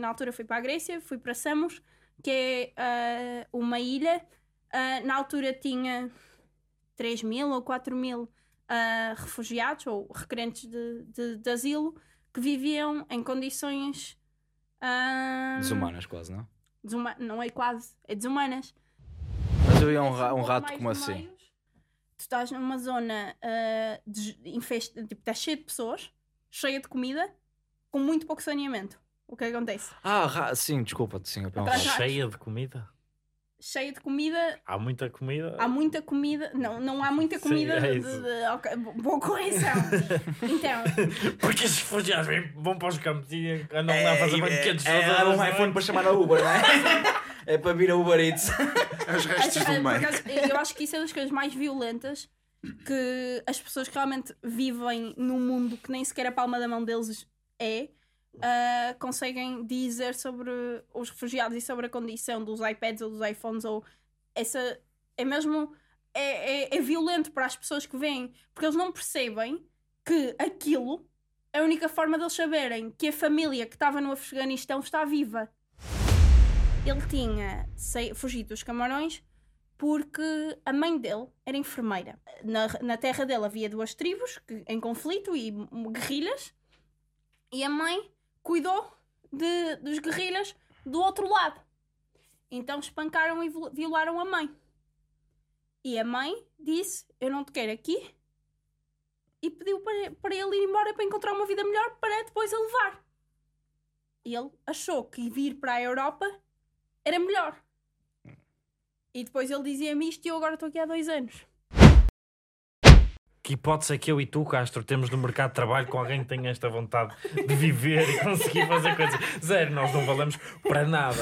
Na altura fui para a Grécia, fui para Samos, que é ah, uma ilha. Ah, na altura tinha 3 mil ou 4 mil ah, refugiados ou requerentes de, de, de asilo que viviam em condições. Desumanas quase, não? desuma- não é quase, é desumanas. Mas eu ia um, ra- um rato como assim? Tu estás numa zona ah, de, infest... tipo, está cheia de pessoas, cheia de comida, com muito pouco saneamento. O que acontece? Ah, sim, desculpa, sim, eu Cheia de comida. Cheia de comida, Há muita comida. há muita comida. Não, não há muita Sim, comida. é de, de- ok, bo- boa correção. então, Porque esses refugiados vêm- vão para os campos e andam lá a fazer banquetes é, é, as um iPhone para chamar a Uber, não é? é para vir a Uber Eats. Os restos do meio. eu acho que isso é das coisas mais violentas que as pessoas que realmente vivem num mundo que nem sequer a palma da mão deles é. Ah, conseguem dizer sobre os refugiados e sobre a condição dos iPads ou dos iPhones ou essa é mesmo é, é, é violento para as pessoas que vêm porque eles não percebem que aquilo é a única forma deles saberem que a família que estava no Afeganistão está viva ele tinha fugido dos camarões porque a mãe dele era enfermeira. Na, na terra dele havia duas tribos em conflito e guerrilhas, e a mãe cuidou de, dos guerrilhas do outro lado. Então espancaram e viol- violaram a mãe. E a mãe disse: Eu não te quero aqui. E pediu para, para ele ir embora para encontrar uma vida melhor para depois a levar. Ele achou que vir para a Europa era melhor. E depois ele dizia-me isto e eu agora estou aqui há dois anos. Que hipótese é que eu e tu, Castro, temos no mercado de trabalho com alguém que tenha esta vontade de viver e conseguir fazer coisas? Zero, nós não valemos para nada.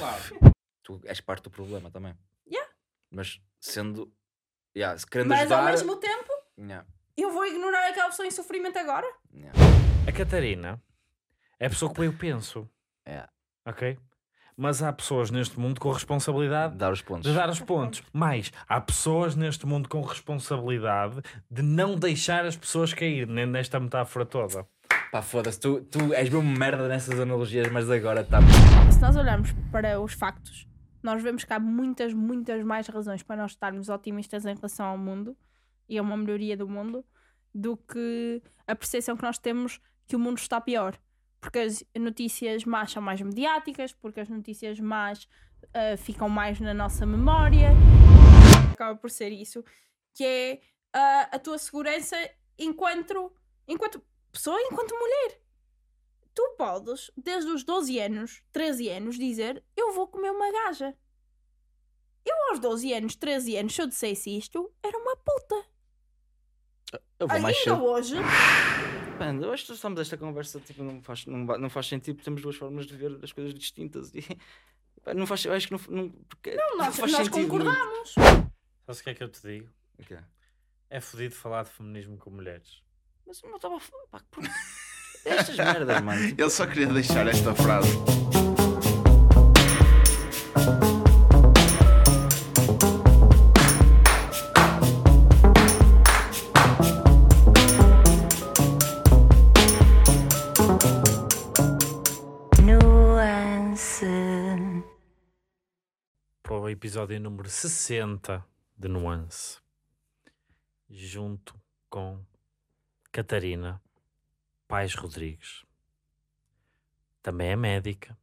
Lado. Tu és parte do problema também. Yeah. Mas sendo. Yeah, se querendo Mas ajudar. ao mesmo tempo, Yeah, eu vou ignorar aquela pessoa em sofrimento agora? yeah. A Catarina é a pessoa que eu penso, É. ok? Mas há pessoas neste mundo com responsabilidade Dar os pontos. de dar os pontos. Mais, há pessoas neste mundo com responsabilidade de não deixar as pessoas cair nem nesta metáfora toda. Pá, foda-se, tu, tu és mesmo merda nessas analogias, mas agora está. Se nós olharmos para os factos, nós vemos que há muitas, muitas mais razões para nós estarmos otimistas em relação ao mundo e a uma melhoria do mundo do que a percepção que nós temos que o mundo está pior. Porque as notícias más são mais mediáticas, porque as notícias más ah, ficam mais na nossa memória. Acaba por ser isso, que é ah, a tua segurança enquanto, enquanto pessoa, enquanto mulher tu podes, desde os 12 anos, 13 anos, dizer eu vou comer uma gaja. Eu aos 12 anos, 13 anos, se eu dissesse isto, era uma puta. Eu vou mais Ainda cedo. hoje, Mano, eu acho que estamos esta conversa tipo, não, faz, não, não faz sentido, porque temos duas formas de ver as coisas distintas. E, pá, não faz, eu acho que não, não, porque, não, nós, faz nós concordamos. Sabes o que é que eu te digo? O quê? É fodido falar de feminismo com mulheres. Mas eu não estava a falar. pá, por- Estas merdas, mano. tipo, Ele só queria deixar esta frase. Episódio número 60 de Nuance. Junto com Catarina Pais Rodrigues. Também é médica,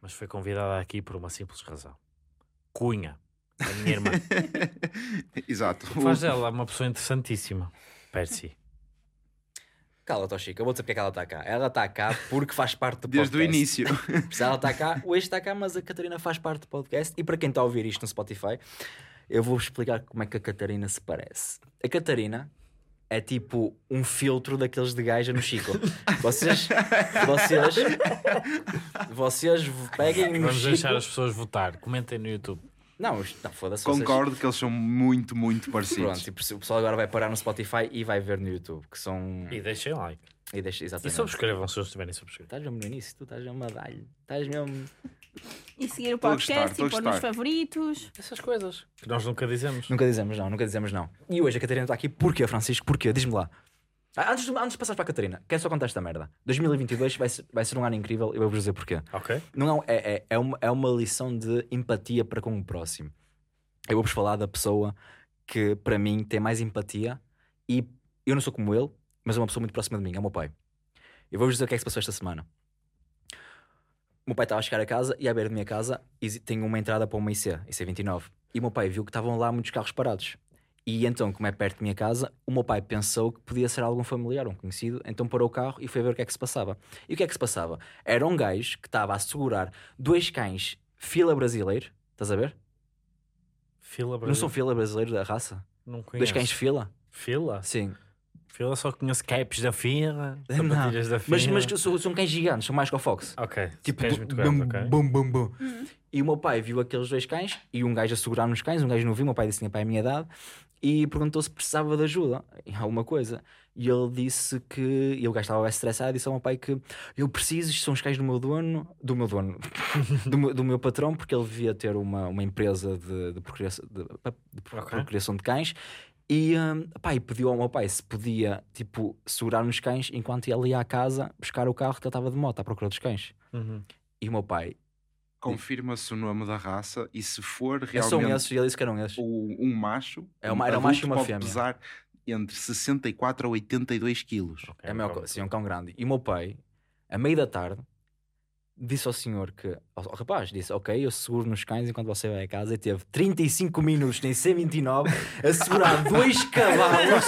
mas foi convidada aqui por uma simples razão. Cunha, a minha irmã. Exato. Faz dela uma pessoa interessantíssima. Percy. Cala-te, ó Chico, eu vou dizer porque é que ela está cá. Ela está cá porque faz parte do Desde o podcast. início. Se ela está cá, o ex está cá, mas a Catarina faz parte do podcast. E para quem está a ouvir isto no Spotify, eu vou explicar como é que a Catarina se parece. A Catarina é tipo um filtro daqueles de gaja no Chico. Vocês, vocês, vocês peguem no Vamos Chico. deixar as pessoas votar. Comentem no YouTube. Não, não foda-se. vocês- Concordo que eles são muito, muito parecidos. Pronto, e o pessoal agora vai parar no Spotify e vai ver no YouTube, que são. E deixem like. E deixa, E exatamente. subscrevam se eles estiverem subscritos. Estás mesmo no início, tu estás mesmo a dar-lhe. Estás mesmo. E seguir o gostar, podcast a e pôr nos gostar. favoritos. Essas coisas que nós nunca dizemos. Nunca dizemos não, nunca dizemos não. E hoje a Catarina está aqui porque, Francisco? Porquê? Diz-me lá. Ah, Antes de, antes de passar para a Catarina, quero só contar esta merda. 2022 vai ser, vai ser um ano incrível e eu vou-vos dizer porquê. Ok. Não é, é, é, é, uma, é uma lição de empatia para com o próximo. Eu vou-vos falar da pessoa que, para mim, tem mais empatia e eu não sou como ele, mas é uma pessoa muito próxima de mim, é o meu pai. Eu vou-vos dizer o que é que se passou esta semana. O meu pai estava a chegar a casa e à beira da minha casa tem uma entrada para uma IC, IC29. E o meu pai viu que estavam lá muitos carros parados. E então, como é perto da minha casa, o meu pai pensou que podia ser algum familiar, um conhecido, então parou o carro e foi ver o que é que se passava. E o que é que se passava? Era um gajo que estava a segurar dois cães fila brasileiro, estás a ver? Fila Não são brasileira. fila brasileiro da raça? Não Dois conheço. cães fila? Fila? Sim. Fila só conheço capes da fila, Não, sapatilhas da fila. Mas, mas são, são cães gigantes, são mais que o Fox. Ok, Tipo, cães bum, muito grandes, ok. bum, bum, bum. E o meu pai viu aqueles dois cães e um gajo a segurar nos cães, um gajo não viu, o meu pai disse que tinha pai a minha idade e perguntou se precisava de ajuda em alguma coisa. E ele disse que. E estava bem estressado e disse ao meu pai que eu preciso, isto são os cães do meu dono, do meu dono, do, meu, do meu patrão, porque ele devia ter uma, uma empresa de, de, procriação, de, de procriação de cães. E, pá, e pediu ao meu pai se podia, tipo, segurar nos cães enquanto ele ia à casa buscar o carro que ele estava de moto à procura dos cães. Uhum. E o meu pai, Confirma-se o nome da raça e se for é são realmente esses, e ele disse que eram esses. o- um macho, É uma- um era um macho e uma pode fêmea. pesar entre 64 a 82 quilos. Ok, É, maior pronto. co- sim, é um cão grande. E o meu pai, a meio da tarde, disse ao senhor que. Ao, ao rapaz, disse: Ok, eu seguro nos cães enquanto você vai a casa. E teve 35 minutos nem C29 a segurar dois cavalos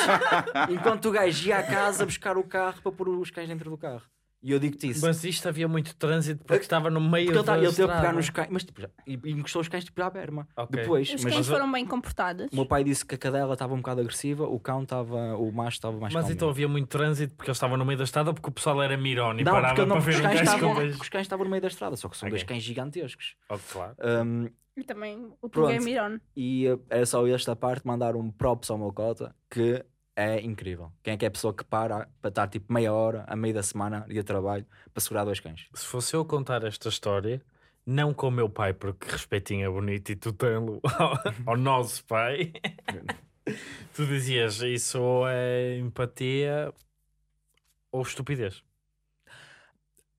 enquanto o gajo ia à casa buscar o carro para pôr os cães dentro do carro. E eu digo-te isso. Mas isto havia muito trânsito porque estava no meio porque ele, tá- da ele teve que pegar nos cães, mas tipo, já, e, e encostou os cães tipo, à berma. Ok. Depois, Os mas cães foram bem comportados. o meu pai disse que a cadela estava um bocado agressiva, o cão estava, o macho estava mais Mas calmo. então havia muito trânsito porque ele estava no meio da estrada porque o pessoal era mirone e Não, parava não, para ver os, cães gajo estavam, os cães estavam no meio da estrada, só que são dois Ok. cães gigantescos. Oh, claro. Um, E também o Pronto. É Miron. e uh, era só esta parte mandar um props ao meu cota que é incrível. Quem é que é a pessoa que para para estar tipo meia hora, a meio da semana, dia de trabalho, para segurar dois cães? Se fosse eu contar esta história, não com o meu pai, porque respeitinho é bonito e tutelo ao, ao nosso pai, tu dizias isso ou é empatia ou estupidez.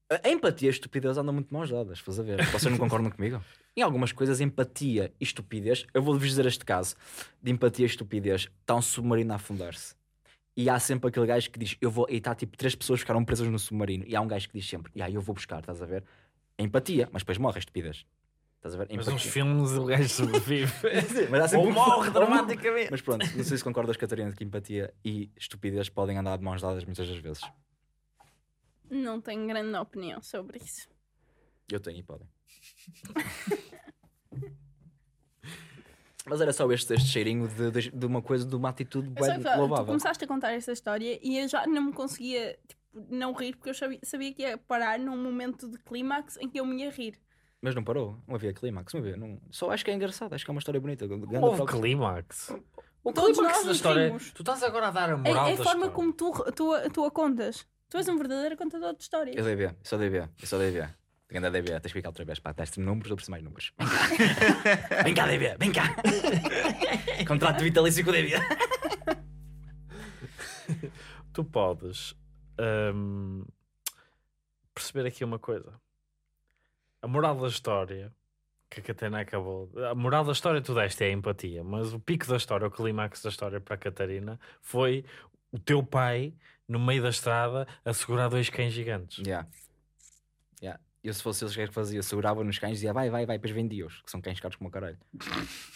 A empatia e a estupidez andam muito mãos dadas, estás a ver? Vocês não concordam comigo? Em algumas coisas, empatia e estupidez, eu vou-vos dizer este caso de empatia e estupidez: está um submarino a afundar-se. E há sempre aquele gajo que diz: Eu vou. E está tipo três pessoas que ficaram presas no submarino. E há um gajo que diz sempre: E aí eu vou buscar, estás a ver? É empatia, mas depois morre a estupidez. Estás a ver? Mas Empatia. nos filmes o gajo sobrevive. Sim, mas há sempre ou um- morre dramaticamente. Mas pronto, não sei se concordas, Catarina, que empatia e estupidez podem andar de mãos dadas muitas das vezes. Não tenho grande opinião sobre isso. Eu tenho e podem. Mas era só este, este cheirinho de, de, de uma coisa, de uma atitude bem que, tu louvável. começaste a contar essa história e eu já não me conseguia tipo, não rir porque eu sabia, sabia que ia parar num momento de clímax em que eu me ia rir. Mas não parou, não havia clímax, não havia. Não... Só acho que é engraçado, acho que é uma história bonita. Houve clímax. O Todos clímax nós da história. rimos. Tu estás agora a dar a É, moral é a da forma história. como tu, tu, a- tu a contas. Tu és um verdadeiro contador de histórias. Eu dei B, eu só dei só dei. Andar DB, tens que explicar outra vez. Pá, teste números, eu preciso mais números. Vem cá, DB, vem cá. Contrato vitalício com o DB. Tu podes hum, perceber aqui uma coisa. A moral da história que a Catarina acabou. A moral da história tu deste é a empatia, mas o pico da história, o clímax da história para a Catarina foi o teu pai no meio da estrada a segurar dois cães gigantes. Yeah. Yeah. Eu, se fosse eles, o que é que fazia? Segurava nos cães e dizia vai, vai, vai, depois vendia-os, que são cães caros como o caralho.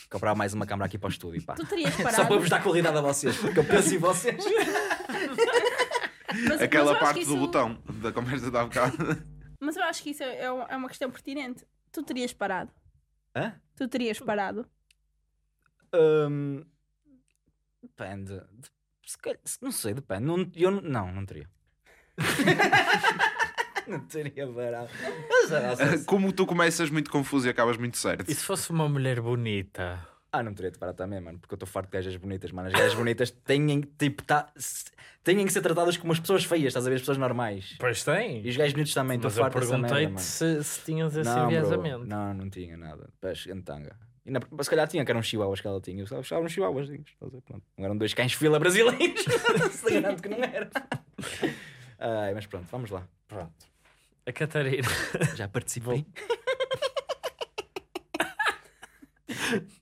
Comprava mais uma câmara aqui para o estúdio. Pá. Tu terias Só parado. para vos dar qualidade a vocês, porque eu penso em vocês. mas- mas Aquela acho parte que do isso- botão da conversa da bocado. Mas eu acho que isso é, é é uma questão pertinente. Tu terias parado. Hã? Tu terias parado. Hum, depende. De- se não sei, depende. Não, eu não- não, não teria. não teria sei se- Como tu começas muito confuso e acabas muito certo. E se fosse uma mulher bonita? Ah, não teria de parar também, mano, porque eu estou farto de gajas bonitas, mano. As gajas bonitas têm, tipo, tá, têm que ser tratadas como as pessoas feias, estás a ver? As pessoas normais. Pois tem. E os gajos bonitos também, estou Mas eu farto dessa merda, perguntei-te mano. se, se tinhas esse Não, enviesamento. não, não tinha nada. Pés em tanga. E na, se calhar tinha, que eram chihuahuas que ela tinha. Eu achava uns chihuahuas. Pronto. Não eram dois cães fila brasileiros. Se garanto que não era. Ai, mas pronto, vamos lá. Pronto. A Catarina. Já participei.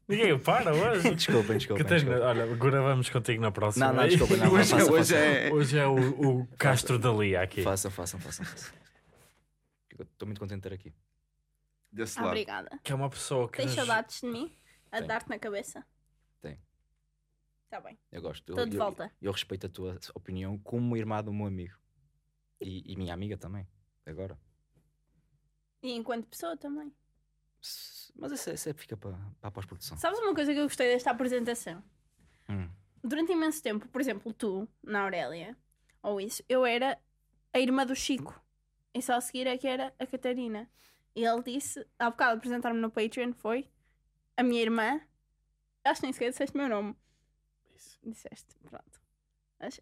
Ninguém para hoje. Desculpem, desculpem. Catarina, desculpem. olha, agora vamos contigo na próxima. Não, não, desculpa, não. Hoje, faça, hoje faça. é. Hoje é o, o Castro da Lia aqui. Façam, façam, façam. façam. Estou muito contente de ter aqui. Desse lado. Obrigada. Que é uma pessoa que. Tens nos- saudades de mim? A dar-te na cabeça? Tenho. Está bem. Eu gosto. Estou eu, de eu- volta. Eu, respeito a tua opinião como irmã do meu amigo. E, e minha amiga também. Agora. E enquanto pessoa também. Mas essa, essa fica para, para a pós-produção. Sabes uma coisa que eu gostei desta apresentação? Hum. Durante imenso tempo, por exemplo, tu, na Aurélia, ou isso, eu era a irmã do Chico. E só a seguir é que era a Catarina. E ele disse, há bocado apresentar-me no Patreon, foi a minha irmã. Acho que nem sequer disseste o meu nome. Disseste, pronto.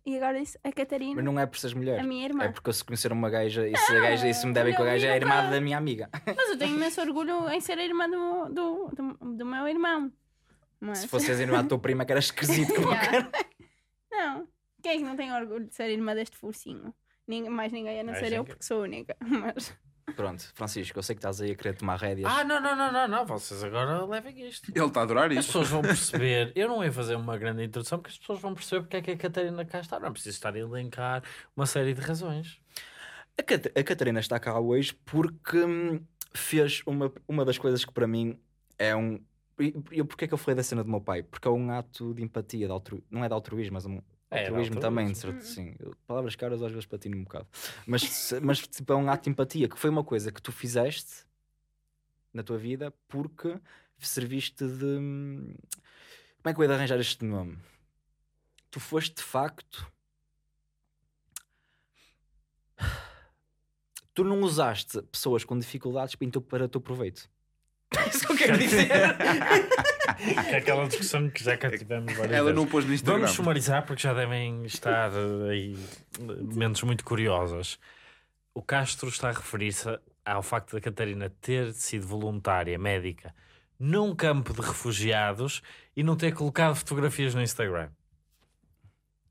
E agora disse a Catarina, Mas não é por seres mulher. a minha irmã. É porque eu se conhecer uma gaja e se a gaja e se me devem com a gaja é a irmã da minha amiga. Mas eu tenho imenso orgulho em ser a irmã do, do, do, do meu irmão. Mas... Se fosses a irmã da tua prima, que era esquisito como Yeah. Não. Quem é que não tem orgulho de ser irmã deste focinho? Ninguém, mais ninguém a não ser eu, porque sou a única. Mas Pronto, Francisco, eu sei que estás aí a querer tomar rédeas. Ah, não, não, não, não, não. Vocês agora levem isto. Ele está a adorar As isso. pessoas vão perceber. Eu não ia fazer uma grande introdução porque as pessoas vão perceber porque é que a Catarina cá está. Não é preciso estar a elencar uma série de razões. A, Cat- a Catarina está cá hoje porque hum, fez uma, uma das coisas que para mim é um. E e porquê é que eu falei da cena do meu pai? Porque é um ato de empatia, de altru... não é de altruísmo, mas um É, altruísmo também, de certo, sim. Eu- Palavras caras às vezes patino um bocado. Mas, mas tipo, é um ato de empatia, que foi uma coisa que tu fizeste na tua vida porque serviste de. hum, Como é que eu ia arranjar este nome? Tu foste de facto tu não usaste pessoas com dificuldades para o teu proveito. É isso que eu quero dizer. Que é aquela discussão que já cá tivemos várias Ela vezes. não pôs no Instagram. Vamos sumarizar porque já devem estar eh, aí mentes muito curiosas. O Castro está a referir-se ao facto da Catarina ter sido voluntária médica num campo de refugiados e não ter colocado fotografias no Instagram.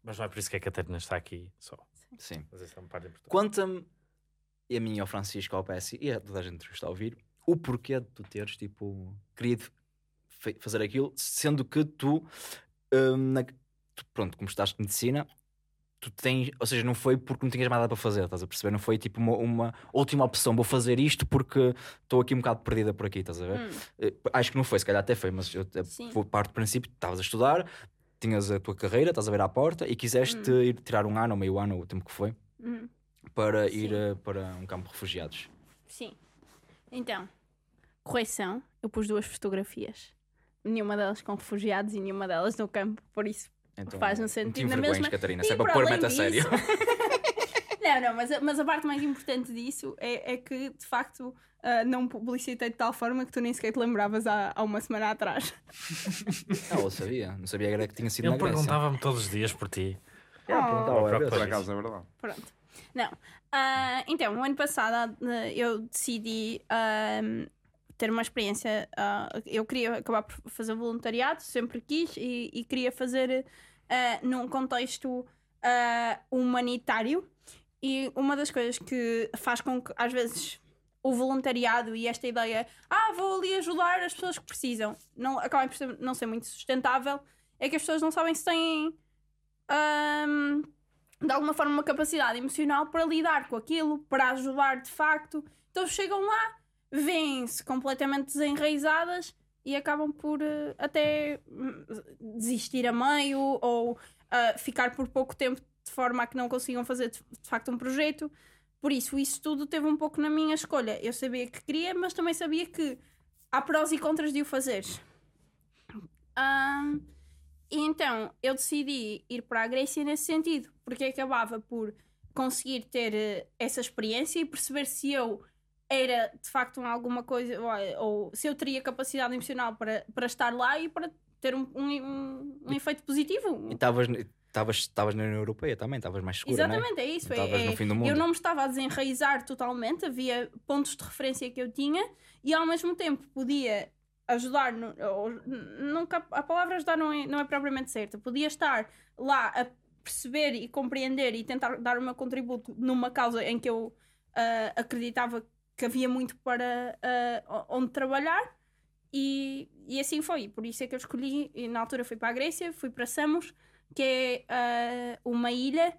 Mas não é por isso que a Catarina está aqui só. Sim. Mas isso é uma parte importante. Conta-me, e a mim, ao Francisco, ao PS e a toda a gente que está a ouvir, o porquê de tu teres, tipo, querido fazer aquilo, sendo que tu, hum, na- tu, pronto, como estudaste medicina, tu tens, ou seja, não foi porque não tinhas mais nada para fazer, estás a perceber? Não foi tipo uma, uma última opção, vou fazer isto porque estou aqui um bocado perdida por aqui, estás a ver? Hum, Eh, Acho que não foi, se calhar até foi, mas eu eh, vou parte do princípio, estavas a estudar, tinhas a tua carreira, estás a ver à porta e quiseste ir tirar um ano ou meio ano, ou o tempo que foi, hum, para Sim. ir eh, para um campo de refugiados. sim. Então, correção, eu pus duas fotografias. Nenhuma delas com refugiados e nenhuma delas no campo, por isso Então, faz um sentido na mesma. Catarina, E se é para para pôr além meta a sério. Não, não, mas a, mas a parte mais importante disso é, é que de facto ah, não publicitei de tal forma que tu nem sequer te lembravas há, há uma semana atrás. Não, eu sabia, não sabia era que tinha sido Ele na Grécia. perguntava-me todos os dias por ti. Oh. perguntava, Para- era Por acaso é verdade. Pronto. Não. Ah, então, no ano passado ah, eu decidi ah, ter uma experiência. ah, eu queria acabar por fazer voluntariado, sempre quis, e, e queria fazer num contexto humanitário. E uma das coisas que faz com que, às vezes, o voluntariado e esta ideia, ah, vou ali ajudar as pessoas que precisam, não, acabem por ser- não ser muito sustentável, é que as pessoas não sabem se têm. ahm, de alguma forma uma capacidade emocional para lidar com aquilo, para ajudar de facto. Então chegam lá, vêm-se completamente desenraizadas e acabam por eh, até hum, desistir a meio ou ah, ficar por pouco tempo de forma a que não consigam fazer de, de facto um projeto. Por isso, isso tudo teve um pouco na minha escolha. Eu sabia que queria, mas também sabia que há prós e contras de o fazer. Ahm, e então eu decidi ir para a Grécia nesse sentido, porque acabava por conseguir ter eh, essa experiência e perceber se eu era de facto um alguma coisa ou, ou se eu teria capacidade emocional para, para estar lá e para ter um, um, um- efeito positivo. E estavas estavas estavas na União Europeia também, estavas mais segura, é? Exatamente, é isso. Não é- estavas no é- fim do mundo. Eu não me estava a desenraizar totalmente, havia pontos de referência que eu tinha e ao mesmo tempo podia ajudar, ou, nunca, a palavra ajudar não é, não é propriamente certa. Podia estar lá a perceber e compreender e tentar dar o meu contributo numa causa em que eu ah, acreditava que havia muito para ah, onde trabalhar e, e assim foi. Por isso é que eu escolhi, e na altura fui para a Grécia, fui para Samos, que é ah, uma ilha.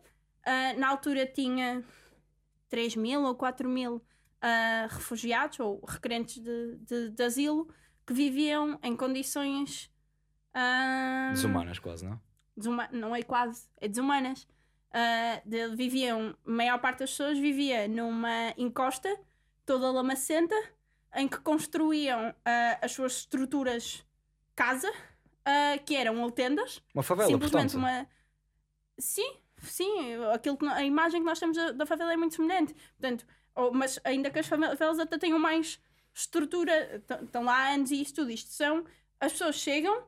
Na altura tinha 3 mil ou 4 mil refugiados ou requerentes de, de, de asilo que viviam em condições ah, Desumanas, quase, não? desuma- não é quase, é desumanas. Ah, de- viviam, a maior parte das pessoas vivia numa encosta toda lamacenta em que construíam ah, as suas estruturas casa, que eram ou tendas, Uma favela, simplesmente portanto. uma. Sim, sim, aquilo que a imagem que nós temos da, da favela é muito semelhante. Portanto, ou- mas ainda que as favelas até tenham mais estrutura, estão lá anos e isso tudo. Isto são. As pessoas chegam,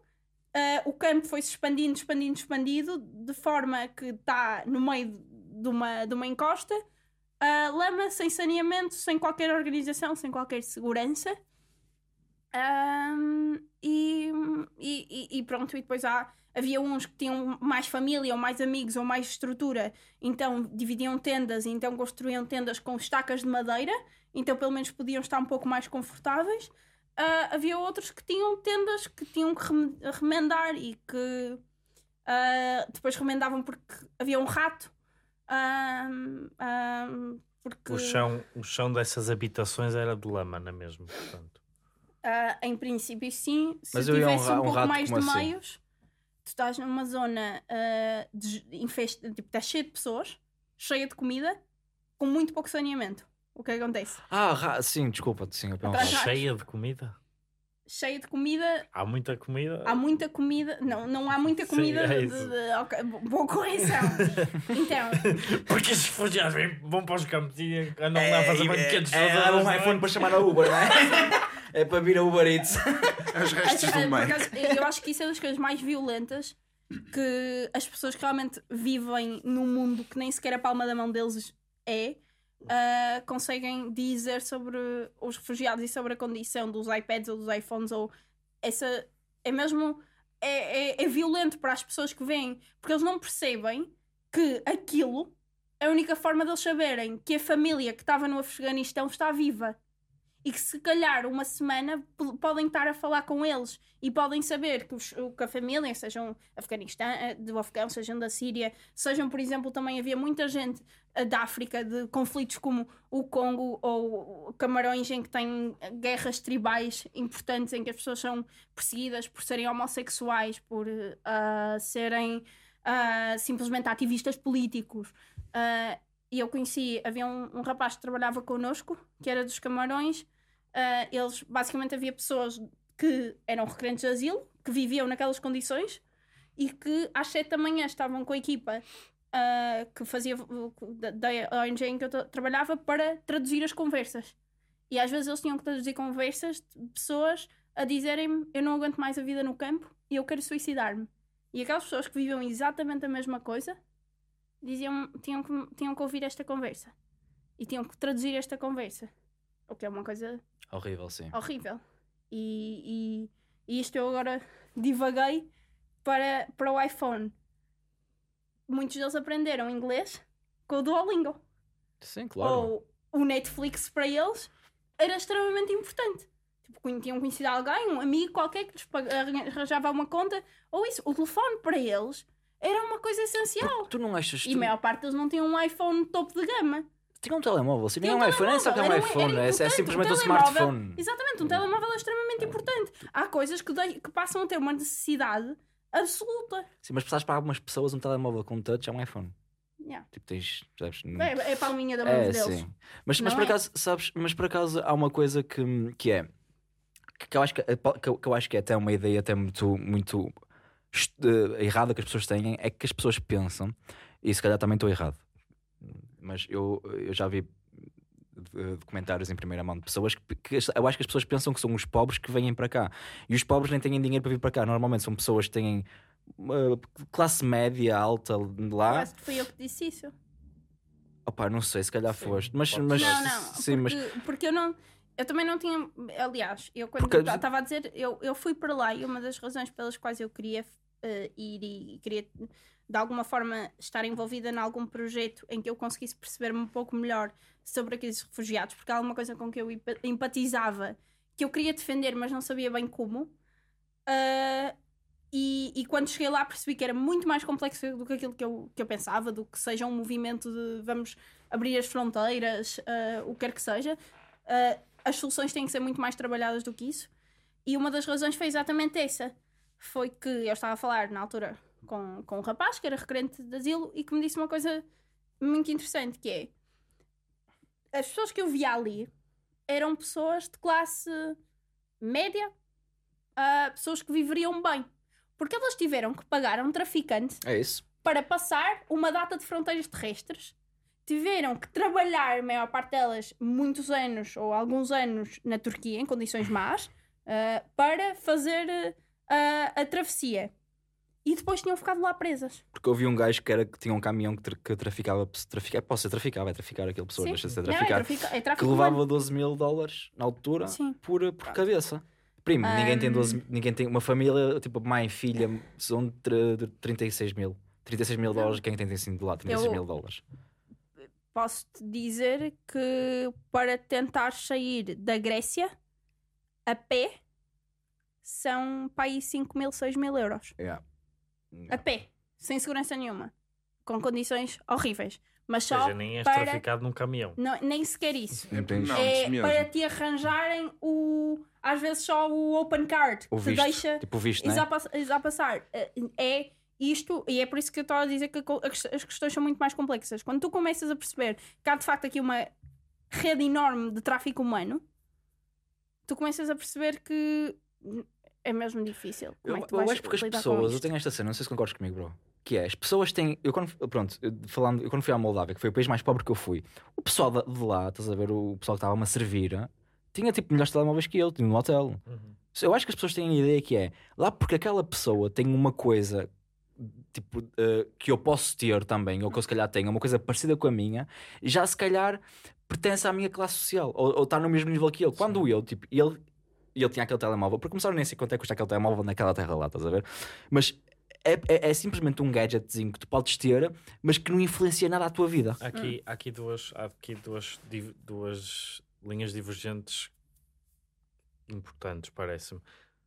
ah, o campo foi-se expandindo, expandindo, expandido, de forma que está no meio de uma, de uma encosta, ah, lama, sem saneamento, sem qualquer organização, sem qualquer segurança. Ahm, e, e, e- pronto, e depois há, havia uns que tinham mais família, ou mais amigos, ou mais estrutura, então dividiam tendas, então construíam tendas com estacas de madeira, então pelo menos podiam estar um pouco mais confortáveis. Ah, havia outros que tinham tendas que tinham que rem- remendar e que ah, depois remendavam porque havia um rato. Porque O chão, o chão dessas habitações era de lama, não é mesmo? Portanto, Ah, em princípio, sim. Se Mas um tivesse um, um pouco mais de assim? meios, tu estás numa zona ah, de, infest... tipo, estás cheia de pessoas, cheia de comida, com muito pouco saneamento. O que acontece? Ah, sim, desculpa, sim. eu Atrás já- cheia de comida. Cheia de comida, Há muita comida. há muita comida. Não, não há muita Sim, comida. é de- de- ok, bo- boa correção. então, Porque esses refugiados vêm- vão para os campos e andam lá a fazer banquetes é, todas é, um iPhone para chamar a Uber, não é? é para vir a Uber Eats. As restos do acaso, eu acho que isso é das coisas mais violentas que as pessoas que realmente vivem num mundo que nem sequer a palma da mão deles é. Ah, conseguem dizer sobre os refugiados e sobre a condição dos iPads ou dos iPhones ou essa é mesmo é, é, é violento para as pessoas que veem porque eles não percebem que aquilo é a única forma deles saberem que a família que estava no Afeganistão está viva e que se calhar uma semana podem estar a falar com eles e podem saber que, os- que a família, sejam Afeganistão, eh, do Afegão, sejam da Síria, sejam, por exemplo, também havia muita gente eh, da África de conflitos como o Congo ou Camarões em que têm guerras tribais importantes em que as pessoas são perseguidas por serem homossexuais, por eh, ah, serem ah, simplesmente ativistas políticos. Ah, e eu conheci, havia um, um rapaz que trabalhava connosco, que era dos Camarões. Ah, eles, basicamente, havia pessoas que eram requerentes de asilo, que viviam naquelas condições e que às sete da manhã estavam com a equipa ah, que fazia da, da ONG em que eu tra- trabalhava para traduzir as conversas. E às vezes eles tinham que traduzir conversas de pessoas a dizerem-me eu não aguento mais a vida no campo e eu quero suicidar-me. E aquelas pessoas que viviam exatamente a mesma coisa diziam, tinham, que, tinham que ouvir esta conversa e tinham que traduzir esta conversa. O que é uma coisa Horrível, sim. horrível. E, e, e isto eu agora divaguei para, para o iPhone. Muitos deles aprenderam inglês com o Duolingo. Sim, claro. Ou o Netflix para eles era extremamente importante. Tipo, tinham conhecido alguém, um amigo qualquer que lhes arranjava uma conta. Ou isso, o telefone para eles era uma coisa essencial. Tu não achas E tu... a maior parte deles não tinham um iPhone topo de gama. Tinha um telemóvel, nem Tinha um um iPhone, nem sabe que é um era um- iPhone, era é, é simplesmente um um smartphone. Exatamente, um telemóvel é extremamente importante. Há coisas que, dei- que passam a ter uma necessidade absoluta. Sim, mas precisares para algumas pessoas um telemóvel com touch é um iPhone. Yeah. Tipo, tens. Sabes, não- É, é a palminha da mão É, deles. sim. Mas, mas por é? acaso, sabes, mas por acaso há uma coisa que, que é que eu acho que, que, eu- acho que é até uma ideia até muito, muito errada que as pessoas têm, é que as pessoas pensam, e se calhar também estou errado, mas eu, eu já vi eh, documentários em primeira mão de pessoas que, que eu acho que as pessoas pensam que são os pobres que vêm para cá e os pobres nem têm dinheiro para vir para cá. Normalmente são pessoas que têm eh, classe média alta Eu lá. acho que fui eu que disse isso. Opa, não sei, se calhar Sim, foste, mas, mas. Não, não. sim, mas porque, porque eu não. Eu também não tinha. Aliás, eu quando Porque- estava a dizer, eu, eu fui para lá e uma das razões pelas quais eu queria eh, ir e queria de alguma forma estar envolvida em algum projeto em que eu conseguisse perceber-me um pouco melhor sobre aqueles refugiados, porque há alguma coisa com que eu empa- empatizava que eu queria defender, mas não sabia bem como. Ah, e, e quando cheguei lá percebi que era muito mais complexo do que aquilo que eu, que eu pensava, do que seja um movimento de vamos abrir as fronteiras, ah, o que quer que seja. Ah, as soluções têm que ser muito mais trabalhadas do que isso. E uma das razões foi exatamente essa. Foi que eu estava a falar na altura com, com um rapaz que era requerente de asilo e que me disse uma coisa muito interessante que é as pessoas que eu via ali eram pessoas de classe média, ah, pessoas que viveriam bem. Porque elas tiveram que pagar a um traficante É para passar uma data de fronteiras terrestres. Tiveram que trabalhar, a maior parte delas, muitos anos ou alguns anos na Turquia, em condições más, ah, para fazer ah, a travessia. E depois tinham ficado lá presas. Porque vi um gajo que, era, que tinha um caminhão que, tra- que traficava. trafica, posso ser traficar, vai traficar aquele pessoa, Sim. deixa de ser Não, é, traficar. trafica, é que levava humano. 12 mil dólares na altura Sim. por, por cabeça. Primo, ninguém tem Ahm. 12 ninguém tem uma família, tipo mãe filha, são de, de 36 mil. 36 mil dólares, quem tem tem assim de lá? 36 Eu- mil dólares. Posso-te dizer que para tentar sair da Grécia a pé são para aí 5 mil, 6 mil euros. Yeah. A pé, sem segurança nenhuma, com condições horríveis. Mas Ou só seja, nem és para- traficado num caminhão. não- nem sequer isso. Não, é mesmo. para te arranjarem o. Às vezes só o open card o que visto. deixa Tipo o visto, né? Exá pass- passar. Eh, É isto, e é por isso que eu estou a dizer que as questões são muito mais complexas. Quando tu começas a perceber que há de facto aqui uma rede enorme de tráfico humano, tu começas a perceber que é mesmo difícil. Como Eu, é que tu eu acho porque as pessoas, eu tenho esta cena, não sei se concordas comigo, bro. Que é, as pessoas têm. Eu quando, pronto, eu, falando, eu quando fui à Moldávia, que foi o país mais pobre que eu fui, o pessoal de lá, estás a ver, o pessoal que estava-me a servir, tinha tipo melhores telemóveis que eu, tinha um hotel. Uhum. Eu acho que as pessoas têm a ideia que é lá porque aquela pessoa tem uma coisa tipo eh, que eu posso ter também, ou que eu se calhar tenho, uma coisa parecida com a minha, já se calhar pertence à minha classe social, ou, ou está no mesmo nível que ele. Quando eu, tipo, ele, ele tinha aquele telemóvel, porque começaram nem sei quanto é que custa aquele telemóvel naquela terra lá, estás a ver? Mas é, é, é simplesmente um gadgetzinho que tu podes ter, mas que não influencia nada a tua vida. Há Aqui, há aqui, duas, há aqui duas, div- duas linhas divergentes importantes, parece-me.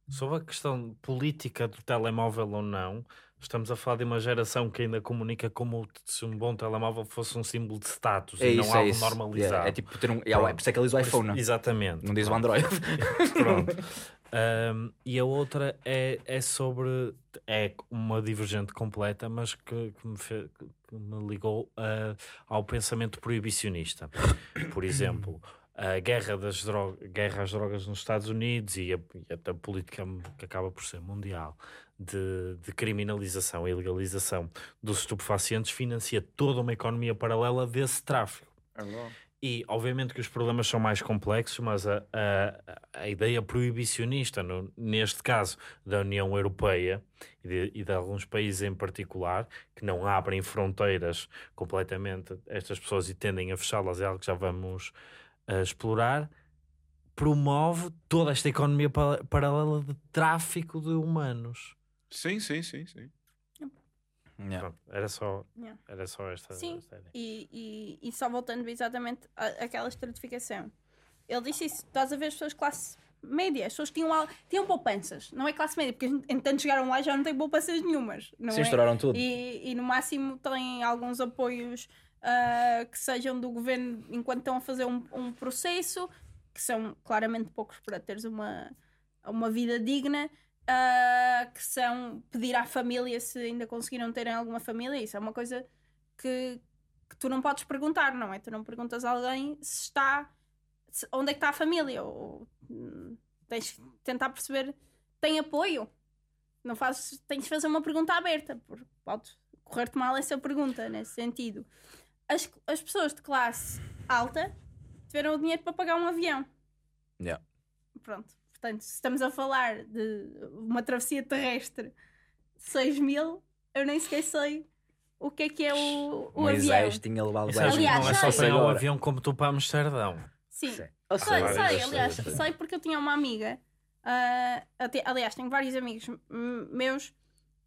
Sobre a questão política do telemóvel ou não, estamos a falar de uma geração que ainda comunica como se um bom telemóvel fosse um símbolo de status É e isso, não é algo isso. normalizado. Yeah, é tipo ter um. Yeah, Pronto. por isso é que ele diz o Por isso- iPhone, Exatamente. não diz o Pronto. Android. Pronto. Um, e a outra é, é sobre. É uma divergente completa, mas que, que me, fe- que me ligou ah, ao pensamento proibicionista. Por exemplo, a guerra, das dro guerra às drogas nos Estados Unidos e a, e a política que acaba por ser mundial de, de criminalização e legalização dos estupefacientes financia toda uma economia paralela desse tráfico. E obviamente que os problemas são mais complexos, mas a, a, a ideia proibicionista, no- neste caso da União Europeia e de, e de alguns países em particular, que não abrem fronteiras completamente a estas pessoas e tendem a fechá-las, é algo que já vamos ah, explorar, promove toda esta economia pa- paralela de tráfico de humanos. Sim, sim, sim, sim. Yeah. Pronto, era, só, Yeah. era só esta, Sim. esta. E, e, e só voltando exatamente à- àquela estratificação. Ele disse isso, estás a ver as pessoas de classe média, as pessoas que tinham, tinham poupanças, não é classe média, porque entanto chegaram lá e já não têm poupanças nenhumas. Não Sim, é? estouraram tudo. E, e no máximo têm alguns apoios ah, que sejam do governo enquanto estão a fazer um, um processo, que são claramente poucos para teres uma, uma vida digna, ah, que são pedir à família se ainda conseguiram terem alguma família. Isso é uma coisa que, que tu não podes perguntar, não é? Tu não perguntas a alguém se está. se- onde é que está a família? Ou, hum, tens que tentar perceber. Tem apoio? Não fazes, tens de fazer uma pergunta aberta, porque pode correr-te mal essa pergunta, nesse sentido. As, as pessoas de classe alta tiveram o dinheiro para pagar um avião. Yeah. Pronto. Portanto, se estamos a falar de uma travessia terrestre 6 mil, eu nem sequer sei o que é que é o, o avião. Moisés tinha levado que Aliás, não é só o agora. avião como tu para Amsterdão. Sim. Sim. Sei, várias sei, das aliás, sei porque eu tinha uma amiga. até- aliás, tenho vários amigos meus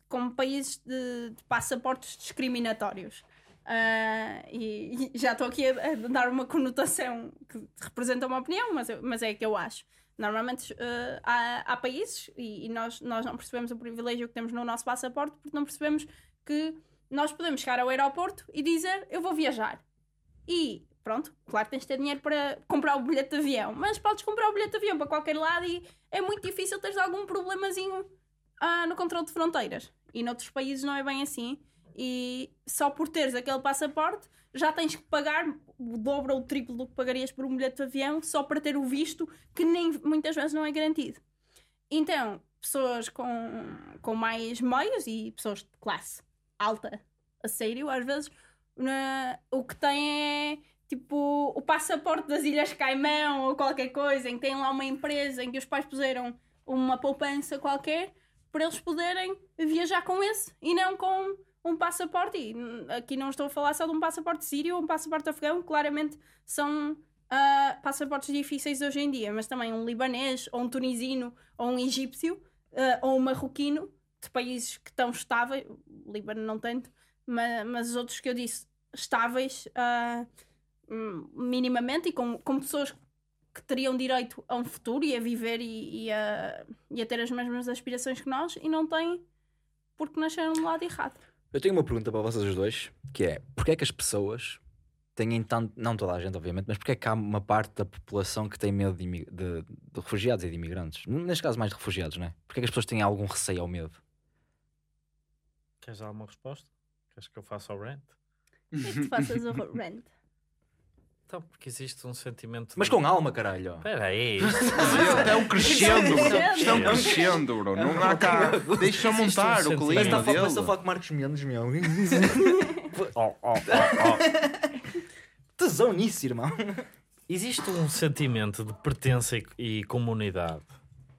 com países de, de passaportes discriminatórios. Ah, e, e já estou aqui a, a dar uma conotação que representa uma opinião, mas, eu- mas é que eu acho. Normalmente ah, há, há países e, e nós, nós não percebemos o privilégio que temos no nosso passaporte porque não percebemos que nós podemos chegar ao aeroporto e dizer eu vou viajar. E pronto, claro tens de ter dinheiro para comprar o bilhete de avião, mas podes comprar o bilhete de avião para qualquer lado e é muito difícil teres algum problemazinho ah, no controle de fronteiras. E noutros países não é bem assim. E só por teres aquele passaporte já tens que pagar o dobro ou o triplo do que pagarias por um bilhete de avião só para ter o visto que nem muitas vezes não é garantido. Então, pessoas com, com mais meios e pessoas de classe alta a sério, às vezes na- o que têm é tipo o passaporte das Ilhas Caimão ou qualquer coisa, em que tem lá uma empresa em que os pais puseram uma poupança qualquer para eles poderem viajar com esse e não com um passaporte. E hum, aqui não estou a falar só de um passaporte sírio ou um passaporte afegão, claramente são ah, passaportes difíceis hoje em dia, mas também um libanês ou um tunisino ou um egípcio ah, ou um marroquino de países que estão estáveis, Líbano não tanto, mas, mas os outros que eu disse estáveis hum, minimamente e com, com pessoas que teriam direito a um futuro e a viver e, e a, e a ter as mesmas aspirações que nós e não têm porque nasceram do lado errado. Eu tenho uma pergunta para vocês os dois, que é porquê é que as pessoas têm tanto, não toda a gente, obviamente, mas porquê é que há uma parte da população que tem medo de, de- de refugiados e de imigrantes? Neste caso, mais de refugiados, não é? Porquê é que as pessoas têm algum receio ou medo? Queres dar uma resposta? Queres que eu faça o rant? E que tu faças o rant. Então, porque existe um sentimento. Mas de- com alma, caralho. Espera aí. Isto é um crescendo. Isto é um É crescendo, bro. Não há cá. Deixa um montar o clima está a falar- a com Marcos Mendes, meu. Oh, oh, oh, oh. Tesão nisso, irmão. Existe um sentimento de pertença e, comunidade,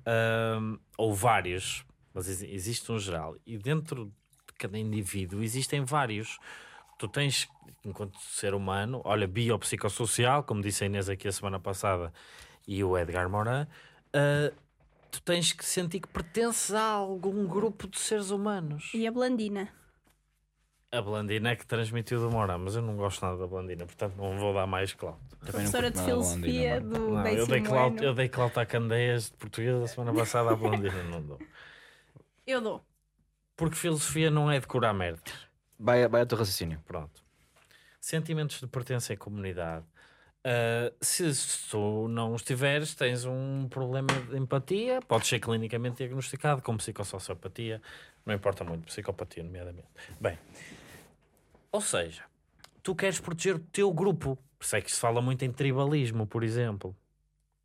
Ahm, ou vários, mas exi- existe um geral, e dentro de cada indivíduo existem vários. Tu tens, enquanto ser humano, olha, biopsicossocial, como disse a Inês aqui a semana passada, e o Edgar Morin, ah, tu tens que sentir que pertences a algum grupo de seres humanos. E a Blandina. A Blandina é que transmitiu do Morin, mas eu não gosto nada da Blandina, portanto não vou dar mais clout. Professora de filosofia do Não, eu décimo dei clout, ano. eu dei clout a Candeias de português a semana passada à Blondina, não dou. Eu dou. Porque filosofia não é decorar merda. Vai, vai ao teu raciocínio. Pronto. Sentimentos de pertença à comunidade. Ah, se, se tu não os tiveres, tens um problema de empatia, pode ser clinicamente diagnosticado com psicossociopatia, não importa muito, psicopatia, nomeadamente. Bem, ou seja, tu queres proteger o teu grupo. Isso é que se fala muito em tribalismo, por exemplo.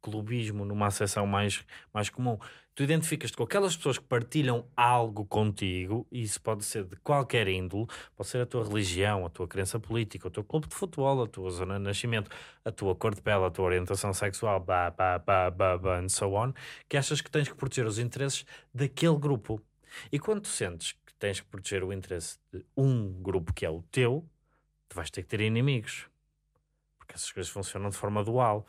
Clubismo, numa acessão mais, mais comum. Tu identificas-te com aquelas pessoas que partilham algo contigo, e isso pode ser de qualquer índole, pode ser a tua religião, a tua crença política, o teu clube de futebol, a tua zona de nascimento, a tua cor de pele, a tua orientação sexual, bah, bah, bah, bah, bah, and so on, que achas que tens que proteger os interesses daquele grupo. E quando tu sentes que tens que proteger o interesse de um grupo que é o teu, tu vais ter que ter inimigos. Porque essas coisas funcionam de forma dual.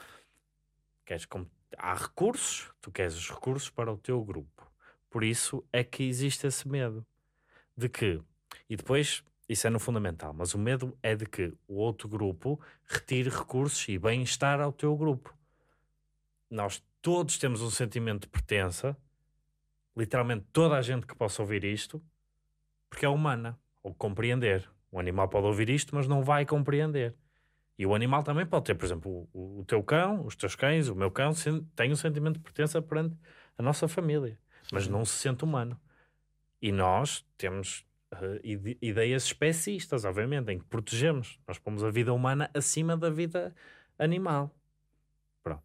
Queres como há recursos, tu queres os recursos para o teu grupo. Por isso é que existe esse medo de que, e depois isso é no fundamental, mas o medo é de que o outro grupo retire recursos e bem-estar ao teu grupo. Nós todos temos um sentimento de pertença, literalmente toda a gente que possa ouvir isto, porque é humana, ou compreender. O animal pode ouvir isto, mas não vai compreender. E o animal também pode ter, por exemplo, o, o teu cão, os teus cães, o meu cão, tem um sentimento de pertença perante a nossa família, mas não se sente humano. E nós temos ide- ideias especistas, obviamente, em que protegemos. Nós pomos a vida humana acima da vida animal.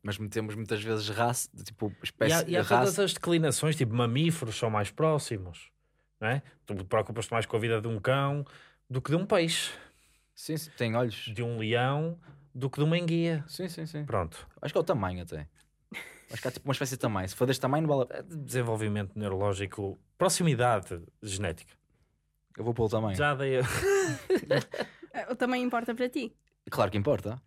Mas temos muitas vezes raça, tipo, E espécie há, e há raça. todas as declinações, tipo mamíferos são mais próximos, não é? Tu preocupas-te mais com a vida de um cão do que de um peixe, Sim, sim, tem olhos. de um leão do que de uma enguia. Sim, sim, sim. Pronto. Acho que é o tamanho até. Acho que há tipo uma espécie de tamanho. Se for deste tamanho, não vale a... Desenvolvimento neurológico, proximidade genética. eu vou pelo tamanho. Já dei. O tamanho importa para ti. Claro que importa.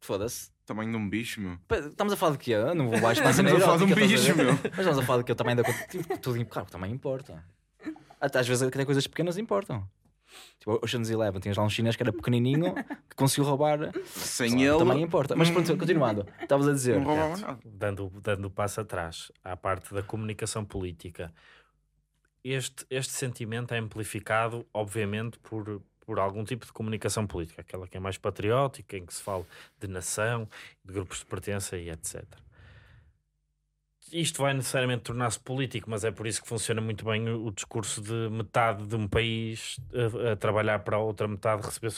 Foda-se. Tamanho de um bicho, meu. Estamos a falar de quê? Eu Não vou baixo Estamos a falar de um bicho, meu. Mas estamos a falar de que eu também da tipo, tudo claro, que também importa. Até às vezes até coisas pequenas importam. Tipo, Ocean's Eleven, tinhas lá um chinês que era pequenininho que conseguiu roubar. Sem ele, Também importa. Mas pronto, continuando. Estavas a dizer. não dando, dando o passo atrás à parte da comunicação política, este, este sentimento é amplificado, obviamente, por, por algum tipo de comunicação política, aquela que é mais patriótica, em que se fala de nação, de grupos de pertença e etc. Isto vai necessariamente tornar-se político, mas é por isso que funciona muito bem o, discurso de metade de um país a, a trabalhar para a outra metade receber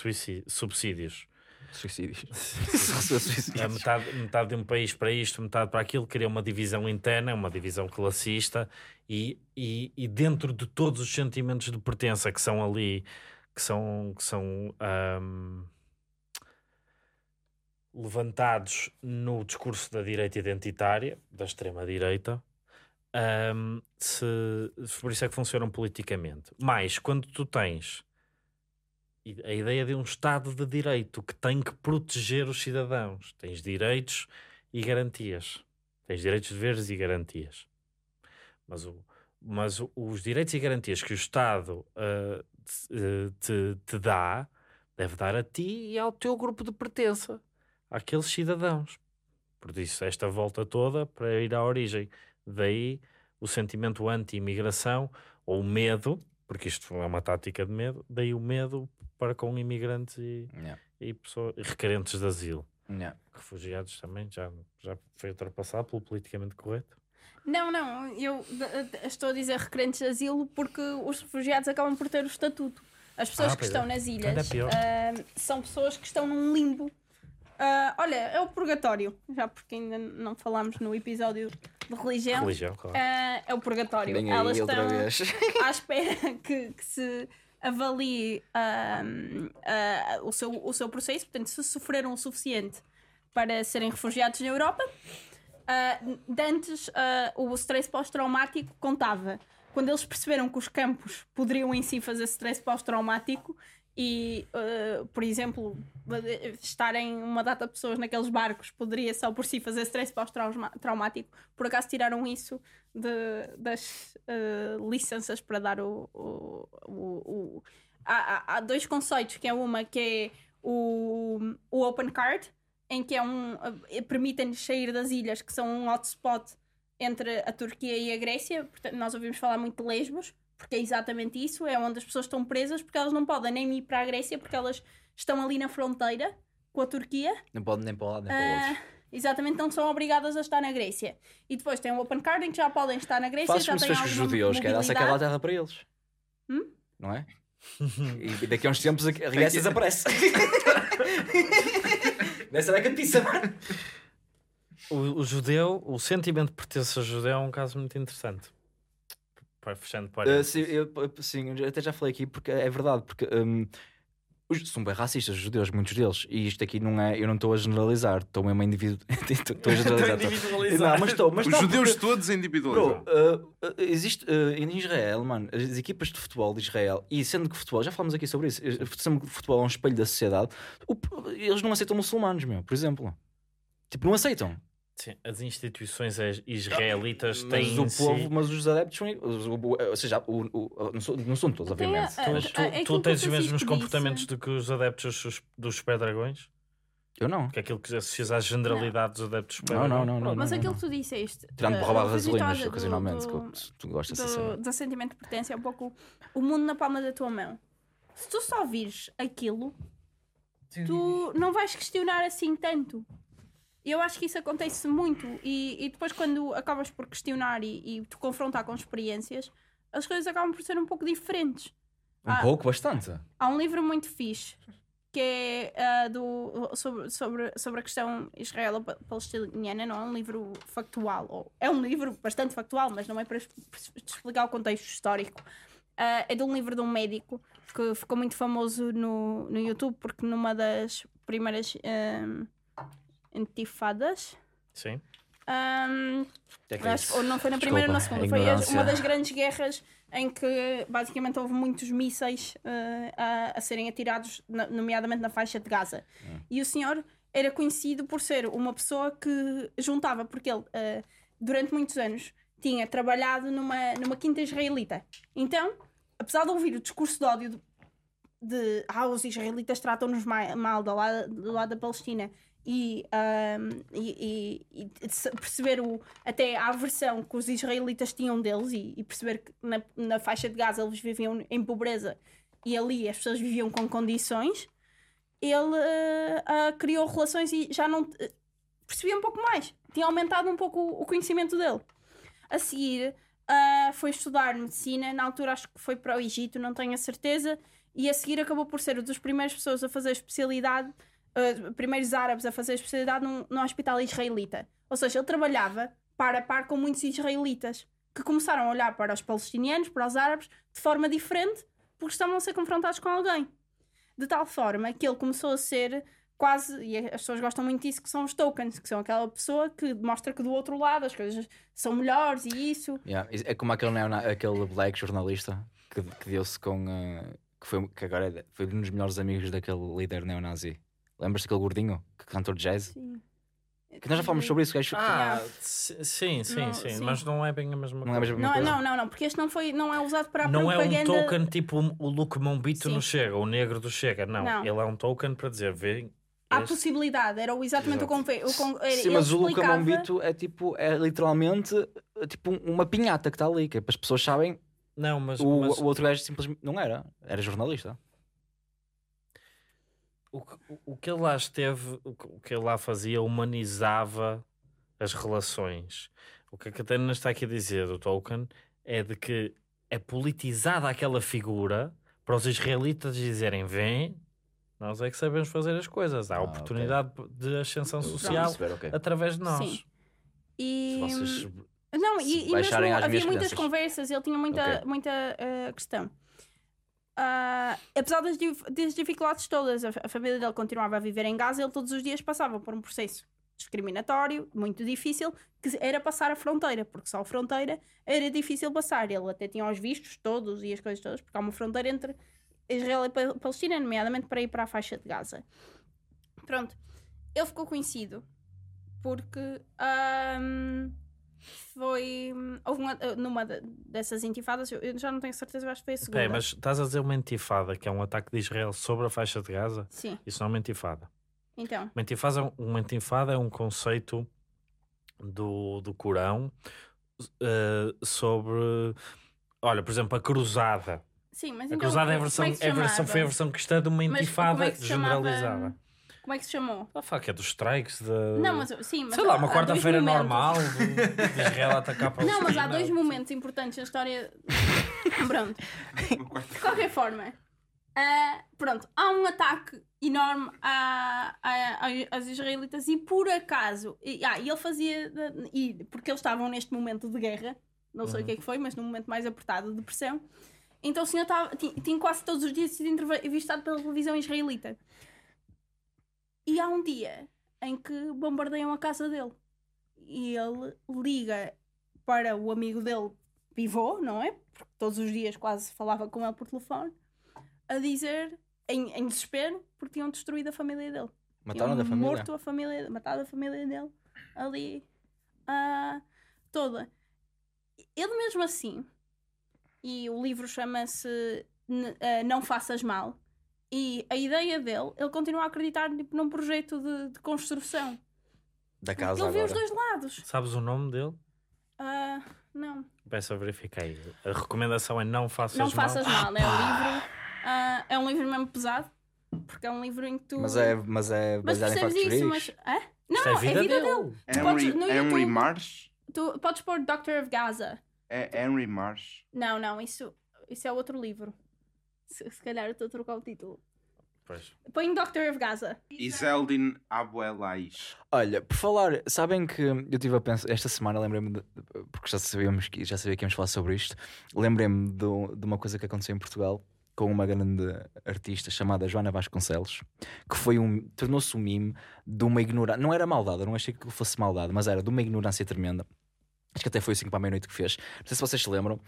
subsídios. Suicídios. Suicídios. A metade, metade de um país para isto, metade para aquilo, cria uma divisão interna, uma divisão classista, e, e, e dentro de todos os sentimentos de pertença que são ali, que são, que são ahm, levantados no discurso da direita identitária, da extrema-direita, ahm, se, por isso é que funcionam politicamente. Mas quando tu tens a ideia de um Estado de Direito que tem que proteger os cidadãos. Tens direitos e garantias. Tens direitos, deveres e garantias. Mas, o, mas os direitos e garantias que o Estado eh, te, te dá, deve dar a ti e ao teu grupo de pertença, àqueles cidadãos. Por isso, esta volta toda para ir à origem. Daí o sentimento anti-imigração ou o medo, porque isto é uma tática de medo, daí o medo para com imigrantes e, Yeah, e pessoas e requerentes de asilo. yeah. Refugiados também já, já foi ultrapassado pelo politicamente correto. Não, não, eu estou a dizer requerentes de asilo porque os refugiados acabam por ter o estatuto. As pessoas Ah, que estão é. nas é ilhas ah, são pessoas que estão num limbo. Ah, olha, é o purgatório, já porque ainda não falámos no episódio de religião. Religião, claro. Ah, é o purgatório. Vem Elas estão à espera que, que se avalie ah, o, seu, o seu processo, portanto, se sofreram o suficiente para serem refugiados na Europa. Antes, ah, o stress pós-traumático contava. Quando eles perceberam que os campos poderiam em si fazer stress pós-traumático e, ah, por exemplo, estarem uma data de pessoas naqueles barcos poderia só por si fazer stress pós-traumático, por acaso tiraram isso de- das ah, licenças para dar o. o, o- o- Há, há- dois conceitos, que é uma que é o, o Open Card, em que é um, eh, permitem-nos sair das ilhas que são um hotspot entre a Turquia e a Grécia. Portanto, nós ouvimos falar muito de Lesbos, porque é exatamente isso, é onde as pessoas estão presas, porque elas não podem nem ir para a Grécia, porque elas estão ali na fronteira com a Turquia. Não pode nem para lado nem para outro. exatamente, não são obrigadas a estar na Grécia. E depois tem o Open Card, em que já podem estar na Grécia, já como se fosse os judeus, que era essa aquela terra para eles. Hum? Não é? E daqui a uns tempos a Grécia desaparece. Nessa era a catiça, mano. O, o judeu, o sentimento de pertença ao judeu é um caso muito interessante. Para fechando Uh, para sim, eu, sim, eu até já falei aqui porque é verdade, porque um, os- são bem racistas, os judeus, muitos deles, e isto aqui não é, eu não estou a generalizar, estou mesmo a individu... estou a generalizar. estou- Não, mas estou, mas Os não, judeus porque- todos individualizados. Bro, uh, uh, existe uh, em Israel, mano, as equipas de futebol de Israel, e sendo que futebol, já falamos aqui sobre isso, eh, sendo que futebol é um espelho da sociedade, o- eles não aceitam muçulmanos, meu, por exemplo. Tipo, não aceitam. Sim, as instituições is- israelitas Mas têm o em si- povo, mas os adeptos são. Ou seja, o- o- não, são, não são todos, Tem a- obviamente. a- Tu, Mas tu- é aquilo tu tens os mesmos disse. comportamentos do que os adeptos dos, dos Super Dragões? eu não. Que é aquilo que associas à generalidade dos adeptos dos Super Não, não, Dragões? não. não, Mas não, aquilo não. que tu disseste. Tirando eh, por roubar a gasolinas ocasionalmente, do- que tu gostas do, cena. do sentimento de pertença é um pouco o mundo na palma da tua mão. Se tu só vires aquilo, tu não vais questionar assim tanto. Eu acho que isso acontece muito e, e depois quando acabas por questionar e, e te confrontar com experiências, as coisas acabam por ser um pouco diferentes. Um Ah. pouco, bastante. Há um livro muito fixe que é ah, do, sobre, sobre, sobre a questão israelo-palestiniana, não é um livro factual, ou, é um livro bastante factual, mas não é para explicar o contexto histórico. Ah, é de um livro de um médico que ficou muito famoso no, no YouTube porque numa das primeiras ahm, intifadas. Sim. ahm, É que Acho- ou não foi na primeira ou na segunda. Foi uma das grandes guerras em que basicamente houve muitos mísseis eh, a, a serem atirados, na- nomeadamente na faixa de Gaza. Hum. E o senhor era conhecido por ser uma pessoa que juntava, porque ele, ah, durante muitos anos, tinha trabalhado numa, numa quinta israelita. Então, apesar de ouvir o discurso de ódio de, de ah, os israelitas tratam-nos ma- mal do lado, do lado da Palestina e, ahm, e- e- e perceber o, até a aversão que os israelitas tinham deles e, perceber que na, na faixa de Gaza eles viviam em pobreza e ali as pessoas viviam com condições, ele ah, ah, criou relações e já não eh, percebia um pouco mais, tinha aumentado um pouco o, o conhecimento dele. A seguir, ah, foi estudar medicina, na altura acho que foi para o Egito, não tenho a certeza, e a seguir acabou por ser uma das primeiras pessoas a fazer especialidade, ah, primeiros árabes a fazer especialidade num, num hospital israelita. Ou seja, ele trabalhava par a par com muitos israelitas que começaram a olhar para os palestinianos, para os árabes, de forma diferente, porque estavam a ser confrontados com alguém. De tal forma que ele começou a ser quase, e as pessoas gostam muito disso, que são os tokens, que são aquela pessoa que demonstra que do outro lado as coisas são melhores e isso. Yeah, É como aquele, aquele black jornalista que, que deu-se com. eh, que, foi, que agora é- foi um dos melhores amigos daquele líder neonazi. Lembras-te daquele gordinho? Que cantor de jazz? Sim. Que nós já falamos sobre isso, gajo. Ah, si- sim, sim, Não, sim, sim. Mas não é bem a mesma Não é a coisa. mesma Não, coisa. não, não, não, porque este não, foi, não é usado para a Não é um propaganda. token tipo o Luke Mombito Sim. no Chega, o negro do Chega. Não, Não. ele é um token para dizer, vê. Há este- possibilidade, era exatamente o Exato. o con... era- Sim, ele mas o Luca explicava- Mombito é tipo, é literalmente eh, tipo uma pinhata que está ali, que é para as pessoas sabem. Não, mas, O, mas o outro gajo simplesmente não era, era jornalista. O, que- o- o que ele lá esteve, o que, o que ele lá fazia, humanizava as relações. O que a Catarina está aqui a dizer do Tolkien é de que é politizada aquela figura para os israelitas dizerem: vem, nós é que sabemos fazer as coisas. Há Ah, oportunidade de ascensão social perceber, ok. através de nós. Sim. E... Se vocês Não, se e, e mesmo havia muitas crianças. conversas, ele tinha muita, Ok. muita eh, questão. Ah, apesar das, das dificuldades todas, a, a família dele continuava a viver em Gaza, ele todos os dias passava por um processo discriminatório, muito difícil, que era passar a fronteira, porque só a fronteira era difícil passar. Ele até tinha os vistos todos e as coisas todas, porque há uma fronteira entre Israel e Pa- Palestina, nomeadamente para ir para a faixa de Gaza. Pronto, ele ficou conhecido porque ahm, foi. Houve uma, numa de- dessas intifadas, eu- já não tenho certeza, eu acho que foi a segunda. Peraí, mas estás a dizer uma intifada, que é um ataque de Israel sobre a faixa de Gaza? Sim, Isso não é uma intifada. então. Uma intifada, é um- uma intifada é um conceito do, do Corão eh, sobre. Olha, por exemplo, a cruzada. Sim, mas A então, cruzada é a como versão, é é versão, foi a versão cristã de uma Mas como intifada é que se chamava? Como é que se chamou? A faca é dos strikes de. Não, mas sim, mas Sei lá, uma quarta-feira normal de, de Israel atacar para Não, mas há dois momentos importantes na história. Pronto. De qualquer forma, ah, pronto, há um ataque enorme a, a- a- aos israelitas e por acaso, e, ah, e ele fazia, e, porque eles estavam neste momento de guerra, não sei o que é que foi, mas num momento mais apertado de pressão, então o senhor estava, tinha, tinha quase todos os dias sido entrevistado pela televisão israelita. E há um dia em que bombardeiam a casa dele e ele liga para o amigo dele pivô, não é? Porque todos os dias quase falava com ele por telefone, a dizer, em, em desespero, porque tinham destruído a família dele. mataram da família. morto a família, matado a família dele ali ah, toda. Ele mesmo assim, e o livro chama-se ah, Não Faças Mal, e a ideia dele, ele continua a acreditar tipo, num projeto de, de construção. Da casa ele vê os agora. dois lados. Sabes o nome dele? Ah, não. Peço a verificar aí. A recomendação é não faças Não mal. faças mal, é um livro. ah, é um livro mesmo pesado. Porque é um livro em que tu. Mas é, mas é Mas baseado em percebes factos isso, verídicos. mas. Hã? Não, Isto é a vida, dele. Tu podes- Henry, no Henry YouTube- Marsh? Tu podes pôr Doctor of Gaza. É Henry Marsh. Não, não, isso, isso é outro livro. Se, se calhar eu estou a trocar o título. Pois. Põe Doctor of Gaza. Iseldin Abuelais. Olha, por falar, sabem que eu estive a pensar, esta semana lembrei-me, de- porque já sabíamos que já sabia que íamos falar sobre isto, lembrei-me de, de uma coisa que aconteceu em Portugal com uma grande artista chamada Joana Vasconcelos, que foi um, tornou-se um mime de uma ignorância, não era maldade, eu não achei que fosse maldade, mas era de uma ignorância tremenda. Acho que até foi o 5 para a meia-noite que fez. Não sei se vocês se lembram.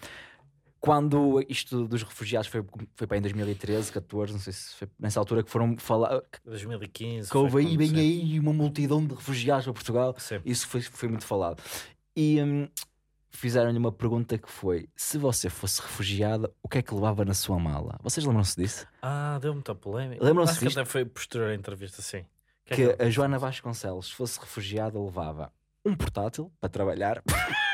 Quando isto dos refugiados foi, foi para em 2013, 14, não sei se foi nessa altura que foram falar. Que 2015. que houve aí, bem aí uma multidão de refugiados para Portugal. Isso foi, foi muito falado. E hum, fizeram-lhe uma pergunta que foi: se você fosse refugiada, o que é que levava na sua mala? Vocês lembram-se disso? Ah, deu muita polémica. Lembram-se Acho que disto? até foi posterior à entrevista, sim. O que é que que a Joana Vasconcelos, se fosse refugiada, levava um portátil para trabalhar,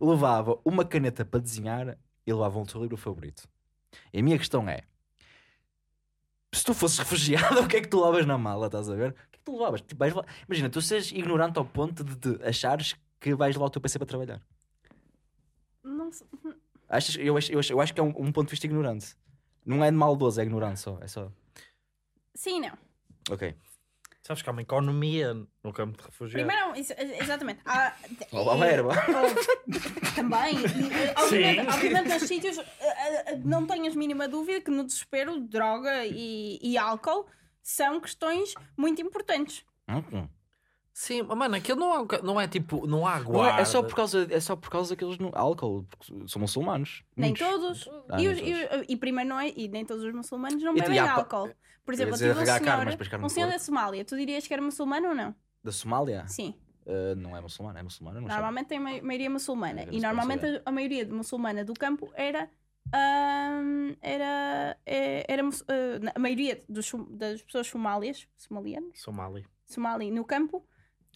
levava uma caneta para desenhar e levava um teu livro favorito. E a minha questão é: se tu fosses refugiada, o que é que tu levas na mala? Estás a ver? O que é que tu levavas? Tipo, vais Imagina, tu seres ignorante ao ponto de, de achares que vais levar o teu PC para trabalhar. Não sei. Achas, eu, acho, eu, acho, eu acho que é um, um ponto de vista ignorante. Não é de maldoso, é ignorante só. É só. Sim, não. Ok. Sabes que há uma economia no campo de refugiados. Primeiro, ex- exatamente. Há, Olá, é- erva. ou- também. E, eh, Obviamente, obviamente nos sítios, eh, eh, não tenhas mínima dúvida que no desespero, droga e, e álcool são questões muito importantes. Hum. Sim, mas, mano, aquilo não, é, não é tipo, não há Não guarda. é, é só por causa, é só por causa que eles não. Álcool, porque são muçulmanos. Nem Muitos. todos. Ah, e, os- e- e primeiro não é, e nem todos os muçulmanos não bebem e há pa- álcool. Por exemplo, eu tive um senhor, carne um senhor da. Somália. Tu dirias que era muçulmano ou não? Da Somália? Sim. Uh, não é muçulmana, é muçulmana. Não sei. Normalmente tem ma- maioria muçulmana. É, e não normalmente a, a maioria de muçulmana do campo era. ahm, era, é- era, na- a maioria dos, das pessoas somálias, somalianas, Somali. somali no campo,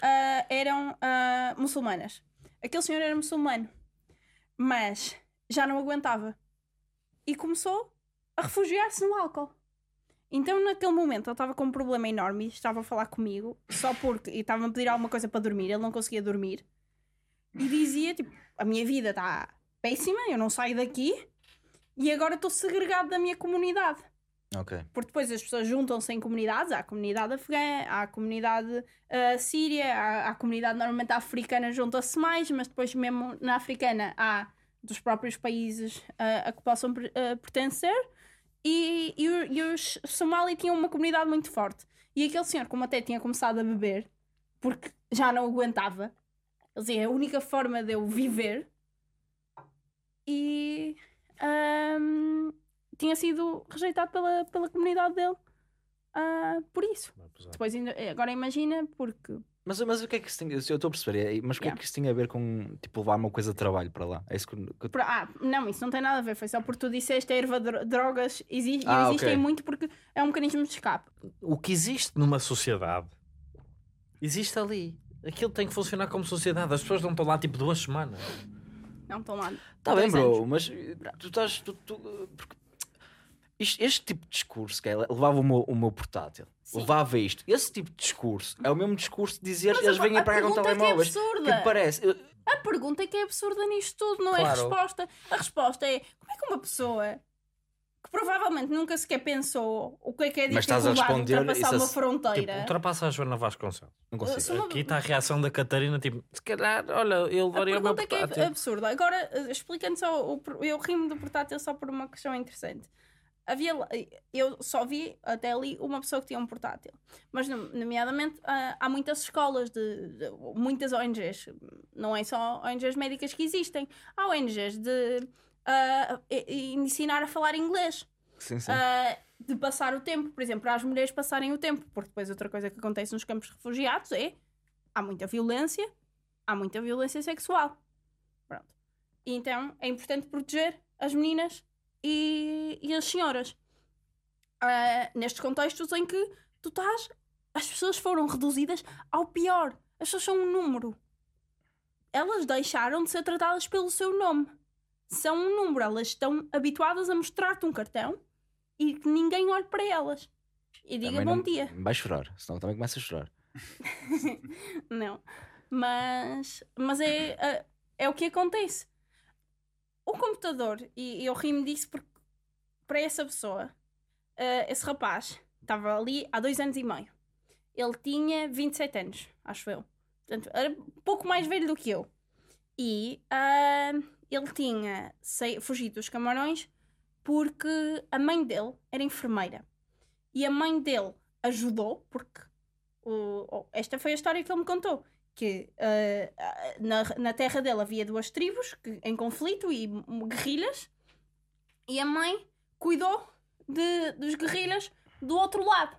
ah, eram ah, muçulmanas. Aquele senhor era muçulmano, mas já não aguentava e começou a refugiar-se no álcool. Então, naquele momento, ele estava com um problema enorme e estava a falar comigo só porque estava a pedir alguma coisa para dormir. Ele não conseguia dormir e dizia: Tipo, a minha vida está péssima, eu não saio daqui e agora estou segregado da minha comunidade. Ok. Porque depois as pessoas juntam-se em comunidades, há a comunidade afegã, há a comunidade ah, síria, há, a comunidade normalmente africana junta-se mais, mas depois mesmo na africana há dos próprios países ah, a que possam ah, pertencer e, e, e os Somali tinham uma comunidade muito forte. E aquele senhor, como até tinha começado a beber, porque já não aguentava, ele dizia, é a única forma de eu viver e ahm, tinha sido rejeitado pela, pela comunidade dele ah, por isso. Depois ainda, agora imagina, porque Mas, mas o que é que isso tem. Eu estou a perceber, é- mas o que é Yeah. que isso tem a ver com tipo, levar uma coisa de trabalho para lá? É isso que, que- Ah, não, isso não tem nada a ver. Foi só porque tu disseste a erva dro- drogas exi Ah, existem ok. muito porque é um mecanismo de escape. O que existe numa sociedade existe ali. Aquilo tem que funcionar como sociedade. As pessoas não estão lá tipo duas semanas. Não estão lá. Tá bem, bro, anos. mas tu estás. Tu, tu, porque isto- este tipo de discurso que é, levava o meu, o meu portátil, Sim. levava isto. Esse tipo de discurso é o mesmo discurso de dizer Mas eles a- vêm a para cá com pergunta é que é telemóveis. absurda. que parece. eu- A pergunta é que é absurda nisto tudo, não é a Claro. resposta. A resposta é como é que uma pessoa que provavelmente nunca sequer pensou o que é que é Mas estás a responder ultrapassar uma a- fronteira. Tipo, ultrapassa a Joana Vasconcelos. Não consigo. Uma- Aqui está a reação da Catarina, tipo, se calhar, olha, eu A levaria o meu pergunta é que é portátil. absurda. Agora, eh, explicando só, eu rimo do portátil só por uma questão interessante. Havia, eu só vi até ali uma pessoa que tinha um portátil. Mas, nom- nomeadamente, ah, há muitas escolas, de, de- muitas ONGs. Não é só ONGs médicas que existem. Há ONGs de e ensinar a falar inglês. Sim, sim. Uh, de passar o tempo, por exemplo, para as mulheres passarem o tempo, porque depois outra coisa que acontece nos campos refugiados é há muita violência, há muita violência sexual. Pronto. Então é importante proteger as meninas e, e as senhoras. Uh, nestes contextos em que tu estás, as pessoas foram reduzidas ao pior. As pessoas são um número. Elas deixaram de ser tratadas pelo seu nome. São um número. Elas estão habituadas a mostrar-te um cartão e que ninguém olhe para elas. E diga Também bom não- dia. Vai chorar, senão também começa a chorar. Não. Mas, mas é, é, é o que acontece. O computador, e eu rimo disso porque para essa pessoa, eh, esse rapaz, estava ali há dois anos e meio. Ele tinha 27 anos, acho eu. Portanto, era pouco mais velho do que eu. E ah, ele tinha fugido dos camarões porque a mãe dele era enfermeira. E a mãe dele ajudou, porque o- esta foi a história que ele me contou. Que eh, na, na terra dele havia duas tribos que- em conflito e guerrilhas, e a mãe cuidou de, dos guerrilhas do outro lado.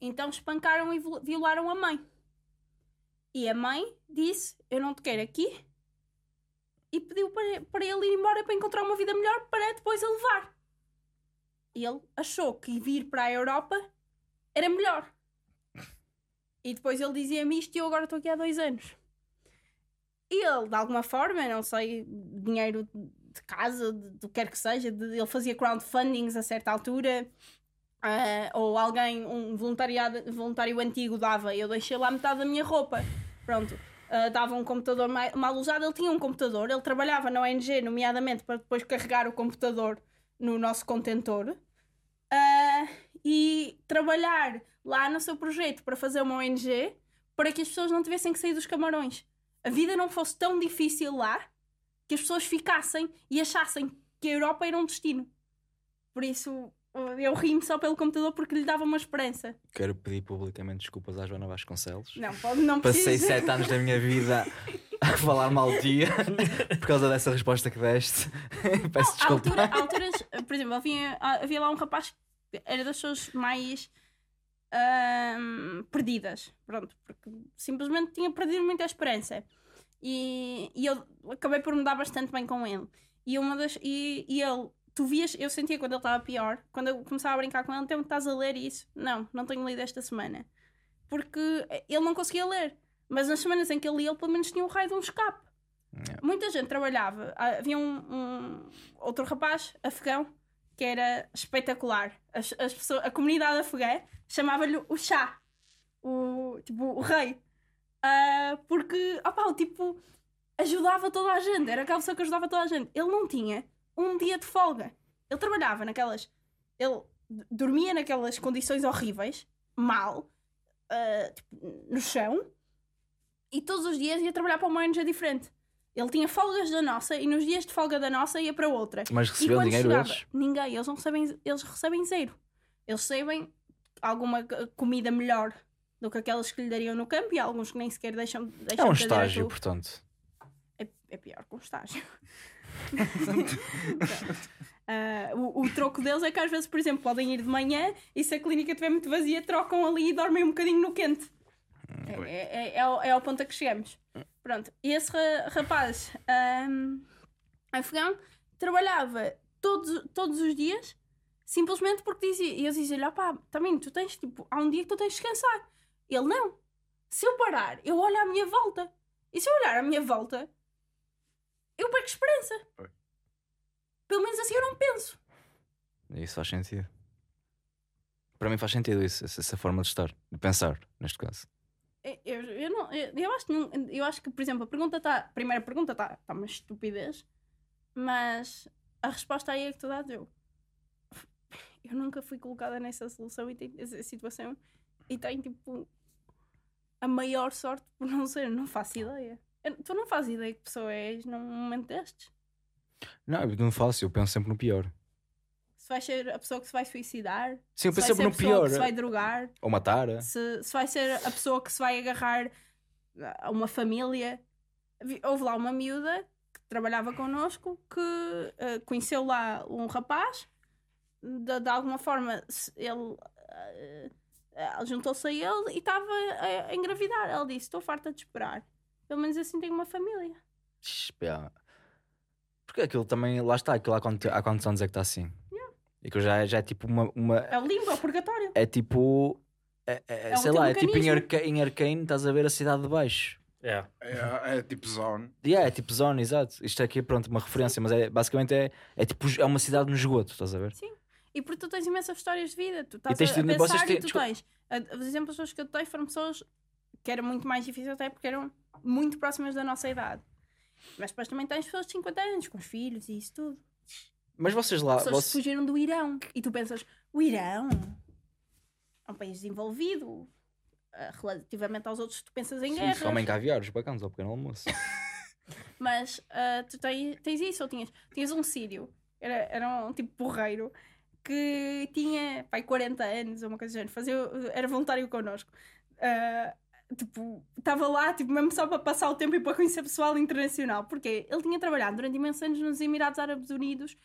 Então espancaram e viol- violaram a mãe. E a mãe disse: Eu não te quero aqui. E pediu para, para ele ir embora para encontrar uma vida melhor para depois a levar. Ele achou que vir para a Europa era melhor. E depois ele dizia-me isto e eu agora estou aqui há dois anos. E ele, de alguma forma, não sei, dinheiro de casa, do que quer que seja, de- ele fazia crowdfundings a certa altura, ah, ou alguém, um voluntariado, voluntário antigo dava, eu deixei lá metade da minha roupa. Pronto. Ah, dava um computador mal usado, ele tinha um computador, ele trabalhava na ONG, nomeadamente para depois carregar o computador no nosso contentor. Ah, e trabalhar lá no seu projeto para fazer uma ONG para que as pessoas não tivessem que sair dos camarões. A vida não fosse tão difícil lá que as pessoas ficassem e achassem que a Europa era um destino. Por isso eu ri-me só pelo computador porque lhe dava uma esperança. Quero pedir publicamente desculpas à Joana Vasconcelos. Não, pode não Passei precisa. sete anos da minha vida a falar mal ti por causa dessa resposta que deste. Peço Há desculpa. altura- há alturas, por exemplo, havia, havia lá um rapaz que era das pessoas mais ahm, perdidas, pronto, porque simplesmente tinha perdido muita esperança. E, e eu acabei por me dar bastante bem com ele. E uma das. E, e ele, tu vias, eu sentia quando ele estava pior, quando eu começava a brincar com ele, então estás a ler isso? Não, não tenho lido esta semana. Porque ele não conseguia ler. Mas nas semanas em que ele lia, ele pelo menos tinha um raio de um escape. Yeah. Muita gente trabalhava. Ah, Havia um, um- outro rapaz afegão que era espetacular. As, as pessoas, a comunidade afegã chamava-lhe o chá, o, tipo, o rei. Ah, porque, opá, o tipo, ajudava toda a gente. Era aquela pessoa que ajudava toda a gente. Ele não tinha um dia de folga. Ele trabalhava naquelas. Ele dormia naquelas condições horríveis, mal, ah, tipo, no chão, e todos os dias ia trabalhar para uma ONG diferente. Ele tinha folgas da nossa e nos dias de folga da nossa ia para outra. Mas recebeu dinheiro chegava, eles? Ninguém, eles não recebem, eles recebem zero. Eles recebem alguma comida melhor do que aquelas que lhe dariam no campo e alguns que nem sequer deixam, É deixam um de ter direito- estágio, portanto. É, é pior que um estágio. Ah, o, o troco deles é que às vezes, por exemplo, podem ir de manhã e se a clínica estiver muito vazia, trocam ali e dormem um bocadinho no quente. É, é, é, é ao, é ao ponto a que chegamos. Pronto, e esse ra- rapaz ahm, afegão trabalhava todos, todos os dias simplesmente porque dizia, e eu dizia-lhe: opá, também tu tens tipo, há um dia que tu tens de descansar. Ele não. Se eu parar, eu olho à minha volta. E se eu olhar à minha volta, eu perco esperança. Oi. Pelo menos assim eu não penso. Isso faz sentido. Para mim faz sentido isso, essa, forma de estar, de pensar, neste caso. Eu, eu, eu não, eu, eu acho que eu acho que, por exemplo, a pergunta está. A primeira pergunta está tá uma estupidez, mas a resposta aí é que tu dás eu. Eu nunca fui colocada nessa solução e tenho, essa situação e tenho tipo a maior sorte por não ser, não faço ideia. Eu- tu não fazes ideia que pessoa és num momento destes? Não, eu não faço, eu penso sempre no pior. Se vais ser a pessoa que se vai suicidar, Sim, eu se penso vai sempre ser a no pessoa pior. que se vai drogar, Ou matar. é? se, se vai ser a pessoa que se vai agarrar a uma família. Houve lá uma miúda que trabalhava connosco que eh, conheceu lá um rapaz, de, de alguma forma ele eh, juntou-se a ele e estava a, a engravidar. Ela disse: Estou farta de esperar. Pelo menos assim tenho uma família. Espera. Porque aquilo também, lá está, aquilo há, quanto- há quantos anos é que está assim? E que já, é- já é tipo uma. uma- É o limbo, é o purgatório. é tipo. É, é- É o sei lá, é tipo em. Arca, em Arcane, estás a ver a cidade de baixo. É. É, é tipo zone. Yeah, é tipo zona, exato. Isto aqui é pronto, uma referência, mas é, basicamente é, é tipo é uma cidade no esgoto, estás a ver? E porque tu tens imensas histórias de vida, tu estás tens a, a pensar e tu desculpa. tens. a- Os exemplos todos que eu dei foram pessoas que era muito mais difícil até porque eram muito próximas da nossa idade. Mas depois também tens pessoas de 50 anos, com os filhos e isso tudo. Mas vocês lá. pessoas Vocês... fugiram do Irão. E tu pensas, o Irão é um país desenvolvido. ah, Relativamente aos outros, tu pensas em guerras. Comem caviar, os bacanos ao pequeno almoço. Mas ah, tu tens, tens isso, ou tinhas, tinhas um sírio, era, era um tipo porreiro, que tinha pai, 40 anos, ou uma coisa do género, fazia, era voluntário connosco. Ah, tipo, estava lá, tipo, mesmo só para passar o tempo e para conhecer pessoal internacional. Porque ele tinha trabalhado durante imensos anos nos Emirados Árabes Unidos,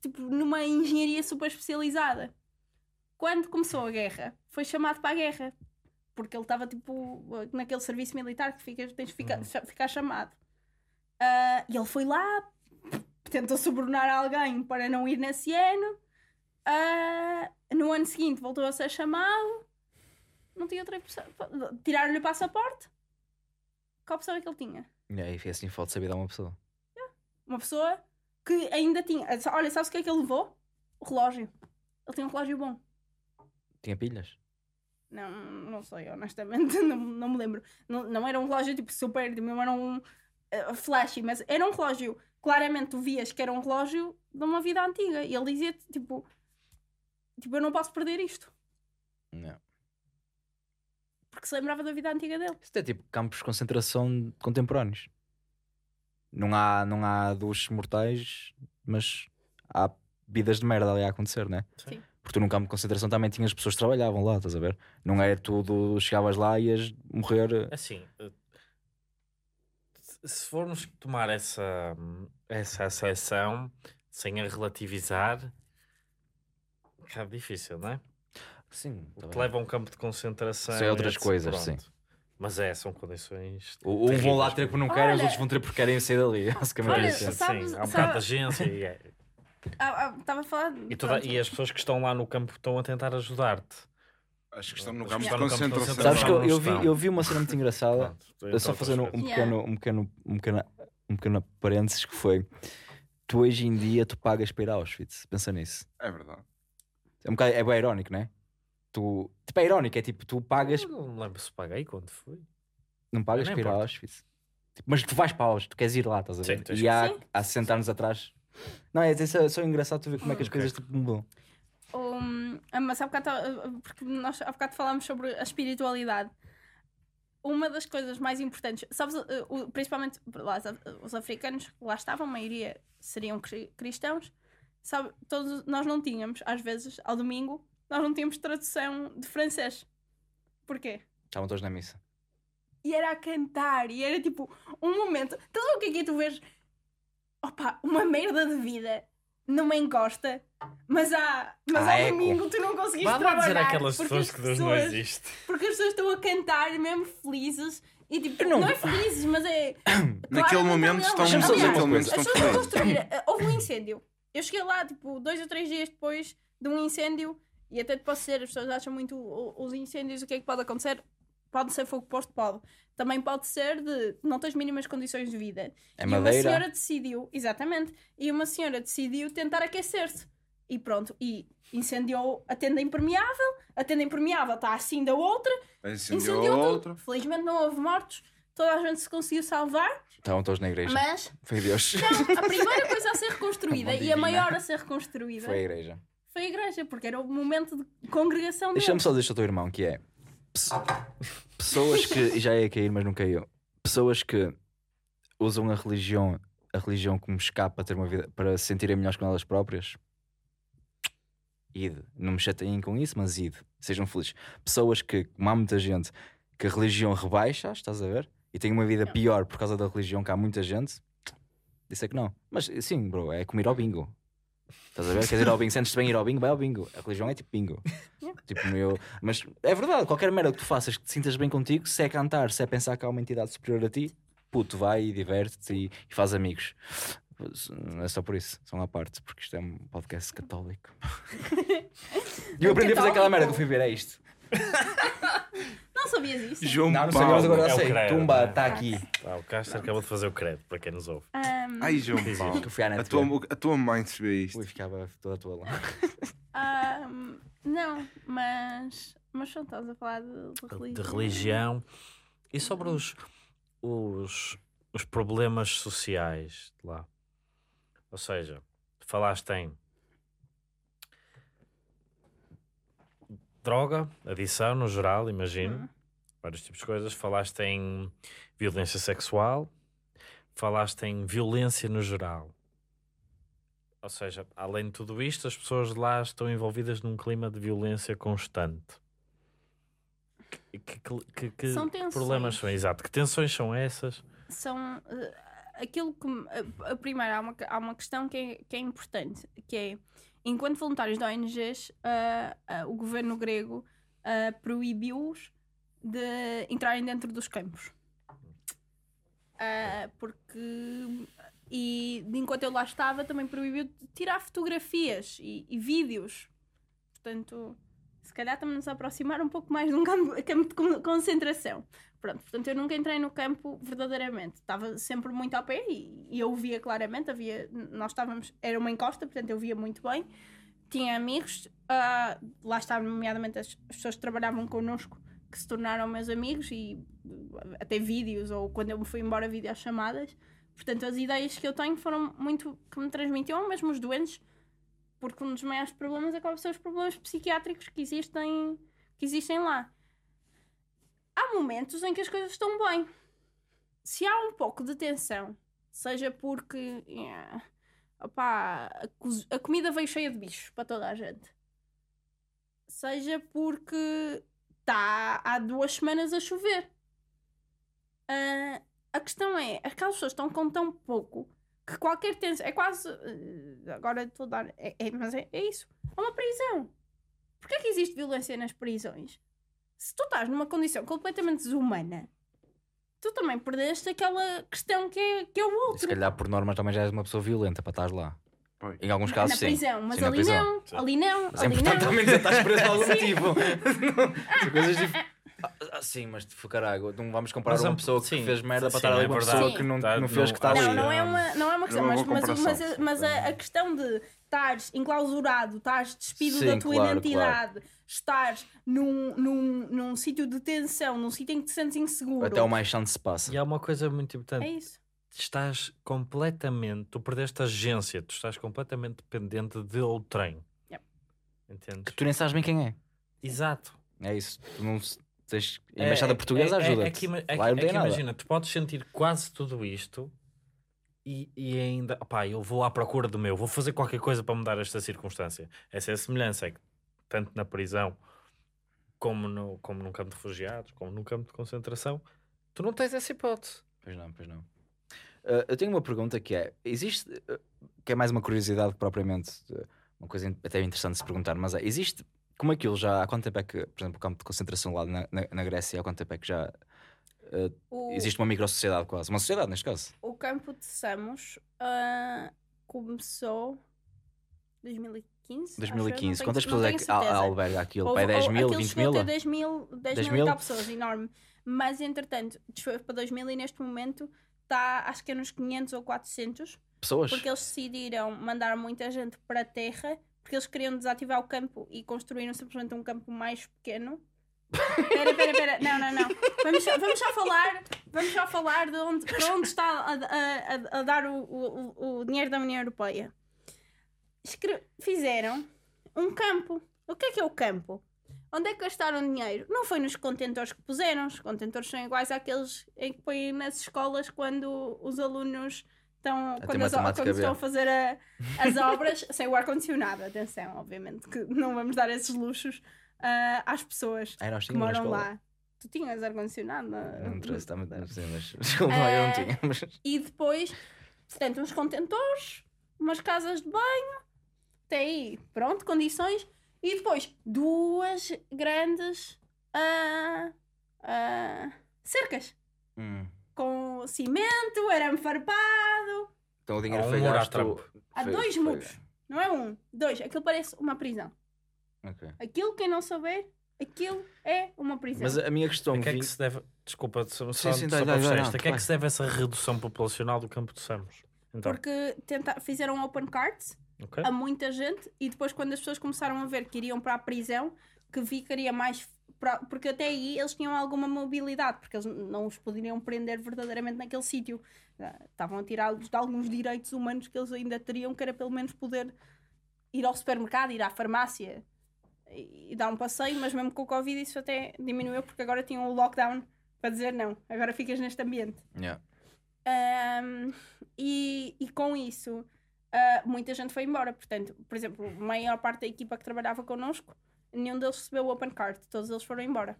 tipo, numa engenharia super especializada. Quando começou a guerra, foi chamado para a guerra. Porque ele estava, tipo, naquele serviço militar que fica, tens de ficar, ficar chamado. Ah, e ele foi lá, tentou subornar alguém para não ir nesse ano. Ah, no ano seguinte voltou a ser chamado. Não tinha outra opção. Tiraram-lhe o passaporte. Qual opção é que ele tinha? E aí, foi assim, falta saber dar uma pessoa. Uma pessoa que ainda tinha. Olha, sabes o que é que ele levou? O relógio. Ele tinha um relógio bom. Tinha pilhas? Não, não sei, honestamente, não, não me lembro. Não, não era um relógio tipo super, tipo, não era um uh, flashy, mas era um relógio. Claramente tu vias que era um relógio de uma vida antiga. E ele dizia tipo, tipo, eu não posso perder isto. Não. Porque se lembrava da vida antiga dele. Isto é tipo campos de concentração contemporâneos. Não há, não há duos mortais, mas há vidas de merda ali a acontecer, né? Sim. Porque tu num campo de concentração também tinhas pessoas que trabalhavam lá, estás a ver? Não é tudo, chegavas lá e ias morrer. Assim, eh, se- se formos tomar essa, essa acessão sem a relativizar, é difícil, não é? Sim, O tá que leva a um campo de concentração. Isso é outras etc. coisas, Pronto. sim. Mas é, são condições. O- Um vão lá ter porque não querem, os outros vão ter porque querem sair dali. Basicamente Olha, é isso. Sim, sabes- há um sabe- bocado de agência e, é- Estava a falar. e, toda- e as pessoas que estão lá no campo estão a tentar ajudar-te. Acho que estamos no As campo de pessoas estão no campo de concentração. Sabes que eu, eu vi, eu vi uma cena muito engraçada. Pronto, só outras fazer um, um Yeah. pequeno, um pequeno, um pequeno, um pequeno parênteses que foi tu hoje em dia tu pagas para ir a Auschwitz. Pensa nisso. É verdade. É um bocado, é bem irónico, não é? Tu, tipo, é irónico, é tipo, tu pagas, Eu não me lembro se paguei quando fui. não pagas para ir a importa. Auschwitz. Tipo, mas tu vais para Auschwitz, tu queres ir lá, estás a ver? Sim, e há, Sim. há 60 anos atrás. Não, é, é só, só engraçado tu ver como é que as Ok. coisas tipo, mudam. Um, mas há bocado, porque nós há bocado falámos sobre a espiritualidade. Uma das coisas mais importantes, sabes, o- principalmente lá, os africanos lá estavam, a maioria seriam cri- cristãos, sabe, todos nós não tínhamos, às vezes, ao domingo, nós não tínhamos tradução de francês. Porquê? Estavam todos na missa. E era a cantar, e era tipo um momento. Estás a ver o que é que é tu vês? Opa, uma merda de vida numa encosta, mas, há, mas Ah, ao eco. domingo tu não conseguiste Vá trabalhar. dizer àquelas porque pessoas as que Deus não pessoas- existe. Porque as pessoas estão a cantar mesmo felizes e tipo, não- não... é felizes, mas é. Naquele momento estão, dizer naquele momento estão felizes. Houve um incêndio. Eu cheguei lá, tipo, dois ou três dias depois de um incêndio, e até te posso ser, as pessoas acham muito os incêndios, o que é que pode acontecer? Pode ser fogo posto, pode. Também pode ser de não tens mínimas condições de vida. É e uma madeira. senhora decidiu, exatamente, e uma senhora decidiu tentar aquecer-se. E pronto, e incendiou a tenda impermeável, a tenda impermeável está assim da outra, Incendiou incendiou outro. Felizmente não houve mortos, toda a gente se conseguiu salvar, Estavam todos na igreja. mas Foi Deus. não, a primeira coisa a ser reconstruída e a maior a ser reconstruída Foi a igreja. foi a igreja, porque era o momento de congregação Deixa-me só dizer isto ao teu irmão, que é pes- pessoas que e já ia cair, mas não caiu. Pessoas que usam a religião, a religião como escape para ter uma vida para se sentirem melhores com elas próprias. Ide. Não me chateiem com isso, mas ide. Sejam felizes. Pessoas que, como há muita gente, que a religião rebaixa, estás a ver? E tem uma vida Não. pior por causa da religião, que há muita gente. Disse é que não. Mas sim, bro, é como ir ao bingo. Estás a ver? Queres ir ao bingo? Sentes-te bem ir ao bingo? Vai ao bingo. A religião é tipo bingo. Tipo, meu... Mas é verdade, qualquer merda que tu faças que te sintas bem contigo, se é cantar, se é pensar que há uma entidade superior a ti, puto, vai e diverte-te e, e faz amigos. Não é só por isso, são à parte, porque isto é um podcast católico. E eu aprendi a fazer aquela merda que eu fui ver, é isto. Não sabias isso? João Não, não Paulo. sabíamos agora, É sei. credo, Tumba, não é? está aqui. Ah, o Castro acabou de fazer o crédito, para quem nos ouve. Ahm, Ai, João Paulo. A tua, a tua mãe vê isto. Ui, ficava toda toda lá. ahm, não, mas. Mas só estás a falar de, de religião. De religião. E sobre os, os, os problemas sociais de lá. Ou seja, falaste em droga, adição no geral, imagino. Uhum. Vários tipos de coisas. Falaste em violência sexual. Falaste em violência no geral. Ou seja, além de tudo isto, as pessoas lá estão envolvidas num clima de violência constante. que, que- que- São problemas são? Exato, que tensões são essas? são eh, aquilo que a primeira há uma, há uma questão que é, que é importante que é enquanto voluntários da ONGs ah, ah, o governo grego ah, proibiu-os de entrarem dentro dos campos. Porque e enquanto eu lá estava também proibiu de tirar fotografias e, e vídeos. Portanto se calhar estamos a aproximar um pouco mais de um campo, campo de con- concentração Pronto, portanto eu nunca entrei no campo verdadeiramente. Estava sempre muito ao pé e, e eu via claramente, havia, nós estávamos, era uma encosta, portanto eu via muito bem. Tinha amigos, ah, lá estavam nomeadamente as, as pessoas que trabalhavam connosco que se tornaram meus amigos e uh, até vídeos ou quando eu me fui embora videochamadas. Portanto, as ideias que eu tenho foram muito que me transmitiam, mesmo os doentes, porque um dos maiores problemas acaba por ser os problemas psiquiátricos que existem, que existem lá há momentos em que as coisas estão bem. Se há um pouco de tensão, seja porque yeah, a, a comida veio cheia de bichos para toda a gente, seja porque está há duas semanas a chover. Ah, a questão é, aquelas pessoas estão com tão pouco que qualquer tensão é quase eh, agora estou a dar é, é- mas é, é isso, é uma prisão. Porquê é que existe violência nas prisões? Se tu estás numa condição completamente desumana, tu também perdeste aquela questão que é, que é o Se outro. calhar por norma também já és uma pessoa violenta para estar lá. Pois. Em alguns Na casos sim. prisão, mas Sim, na ali prisão. não, Sim. ali não, Mas é ali importante não. também dizer que estás preso por algum motivo. São coisas diferentes. Ah, sim, mas tipo, caralho, não vamos comparar Mas, uma um, pessoa que sim, fez merda para sim, estar ali é uma pessoa que não, Tá, não fez que está ali. Não, não é uma, não é uma questão, Não é mas, uma mas, mas, mas a, a questão de estares enclausurado, estares despido Sim, da tua claro, identidade, estares num, num, num sítio de tensão, num sítio em que te sentes inseguro. Até o mais chão se passa. E há uma coisa muito É importante. isso. Estás completamente, tu perdeste a agência, tu estás completamente dependente de outrem. Yep. Entendes? Que tu nem sabes bem quem é. Exato. É isso. Tu não tens... A É- embaixada é- portuguesa é- é- ajuda. É, que, é, Lá é que imagina, tu podes sentir quase tudo isto e, e ainda, opá, eu vou à procura do meu, vou fazer qualquer coisa para mudar esta circunstância. Essa é a semelhança, é que tanto na prisão como, no, como num campo de refugiados, como num campo de concentração, tu não tens essa hipótese. Pois não, pois não. Ah, eu tenho uma pergunta que é: existe, ah, que é mais uma curiosidade propriamente, ah, uma coisa até interessante de se perguntar, mas é: existe, como aquilo já, há quanto tempo é que, por exemplo, o campo de concentração lá na, na, na Grécia, há quanto tempo é que já O, existe uma microsociedade quase? Uma sociedade, neste caso. o campo de Samos ah, começou 2015. Acho eu, não 2015. tenho- Quantas pessoas é que alberga aquilo? Houve- Pai, 10 ou- mil, aquilo 20 chegou a mil? ter 10 mil, 10 10 mil, mil? e tal pessoas, enorme. Mas entretanto, desfez para 2000 e neste momento está, acho que é nos 500 ou 400, Pessoas? porque eles decidiram mandar muita gente para a terra, porque eles queriam desativar o campo e construíram simplesmente um campo mais pequeno. Espera, espera, espera. Não, não, não. Vamos, só- vamos só falar, vamos só falar de onde, para onde está a, a- a- a dar o, o- o dinheiro da União Europeia. Fizeram um campo. O que é que é o campo? Onde é que gastaram dinheiro? Não foi nos contentores que puseram. Os contentores são iguais àqueles em que põem nas escolas quando os alunos estão, ter quando, as, matemática quando estão a fazer a- as obras sem o ar-condicionado. Atenção, obviamente, que não vamos dar esses luxos ah, às pessoas Ai, que moram lá. Tu tinhas ar-condicionado? na- Não interessa, está muito. Sei, mas. Desculpa, eu não Eh, tinha. Mas... E depois, portanto, uns contentores, umas casas de banho, até aí, pronto, condições. E depois, duas grandes ah, ah, cercas. Hum. Com cimento, arame farpado. Então o dinheiro Há um foi gasto. Há dois muros. Não é um, dois. Aquilo parece uma prisão. Ok. Aquilo, quem não souber, aquilo é uma prisão. Mas a minha questão A que é que se deve. Desculpa, só, Sim, sim, só para fechar dá, isto. dá, A que é que se deve essa redução populacional do campo de Samos? Então, Porque tenta, fizeram open cards ok? a muita gente e depois quando as pessoas começaram a ver que iriam para a prisão que ficaria mais porque até aí eles tinham alguma mobilidade porque eles não os poderiam prender verdadeiramente naquele sítio Ah, estavam a tirá-los de alguns direitos humanos que eles ainda teriam que era pelo menos poder ir ao supermercado, ir à farmácia e, e dar um passeio, mas mesmo com o Covid isso até diminuiu porque agora tinham o lockdown para dizer não, agora ficas neste ambiente Yeah. um, e, e com isso, ah, muita gente foi embora. Portanto, por exemplo, a maior parte da equipa que trabalhava connosco, nenhum deles recebeu o Open Card, todos eles foram embora.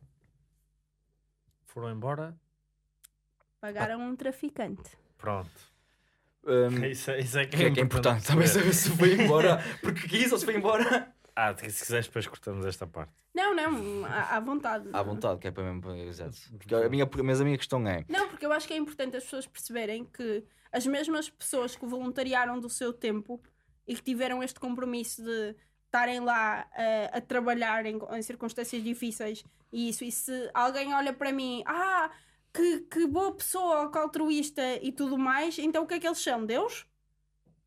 foram embora. Pagaram um traficante. Pronto. Um, Isso, é- isso é que que é, que é importante também saber se foi embora. Porque quis ou se foi embora. Ah, se quiseres, depois cortamos esta parte. Não, não, à, à vontade. À vontade, que é para mesmo. Exato. Porque a minha, mas a minha questão é. Não, porque eu acho que é importante as pessoas perceberem que as mesmas pessoas que voluntariaram do seu tempo e que tiveram este compromisso de estarem lá eh, a trabalhar em, em circunstâncias difíceis e isso, e se alguém olha para mim, ah, que, que boa pessoa, que altruísta e tudo mais, então o que é que eles são? Deus?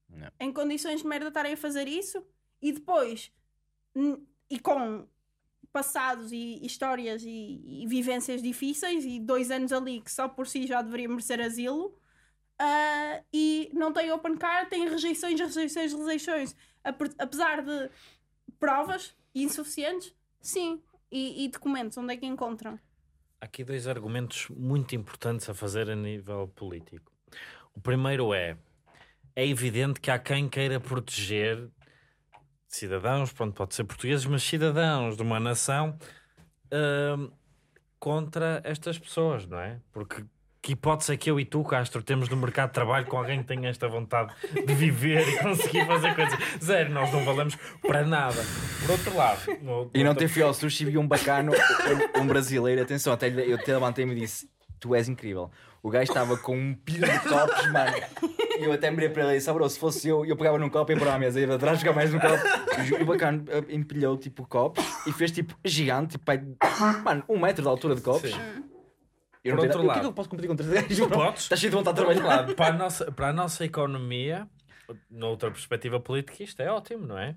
Não. Em condições de merda estarem a fazer isso? E depois, e com passados e histórias e, e vivências difíceis e dois anos ali que só por si já deveria merecer asilo ah, e não tem open card, tem rejeições, rejeições, rejeições Ape- apesar de provas insuficientes sim, e, e documentos, onde é que encontram? Há aqui dois argumentos muito importantes a fazer a nível político. O primeiro é: é evidente que há quem queira proteger cidadãos, pronto, pode ser portugueses, mas cidadãos de uma nação hum, contra estas pessoas, não é? Porque que hipótese é que eu e tu, Castro, temos no mercado de trabalho com alguém que tenha esta vontade de viver e conseguir fazer coisas? Zero, nós não valemos para nada. Por outro lado, no- E não outro- ter fui ao sushi e um bacano, um, um brasileiro. Atenção, até eu até levantei-me e disse: Tu és incrível. O gajo estava com um pilho de copos, mano. E eu até mirei para ele e disse: "Ah, bro, se fosse eu, eu pegava num copo e ia para a mesa, ia atrás jogar mais num copo. E o bacano eh, empilhou tipo copos e fez tipo gigante, tipo, pai, mano, um metro de altura de copos. Sim. Eu Por não outro tenho- O que é lado- que eu posso competir com três gajos? Tu bro? podes. Estás cheio de vontade de trabalhar. lado, para a nossa, para a nossa economia, noutra perspectiva política, isto é ótimo, não é?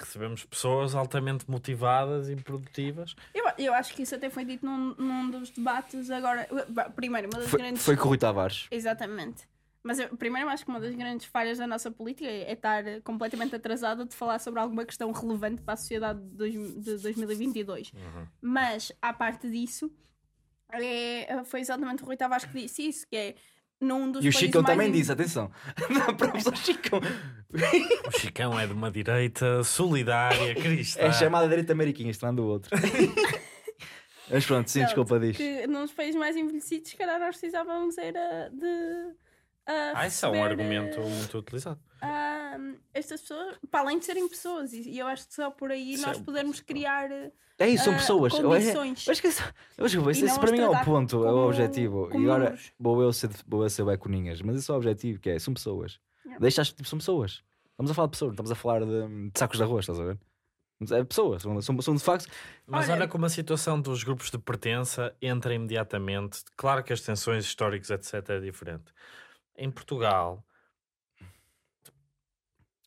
Recebemos pessoas altamente motivadas e produtivas. Eu, eu acho que isso até foi dito num, num dos debates agora. Bah, Primeiro, uma das Foi, grandes. foi com o Rui Tavares. Exatamente. Mas eu, primeiro, eu acho que uma das grandes falhas da nossa política é, estar completamente atrasada de falar sobre alguma questão relevante para a sociedade de, dois- de 2022. Mas, à parte disso, é, foi exatamente o Rui Tavares que disse isso, que é num dos E o Chicão mais também in- disse: atenção. Provas ao Chicão. O Chicão é de uma direita solidária, cristã. É chamada direita americana, este não do outro. Mas pronto, sim, Não, desculpa, diz. que nos países mais envelhecidos, se calhar nós precisávamos era de. ah, Ah, isso é um argumento ah, muito utilizado. Ah, estas pessoas, para além de serem pessoas, e e eu acho que só por aí Isso nós podemos criar É isso, são ah, pessoas. condições. Eu acho que isso, eu acho que isso, não isso para mim é o ponto, é o como- objetivo. como e agora números. vou eu ser, vou eu ser bué coninhas, mas esse é o objetivo, que é, são pessoas. Yeah. Deixa tipo, são pessoas. Estamos a falar de pessoas, não estamos a falar de, de sacos de arroz, estás a ver? É pessoas, são, são, são de facto. Mas Olha- olha como a situação dos grupos de pertença entra imediatamente. Claro que as tensões históricas, etc., é diferente. Em Portugal,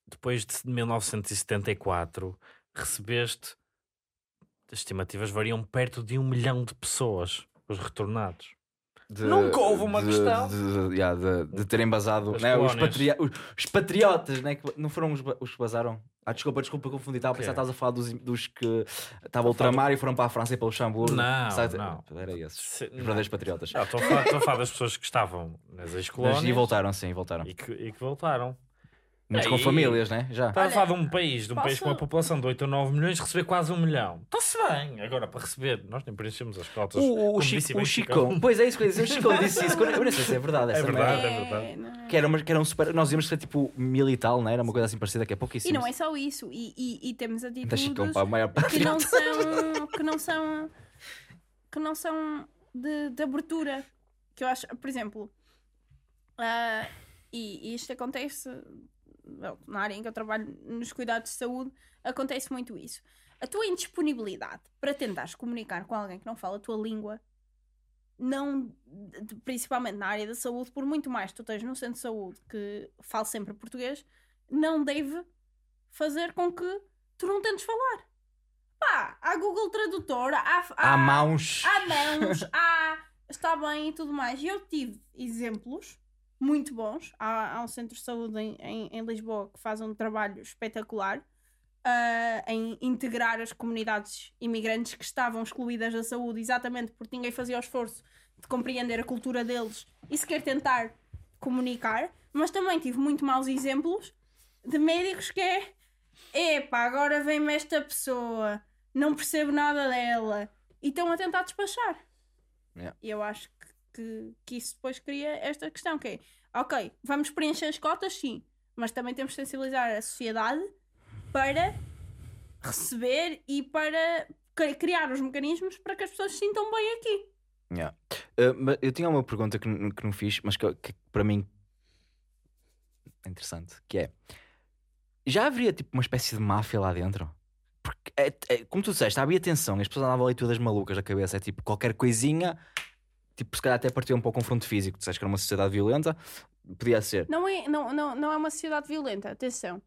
depois de 1974, recebeste. As estimativas variam perto de um milhão de pessoas, os retornados. De, Nunca houve uma de, questão. De, de, yeah, de- de terem basado As né, os, patria- os, os patriotas, né, que não foram os, os que basaram. Ah, desculpa, desculpa, confundi. Estava a pensar que estavas a falar dos, dos que estavam a ultramar e foram para a França e para o Luxemburgo. Não, Sabe- não. Era esses. Se- Os verdadeiros patriotas. Estou a falar, estou a falar das pessoas que estavam nas ex-colónias e voltaram, sim, voltaram. e que, e que voltaram. Mas com Aí- famílias, né? Já. Estás a falar de um país, de um país posso- com uma população de 8 ou 9 milhões, receber quase um milhão. Está-se bem. Agora, para receber, nós nem preenchemos as cotas. O, o, disse Chico, o Chicão. Pois é isso que eu dizer. O Chicão disse isso. Eu não sei se é verdade. É verdade. é verdade. é? Que era, uma, que era um super. Nós íamos ser tipo mil e tal, não era? Uma coisa assim parecida que é pouquíssimo. E não é só isso, e, e, e temos atitudes Chicão, pá, maior que não são que não são que não são de, de abertura que eu acho por exemplo ah, e, e isto acontece na área em que eu trabalho nos cuidados de saúde acontece muito isso a tua indisponibilidade para tentares comunicar com alguém que não fala a tua língua não principalmente na área da saúde por muito mais que tu estejas num centro de saúde que fale sempre português não deve fazer com que tu não tentes falar Pá, há Google Tradutor, há, Há mãos. há mãos, há. Está bem e tudo mais. E eu tive exemplos muito bons. Há, há um centro de saúde em, em, em Lisboa que faz um trabalho espetacular ah, em integrar as comunidades imigrantes que estavam excluídas da saúde, exatamente porque ninguém fazia o esforço de compreender a cultura deles e sequer tentar comunicar. Mas também tive muito maus exemplos de médicos que é epá, agora vem-me esta pessoa, não percebo nada dela e estão a tentar despachar. Yeah. E eu acho que, que, isso depois cria esta questão, que é, ok, vamos preencher as cotas, sim, mas também temos de sensibilizar a sociedade para receber e para cri- criar os mecanismos para que as pessoas se sintam bem aqui. Yeah. Uh, eu tinha uma pergunta que, que não fiz, mas que, que para mim é interessante, que é já haveria tipo uma espécie de máfia lá dentro? Porque é, é- como tu disseste, havia tensão, as pessoas andavam ali todas malucas da cabeça, é tipo qualquer coisinha, tipo se calhar até partia um pouco confronto físico, tu disseste que era uma sociedade violenta, podia ser. Não é, não, não, não é uma sociedade violenta, atenção.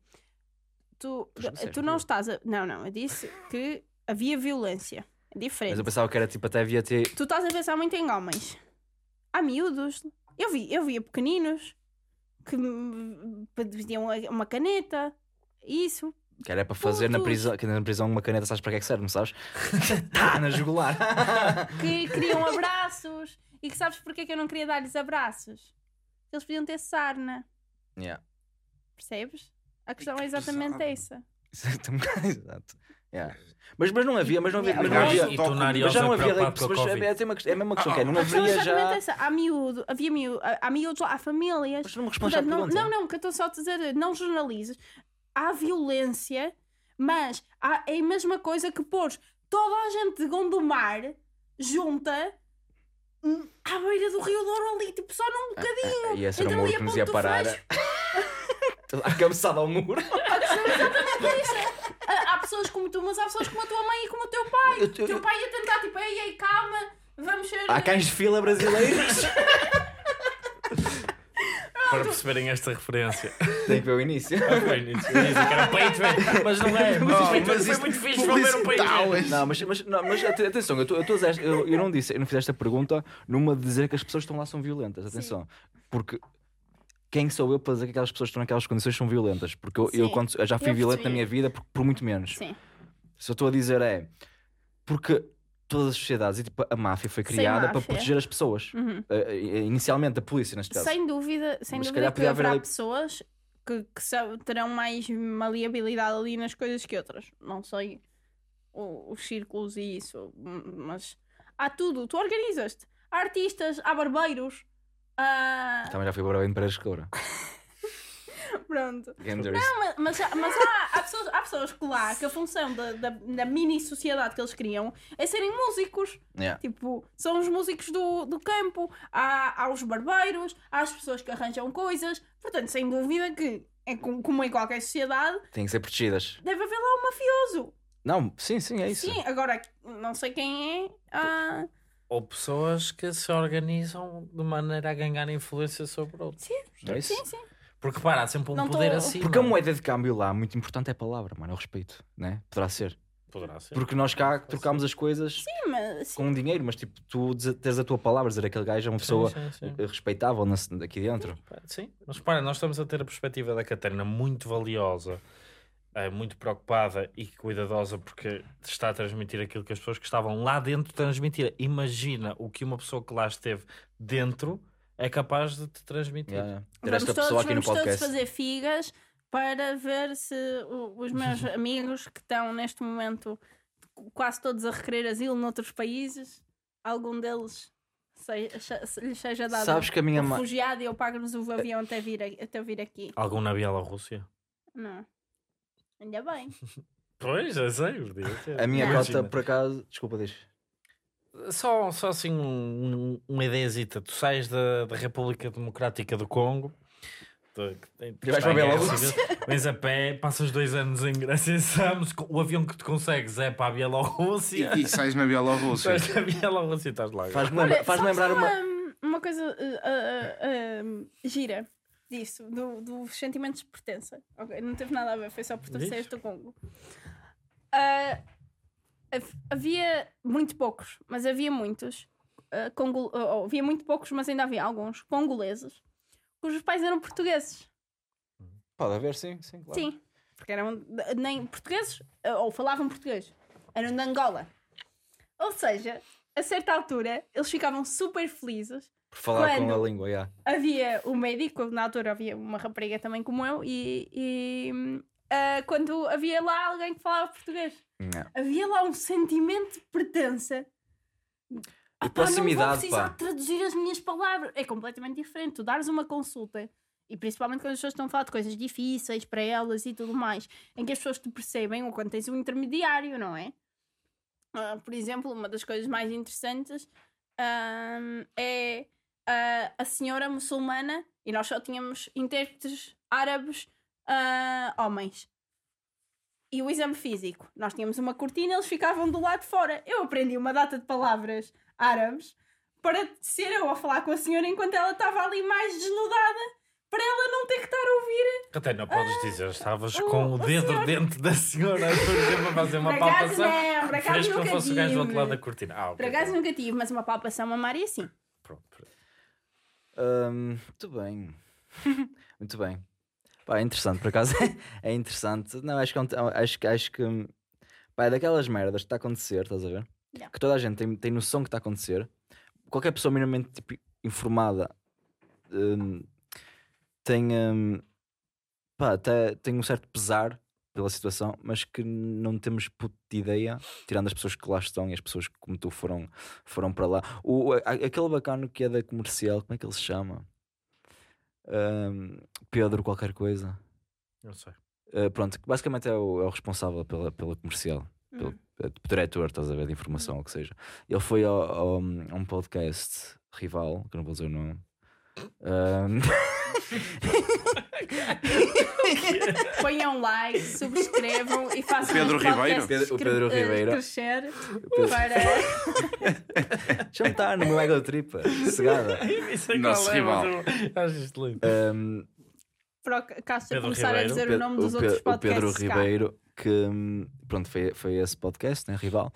Tu, Pois não disseste tu não estás a. Não, não, eu disse que havia violência. É diferente. Mas eu pensava que era tipo até havia ter. Tu estás a pensar muito em homens. Há miúdos. Eu vi, eu via pequeninos que pediam uma caneta. Isso. Que era para fazer na prisão, que na prisão uma caneta, sabes para que é que serve, não sabes? tá, na jugular. Que queriam abraços. E que sabes porque é que eu não queria dar-lhes abraços? Eles podiam ter sarna. yeah. Percebes? A questão é exatamente essa. Exato. Yeah. Mas, mas não havia, mas não havia, mas não Mas- havia, mas já não havia mas é, é, uma, é a mesma questão que é, não A questão é já. essa. Há miúdo, havia miúdo, há miúdos lá, há famílias. Mas não me respondes à Portanto, não, pergunta. não, não, que eu estou só a dizer, não generalizes. Há violência, mas há, é a mesma coisa que pôs toda a gente de Gondomar junta hum, à beira do Rio Douro ali, tipo, só num bocadinho. E esse era o Então, muro que nos ia parar. fecho? A cabeçada ao muro. Há há pessoas como tu, mas há pessoas como a tua mãe e como o teu pai. O teu eu- pai ia tentar, tipo, ei, ei, calma, vamos ser. Há cães de fila brasileiros. Para perceberem esta referência. Tem que ver o início. Foi início. Eu dizer que era Patreon, mas não é. Mas Não, mas foi muito fixe. Vão ver o Patreon. Não, mas, mas, não, mas ate- atenção, eu, tô- eu, tô eu, eu não disse, eu não fiz esta pergunta numa de dizer que as pessoas que estão lá são violentas. Atenção, porque quem sou eu para dizer que aquelas pessoas que estão naquelas condições são violentas? Porque eu, eu, Sim, quando, eu já fui eu violento na minha vida por, por muito menos. Sim. Se eu estou a dizer é porque todas as sociedades e tipo, a máfia foi criada para máfia. proteger as pessoas. Uhum. Eh, inicialmente a polícia, neste caso. Sem dúvida, sem Mas dúvida que haverá ali- pessoas que, que são- terão mais maleabilidade ali nas coisas que outras. Não sei os círculos e isso, mas há tudo. Tu organizas-te. Há artistas, há barbeiros. há- Também já fui para bem para a escola. Pronto. Game Theories. Mas, mas, há- mas há, há pessoas, há pessoas que lá que a função da, da, da mini sociedade que eles criam é serem músicos. Yeah. Tipo, são os músicos do, do campo, há, há os barbeiros, há as pessoas que arranjam coisas. Portanto, sem dúvida que, é com- como em qualquer sociedade, Têm que ser protegidas. deve haver lá um mafioso. Não, sim, sim, é isso. Sim, agora, não sei quem é. ah, Ou pessoas que se organizam de maneira a ganhar influência sobre outros. sim, É sim, sim. Porque para, há sempre um Não poder tô- assim. Porque a moeda de câmbio lá, muito importante é a palavra, mano, é o respeito, né? Poderá ser. Poderá ser. Porque nós cá trocamos as coisas Sim, mas, sim. com dinheiro, mas tipo, tu dizer- teres a tua palavra, dizer aquele gajo é uma Sim, pessoa sim, sim. eh, respeitável na- aqui dentro. Pá, Sim, mas repara, nós estamos a ter a perspectiva da Catarina muito valiosa, eh, muito preocupada e cuidadosa porque está a transmitir aquilo que as pessoas que estavam lá dentro transmitiram. Imagina o que uma pessoa que lá esteve dentro é capaz de te transmitir. Yeah, yeah. Ter Vamos esta todos, pessoa aqui no vamos todos podcast. fazer figas para ver se o- os meus amigos que estão neste momento quase todos a requerer asilo noutros países, algum deles seja, se- lhes seja dado Sabes que a minha mãe. refugiado e eu pago-nos o avião até vir, a- até vir aqui. Algum na Bielorrússia? Não. Ainda bem. Pois, eu sei, ser. A minha cota, por acaso. Desculpa, diz. Só, só assim um- um- uma ideiazita. Tu sais da, da República Democrática do Congo. tu- vais para Bielorrússia. Vens a pé, passas dois anos em Grécia e Samos. O avião que tu consegues é para a Bielorrússia. E, e sais na Bielorrússia. Sais da Bielorrússia e estás lá. Faz-me lembra, faz lembrar uma. uma, uma coisa uh, uh, uh, gira disso, do, dos sentimentos de pertença. Ok, não teve nada a ver, foi só por tu seres do Congo. Hav- havia muito poucos, mas havia muitos. ah, congo- oh, oh, havia muito poucos, mas ainda havia alguns congoleses cujos pais eram portugueses. Pode haver, sim, sim, claro. Sim, porque eram nem portugueses ah, ou falavam português, eram de Angola. Ou seja, a certa altura eles ficavam super felizes Por falar com a língua, yeah. havia o médico, na altura havia uma rapariga também como eu, e, e, ah, quando havia lá alguém que falava português, Yeah. havia lá um sentimento de pertença "Ah, pá, proximidade, não vou precisar pá. traduzir as minhas palavras. É completamente diferente. Tu dares uma consulta, e principalmente quando as pessoas estão a falar de coisas difíceis para elas e tudo mais, em que as pessoas te percebem, ou quando tens um intermediário, não é? Ah, por exemplo, uma das coisas mais interessantes é ah, a senhora muçulmana, e nós só tínhamos intérpretes árabes ah, homens. E o exame físico. Nós tínhamos uma cortina, eles ficavam do lado de fora. Eu aprendi uma data de palavras árabes para ser eu a falar com a senhora enquanto ela estava ali mais desnudada, para ela não ter que estar a ouvir. Até não podes dizer, estavas o- com o o dedo senhor- dentro da senhora, a fazer uma palpação. não, por acaso nunca fosse o gajo do outro lado da cortina. Ah, ok, Por acaso pronto. nunca tive, mas uma palpação mamária sim. Pronto, pronto. Hum, muito bem. muito bem. Pá, é interessante, por acaso. é interessante. Não, acho que, é um- acho, acho que pá, é daquelas merdas que está a acontecer, estás a ver? Yeah. Que toda a gente tem, tem noção que está a acontecer. Qualquer pessoa minimamente tipo, informada hum, tem, hum, pá, até, tem um certo pesar pela situação, mas que não temos puta de ideia, tirando as pessoas que lá estão e as pessoas que, como tu, foram, foram para lá. O, aquele bacano que é da comercial, como é que ele se chama? Hum, Pedro, qualquer coisa. Não sei. Uh, pronto, basicamente é o, é o responsável pela, pela comercial, pelo é, diretor, estás a ver, de informação, ou o que seja. Ele foi a um podcast rival, que não vou dizer o nome. Um, Ponham like, subscrevam e façam Pedro podcast Ribeiro? Pedro- o Pedro eh, Ribeiro. crescer Pedro- para estar no meu ego tripa, cegada. É Nosso é, rival. eu Acho isto lindo. Um, para o Cássio Pedro começar Ribeiro. a dizer Pe- o nome dos Pe- outros o podcasts. Pedro cá. Ribeiro, que hum, pronto, foi, foi esse podcast, né, rival,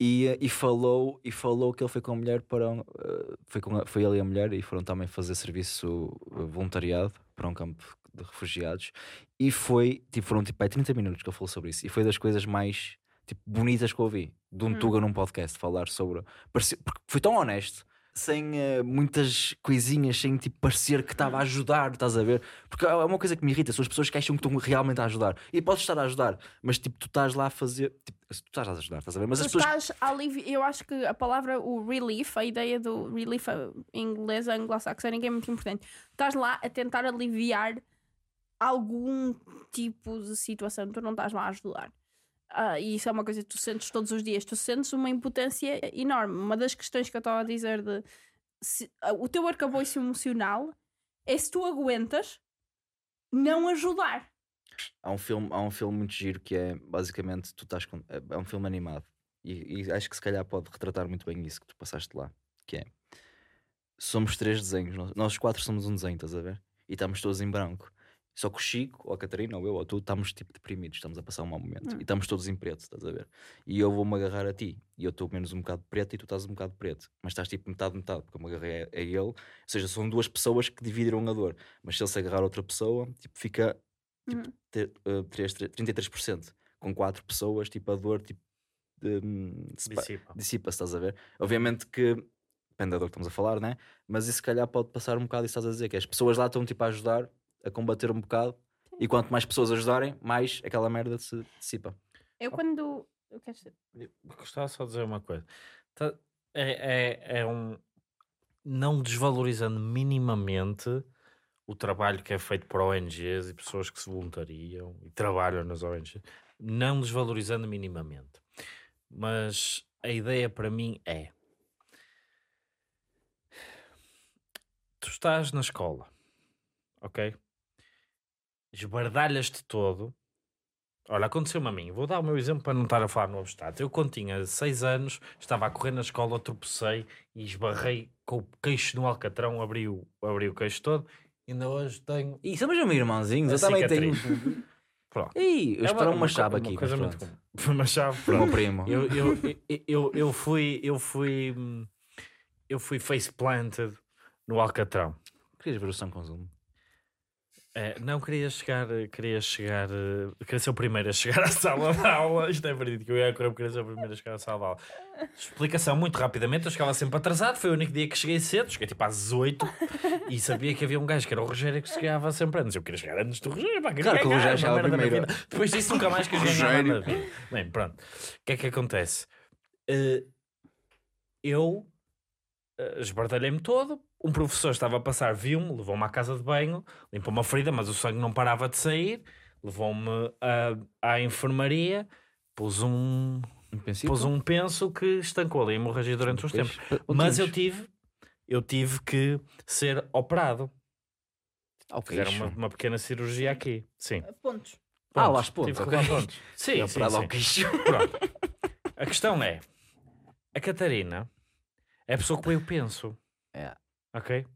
e, eh, e, falou, e falou que ele foi com a mulher para um, eh, foi, com a- foi ele e a mulher e foram também fazer serviço eh, voluntariado para um campo de refugiados e foi, tipo, foram tipo aí 30 minutos que ele falou sobre isso e foi das coisas mais tipo, bonitas que eu ouvi de um Hum. Tuga num podcast falar sobre porque foi tão honesto sem eh, muitas coisinhas, sem tipo parecer que estava a ajudar, estás a ver? Porque é uma coisa que me irrita, são as pessoas que acham que estão realmente a ajudar. E podes estar a ajudar, mas tipo, tu estás lá a fazer. Tipo, tu estás a ajudar, estás a ver? Mas Tu as pessoas. estás a alivi- Eu acho que a palavra, o relief, a ideia do relief em inglês, anglo-saxónica é muito importante. Estás lá a tentar aliviar algum tipo de situação, tu não estás lá a ajudar. Ah, e isso é uma coisa que tu sentes todos os dias. Tu sentes uma impotência enorme. Uma das questões que eu estava a dizer de se- ah, o teu arcabouço emocional é se tu aguentas não ajudar. Há um, filme, há um filme muito giro que é basicamente tu estás com. É é um filme animado. E, e acho que se calhar pode retratar muito bem isso que tu passaste lá. Que é. Somos três desenhos. Nós, nós quatro somos um desenho, estás a ver? E estamos todos em branco. Só que o Chico, ou a Catarina, ou eu, ou tu, estamos tipo deprimidos, estamos a passar um mau momento. Hum. E estamos todos em preto, estás a ver? E eu vou-me agarrar a ti. E eu estou menos um bocado preto e tu estás um bocado preto. Mas estás tipo metade, metade, porque eu me agarrei a, a ele. Ou seja, são duas pessoas que dividiram a dor. Mas se ele se agarrar a outra pessoa, tipo, fica tipo, Hum. te- três- tre- 33%. Com quatro pessoas, tipo, a dor tipo, sepa- Dissipa. dissipa-se, estás a ver? Obviamente que depende da dor que estamos a falar, né? Mas isso se calhar pode passar um bocado isso que estás a dizer, que as pessoas lá estão tipo a ajudar a combater um bocado e quanto mais pessoas ajudarem, mais aquela merda se dissipa. Eu quando. Eu quero Gostava só de dizer uma coisa. Tá- É, é, é um. Não desvalorizando minimamente o trabalho que é feito por ONGs e pessoas que se voluntariam e trabalham nas ONGs. Não desvalorizando minimamente. Mas a ideia para mim é. Tu estás na escola, ok? Esbardalhas-te todo. Olha, aconteceu-me a mim. Vou dar o meu exemplo para não estar a falar no obstáculo. Eu, quando tinha 6 anos, estava a correr na escola, tropecei e esbarrei com o queixo no alcatrão, abri o, abri o queixo todo. Ainda hoje tenho. E somos meus irmãozinhos, eu também cicatriz. tenho. Pronto. Ih, eu É uma, co- chave uma aqui. coisa mas muito pronto. comum. Uma chave, O meu pronto. primo. Eu, eu, eu, eu, fui. Eu fui. Eu fui face planted no alcatrão. Querias ver o som consumo? É, não queria chegar, queria chegar, eh, queria ser o primeiro a chegar à sala de aula. Isto é verdade que eu ia correr queria ser o primeiro a chegar à sala de aula. Explicação muito rapidamente, eu chegava sempre atrasado. Foi o único dia que cheguei cedo, cheguei tipo às 18 e sabia que havia um gajo que era o Rogério que chegava sempre antes. Eu queria chegar antes do Rogério, pá, Claro que o Rogério chegava primeiro. Depois disso nunca mais quis ganhar Rogério. nada na vida. Bem, pronto. O que é que acontece? Eh, eu esbardalhei-me todo. Um professor estava a passar, viu-me, levou-me à casa de banho, limpou uma ferida, mas o sangue não parava de sair. Levou-me à, à enfermaria, pôs um, Um pôs um penso que estancou ali a hemorragia durante uns tempos. uh, Mas eu tive, eu tive que ser operado. Ah, ok, Fizeram uma, uma pequena cirurgia aqui. Sim. Pontos. Ah, lá as pontos, Tive que ok. levar pontos. Sim, sim, sim. Pronto. A questão é: a Catarina é a pessoa que eu penso. É. Ok?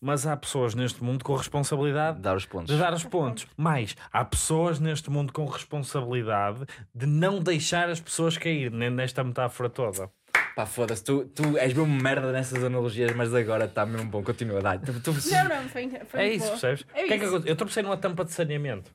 Mas há pessoas neste mundo com responsabilidade Dar os pontos. de dar os pontos. Mais, há pessoas neste mundo com responsabilidade de não deixar as pessoas cair nesta metáfora toda. Pá, foda-se, tu, tu és mesmo merda nessas analogias, mas agora está mesmo bom. Continua, dá. Tu, tu, Não, não, foi, foi É isso, boa. percebes? É que é que acontece? Eu tropecei numa tampa de saneamento.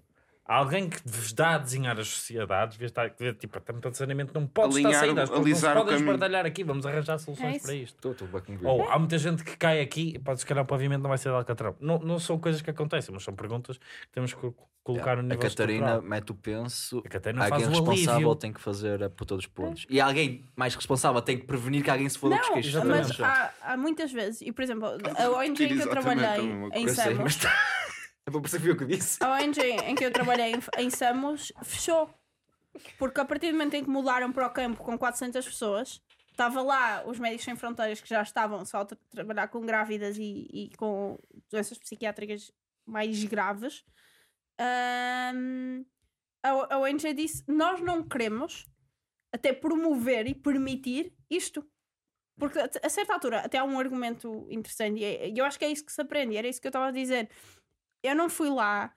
Há alguém que vos dá a desenhar as sociedades, devia estar, tipo, a tampa de saneamento não pode Alinhar estar o- saída, as pessoas não se alisar o podem esbardalhar aqui, vamos arranjar soluções É para isto. Estou, estou. Ou há muita gente que cai aqui e pode se calhar o pavimento não vai ser de Alcatrão. Não, não são coisas que acontecem, mas são perguntas que temos que co- colocar no a nível Catarina estrutural. mete o penso. A Catarina alguém responsável alívio. tem que fazer a por todos os pontos. E alguém mais responsável tem que prevenir que alguém se foda com os Não, queixos. Mas há, há muitas vezes, e por exemplo, a ONG em que eu a trabalhei em Samos, é para perceber o que disse. a ONG em que eu trabalhei em, em Samos fechou. Porque a partir do momento em que mudaram para o campo com 400 pessoas, estava lá os médicos sem fronteiras que já estavam só a tra- trabalhar com grávidas e, e com doenças psiquiátricas mais graves. Ahm, a, a ONG disse: Nós não queremos até promover e permitir isto. Porque a, certa altura, até há um argumento interessante, e é- eu acho que é isso que se aprende, era isso que eu estava a dizer. Eu não fui lá,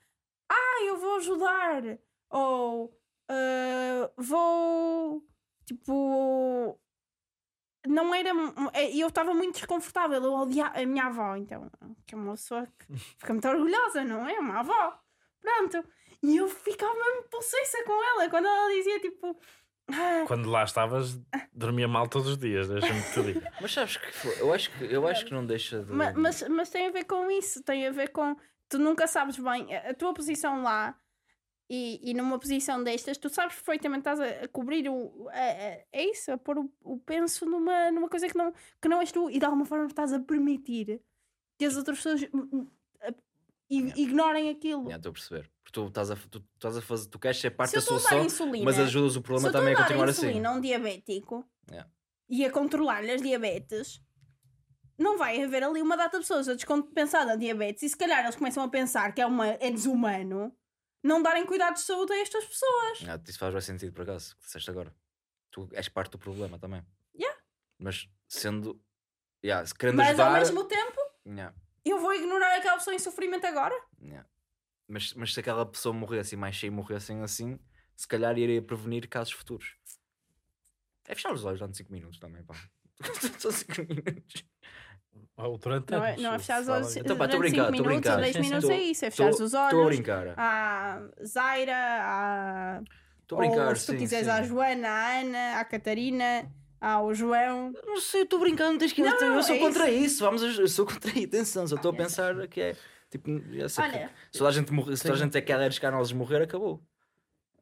ah, eu vou ajudar, ou ah, vou, tipo, não era, eu estava muito desconfortável, eu odiava a minha avó, então, que é uma pessoa que fica muito orgulhosa, não é? Uma avó, pronto. E eu ficava mesmo possessa com ela, quando ela dizia, tipo, ah, Quando lá estavas, dormia mal todos os dias, deixa-me te dizer. Mas sabes que eu acho que, eu acho que não deixa de. Ma- Mas, mas tem a ver com isso, tem a ver com. Tu nunca sabes bem a a tua posição lá e, e numa posição destas, tu sabes perfeitamente, estás a, a cobrir o. é isso, a pôr o, o penso numa, numa coisa que não, que não és tu e de alguma forma estás a permitir que as outras pessoas hum, hum, ignorem aquilo. Já, estou a perceber. Porque tu estás a, tu, estás a fazer, tu queres ser parte Se eu da solução, insulina, mas ajudas o se problema eu também a continuar assim. insulina a um diabético Yeah. e a controlar-lhe as diabetes, não vai haver ali uma data de pessoas a descompensar da diabetes e se calhar eles começam a pensar que é, uma, é desumano não darem cuidados de saúde a estas pessoas. Já, isso faz bem sentido por acaso, que disseste agora. Tu és parte do problema também. Yeah. Mas sendo. Yeah, se querendo Mas ajudar. ao mesmo tempo, Yeah, eu vou ignorar aquela pessoa em sofrimento agora? yeah. Mas, mas se aquela pessoa morresse e mais cheio morressem assim, se calhar iria prevenir casos futuros. É fechar os olhos durante 5 minutos também, pá. Só 5 minutos. Ou durante Não é, anos, não é fechar os olhos Então, pá, tô a durante brincar, 5 tô a minutos ou brincar. 10 Sim, sim. minutos, Tô- é isso, é fechar os Estou a olhos. brincar. À Zaira, à Estou a brincar, ou se tu sim, quiseres sim. à Joana, à Ana, à Catarina, ao João. Não sei, eu estou brincando, tens que Não, eu não, sou é contra isso. Vamos, eu sou contra isso. Atenção, só estou a pensar que é tipo, sei que- Olha, se toda a gente morrer, se toda a gente é que arriscar nós morrer, acabou.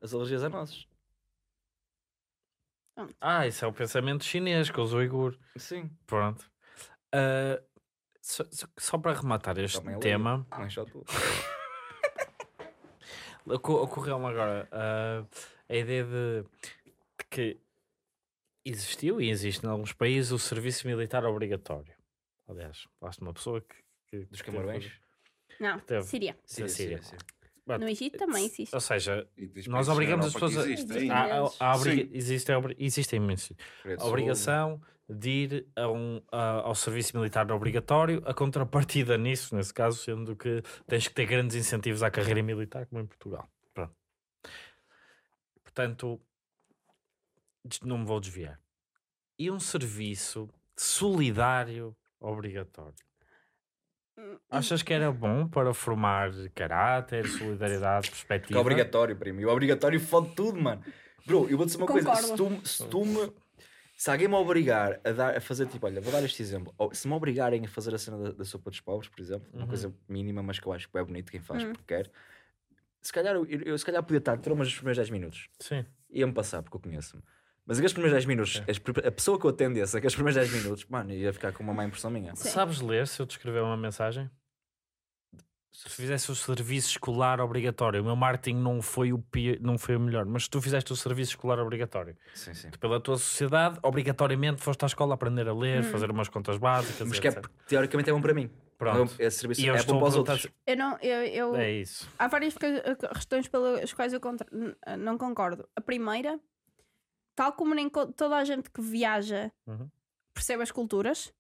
As alergias a nós. Ah, isso é o pensamento chinês com os uigur. Sim, Pronto. Ah, só, só- para rematar este Também é tema, não só tu. oco- ocorreu-me agora ah, a ideia de, de que existiu e existe em alguns países o serviço militar obrigatório. Aliás, basta uma pessoa que. que Dos Camarões. não, Teve. Síria. Sim, Síria. Pronto, No Egito também existe. Ou seja, Nós obrigamos as pessoas a- existem. Há, há obriga- Sim. existe, a obri- existe imenso. Credo, A obrigação de ir a um, a- ao serviço militar obrigatório, a contrapartida nisso, nesse caso, sendo que tens que ter grandes incentivos à carreira militar, como em Portugal. Pronto. Portanto, não me vou desviar. E um serviço solidário obrigatório? Achas que era bom para formar caráter, solidariedade, perspectiva? Que é obrigatório, primo. E o obrigatório fode tudo, mano. Bro, eu vou dizer uma coisa. Se Concordo. tu, se tu me. Se alguém me obrigar a, dar, a fazer tipo, olha, vou dar este exemplo. Ou, se me obrigarem a fazer a cena da, da sopa dos pobres, por exemplo, uma Uhum. coisa mínima, mas que eu acho que é bonito quem faz Hum. porque quer. Se calhar eu, eu, eu se calhar podia estar traumas nos primeiros 10 minutos. Sim. Ia-me passar, porque eu conheço-me. Mas aqueles primeiros 10 minutos, pri- a pessoa que eu atendesse, aqueles primeiros 10 minutos, mano, ia ficar com uma má impressão minha. Sim. Sabes ler se eu te escrever uma mensagem? Se fizesse o serviço escolar obrigatório, o meu marketing não foi o, pi- não foi o melhor, mas se tu fizeste o serviço escolar obrigatório, Sim, sim. tu, pela tua sociedade, obrigatoriamente foste à escola aprender a ler, fazer umas contas básicas, Mas que é, teoricamente é bom para mim. Pronto. Eu- Esse serviço E eu é estou bom para os outros. Eu não, eu, eu- É isso. Há várias que- questões pelas quais eu contra- não concordo. A primeira, tal como nem toda a gente que viaja Uhum. percebe as culturas,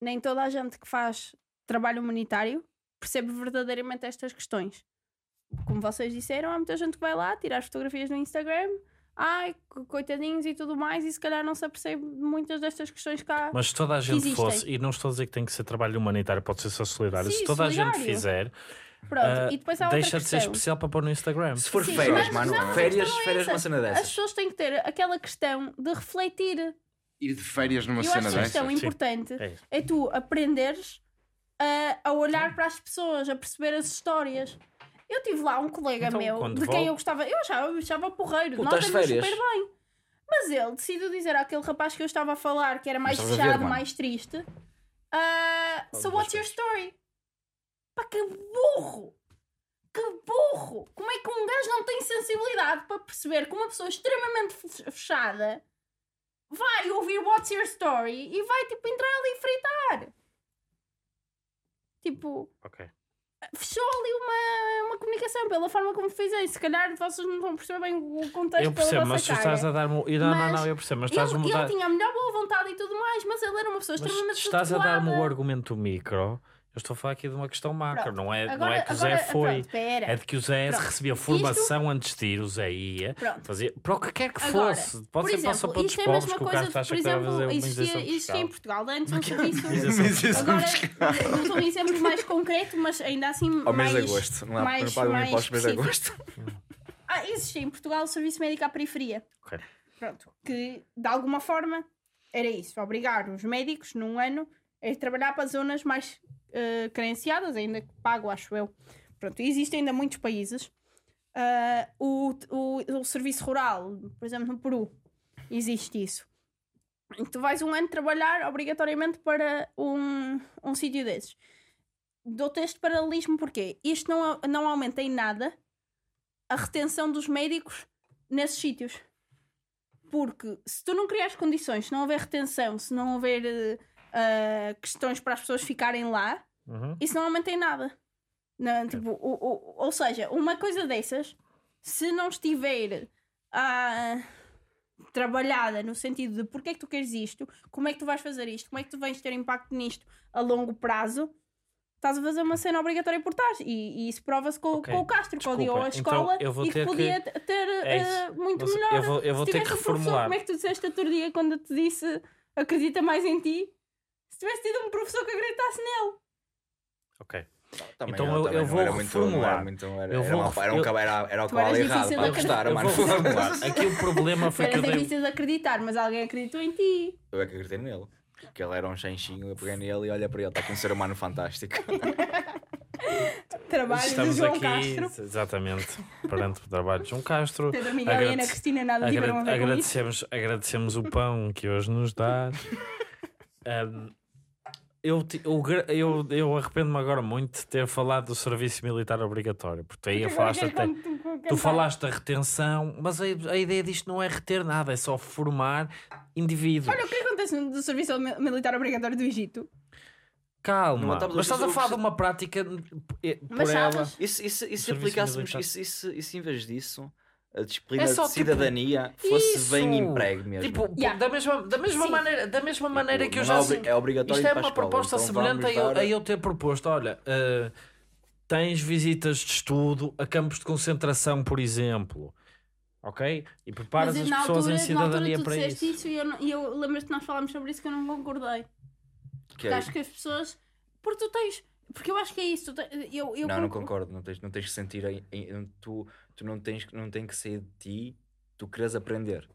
nem toda a gente que faz trabalho humanitário percebe verdadeiramente estas questões. Como vocês disseram, há muita gente que vai lá tirar as fotografias no Instagram, ai, co- coitadinhos e tudo mais, e se calhar não se apercebe muitas destas questões cá. Mas se toda a gente existem. fosse, e não estou a dizer que tem que ser trabalho humanitário, pode ser só solidário, Sim, se toda a gente solidário. fizer, Pronto, ah, e depois há outra deixa de ser especial para pôr no Instagram. Se for Sim, férias, mas- mano, não, férias, é férias essa. uma cena As dessas. pessoas têm que ter aquela questão de refletir. Ir de férias numa Eu cena que a questão Sim. importante É é tu aprenderes a, a olhar para as pessoas, a perceber as histórias. Eu tive lá um colega Então, meu de quem volta- eu gostava, eu achava, eu achava porreiro, nós as super bem. Mas ele decidiu dizer àquele rapaz que eu estava a falar, que era mais fechado, mais triste, Qual So what's your story? Pá, que burro! Que burro! Como é que um gajo não tem sensibilidade para perceber que uma pessoa extremamente fe- fechada vai ouvir What's Your Story e vai tipo entrar ali e fritar? Tipo, Ok. fechou ali uma, uma comunicação pela forma como fizem. Se calhar vocês não vão perceber bem o contexto Eu percebo, mas tu estás a dar-me. e Não, não, Mas não, eu percebo, mas estás a ele, mudar. ele tinha a melhor boa vontade e tudo mais, mas ele era uma pessoa Mas extremamente estás a dar-me o argumento micro. Eu estou a falar aqui de uma questão macro, Pronto. não é, não Agora- é que o Zé agora, foi. pronto. É de que o Zé Pronto. recebia formação antes de ir, o Zé ia. Pronto. Fazia, para o que quer que Agora, fosse. Pode por ser exemplo, para outros isto é a povos que o por que deve exemplo, fazer uma existia, isenção existia em. Portugal antes um serviço. Agora, não estou um exemplo mais concreto, mas ainda assim Ao mês mais, de agosto. Não, há, não mais impostos no mês de agosto. Ah, existia em Portugal o serviço médico à periferia. Ok. Pronto. Que, de alguma forma, era isso. Obrigar os médicos, num ano, a ir trabalhar para zonas mais eh, carenciadas, ainda que pago, acho eu. Pronto. Existem ainda muitos países. Ah, o, o, o serviço rural, por exemplo, no Peru, existe isso. Tu vais um ano trabalhar obrigatoriamente para um, um sítio desses. Dou-te este paralelismo porque isto não, não aumenta em nada a retenção dos médicos nesses sítios. Porque se tu não criares condições, se não houver retenção, se não houver ah, questões para as pessoas ficarem lá, Uhum. isso não aumenta em nada. Não, tipo, o, o- ou seja, uma coisa dessas, se não estiver ah, trabalhada no sentido de porque é que tu queres isto, como é que tu vais fazer isto, como é que tu vais ter impacto nisto a longo prazo, estás a fazer uma cena obrigatória por trás. E, e isso prova-se com, Ok. com o Castro, que odiou a então escola vou e que que- podia t- ter É isso. muito melhor. eu vou, eu vou Se ter que tivesse um professor, reformular. Como é que tu disseste outro dia quando te disse acredita mais em ti? Se tivesse tido um professor que acreditasse nele. Ok. Também Então não, eu- também eu vou muito- reformular. muito- era- Eu vou Era um cavalo era- era o eras errado para de mano. reformular. Aqui o problema foi que Era eu dei. difícil de acreditar, mas alguém acreditou em ti. Eu é que acreditei nele. Porque ele era um chanchinho, eu peguei nele e olha para ele, está com um ser humano fantástico. Trabalho de Estamos João aqui, Castro. exatamente, perante o trabalho de João Castro. Pedro Miguel e Ana Cristina nada tiveram a ver agradecemos, agradecemos o pão que hoje nos dá. Um, eu, eu, eu, eu arrependo-me agora muito de ter falado do serviço militar obrigatório, porque tu aí Agora falaste até. Tu falaste da retenção, mas a, a ideia disto não é reter nada, é só formar indivíduos. Olha o que acontece no serviço mi- militar obrigatório do Egito. Calma, mas estás a falar de uma prática eh, por Mas ela. E se, e se- e se Serviço aplicássemos, se- e se em vez disso, a disciplina É só, de tipo, cidadania fosse isso. bem emprego mesmo? Tipo, Yeah. da mesma, da mesma Sim. maneira, da mesma maneira que eu Não já é, é obrigatório Isto é uma escola, proposta então semelhante a eu, a eu ter proposto. Olha, eh, tens visitas de estudo a campos de concentração, por exemplo. Ok? E preparas mas as pessoas altura, em cidadania para isso. isso, e eu, não- e eu lembro-te que nós falámos sobre isso que eu não concordei. Que Porque é- acho que as pessoas. Porque tu tens. Porque eu acho que é isso. Eu, eu não, não concor- concordo. Não tens, não tens que sentir. em- em- tu, tu não tens não tem que sair de ti. Tu queres aprender.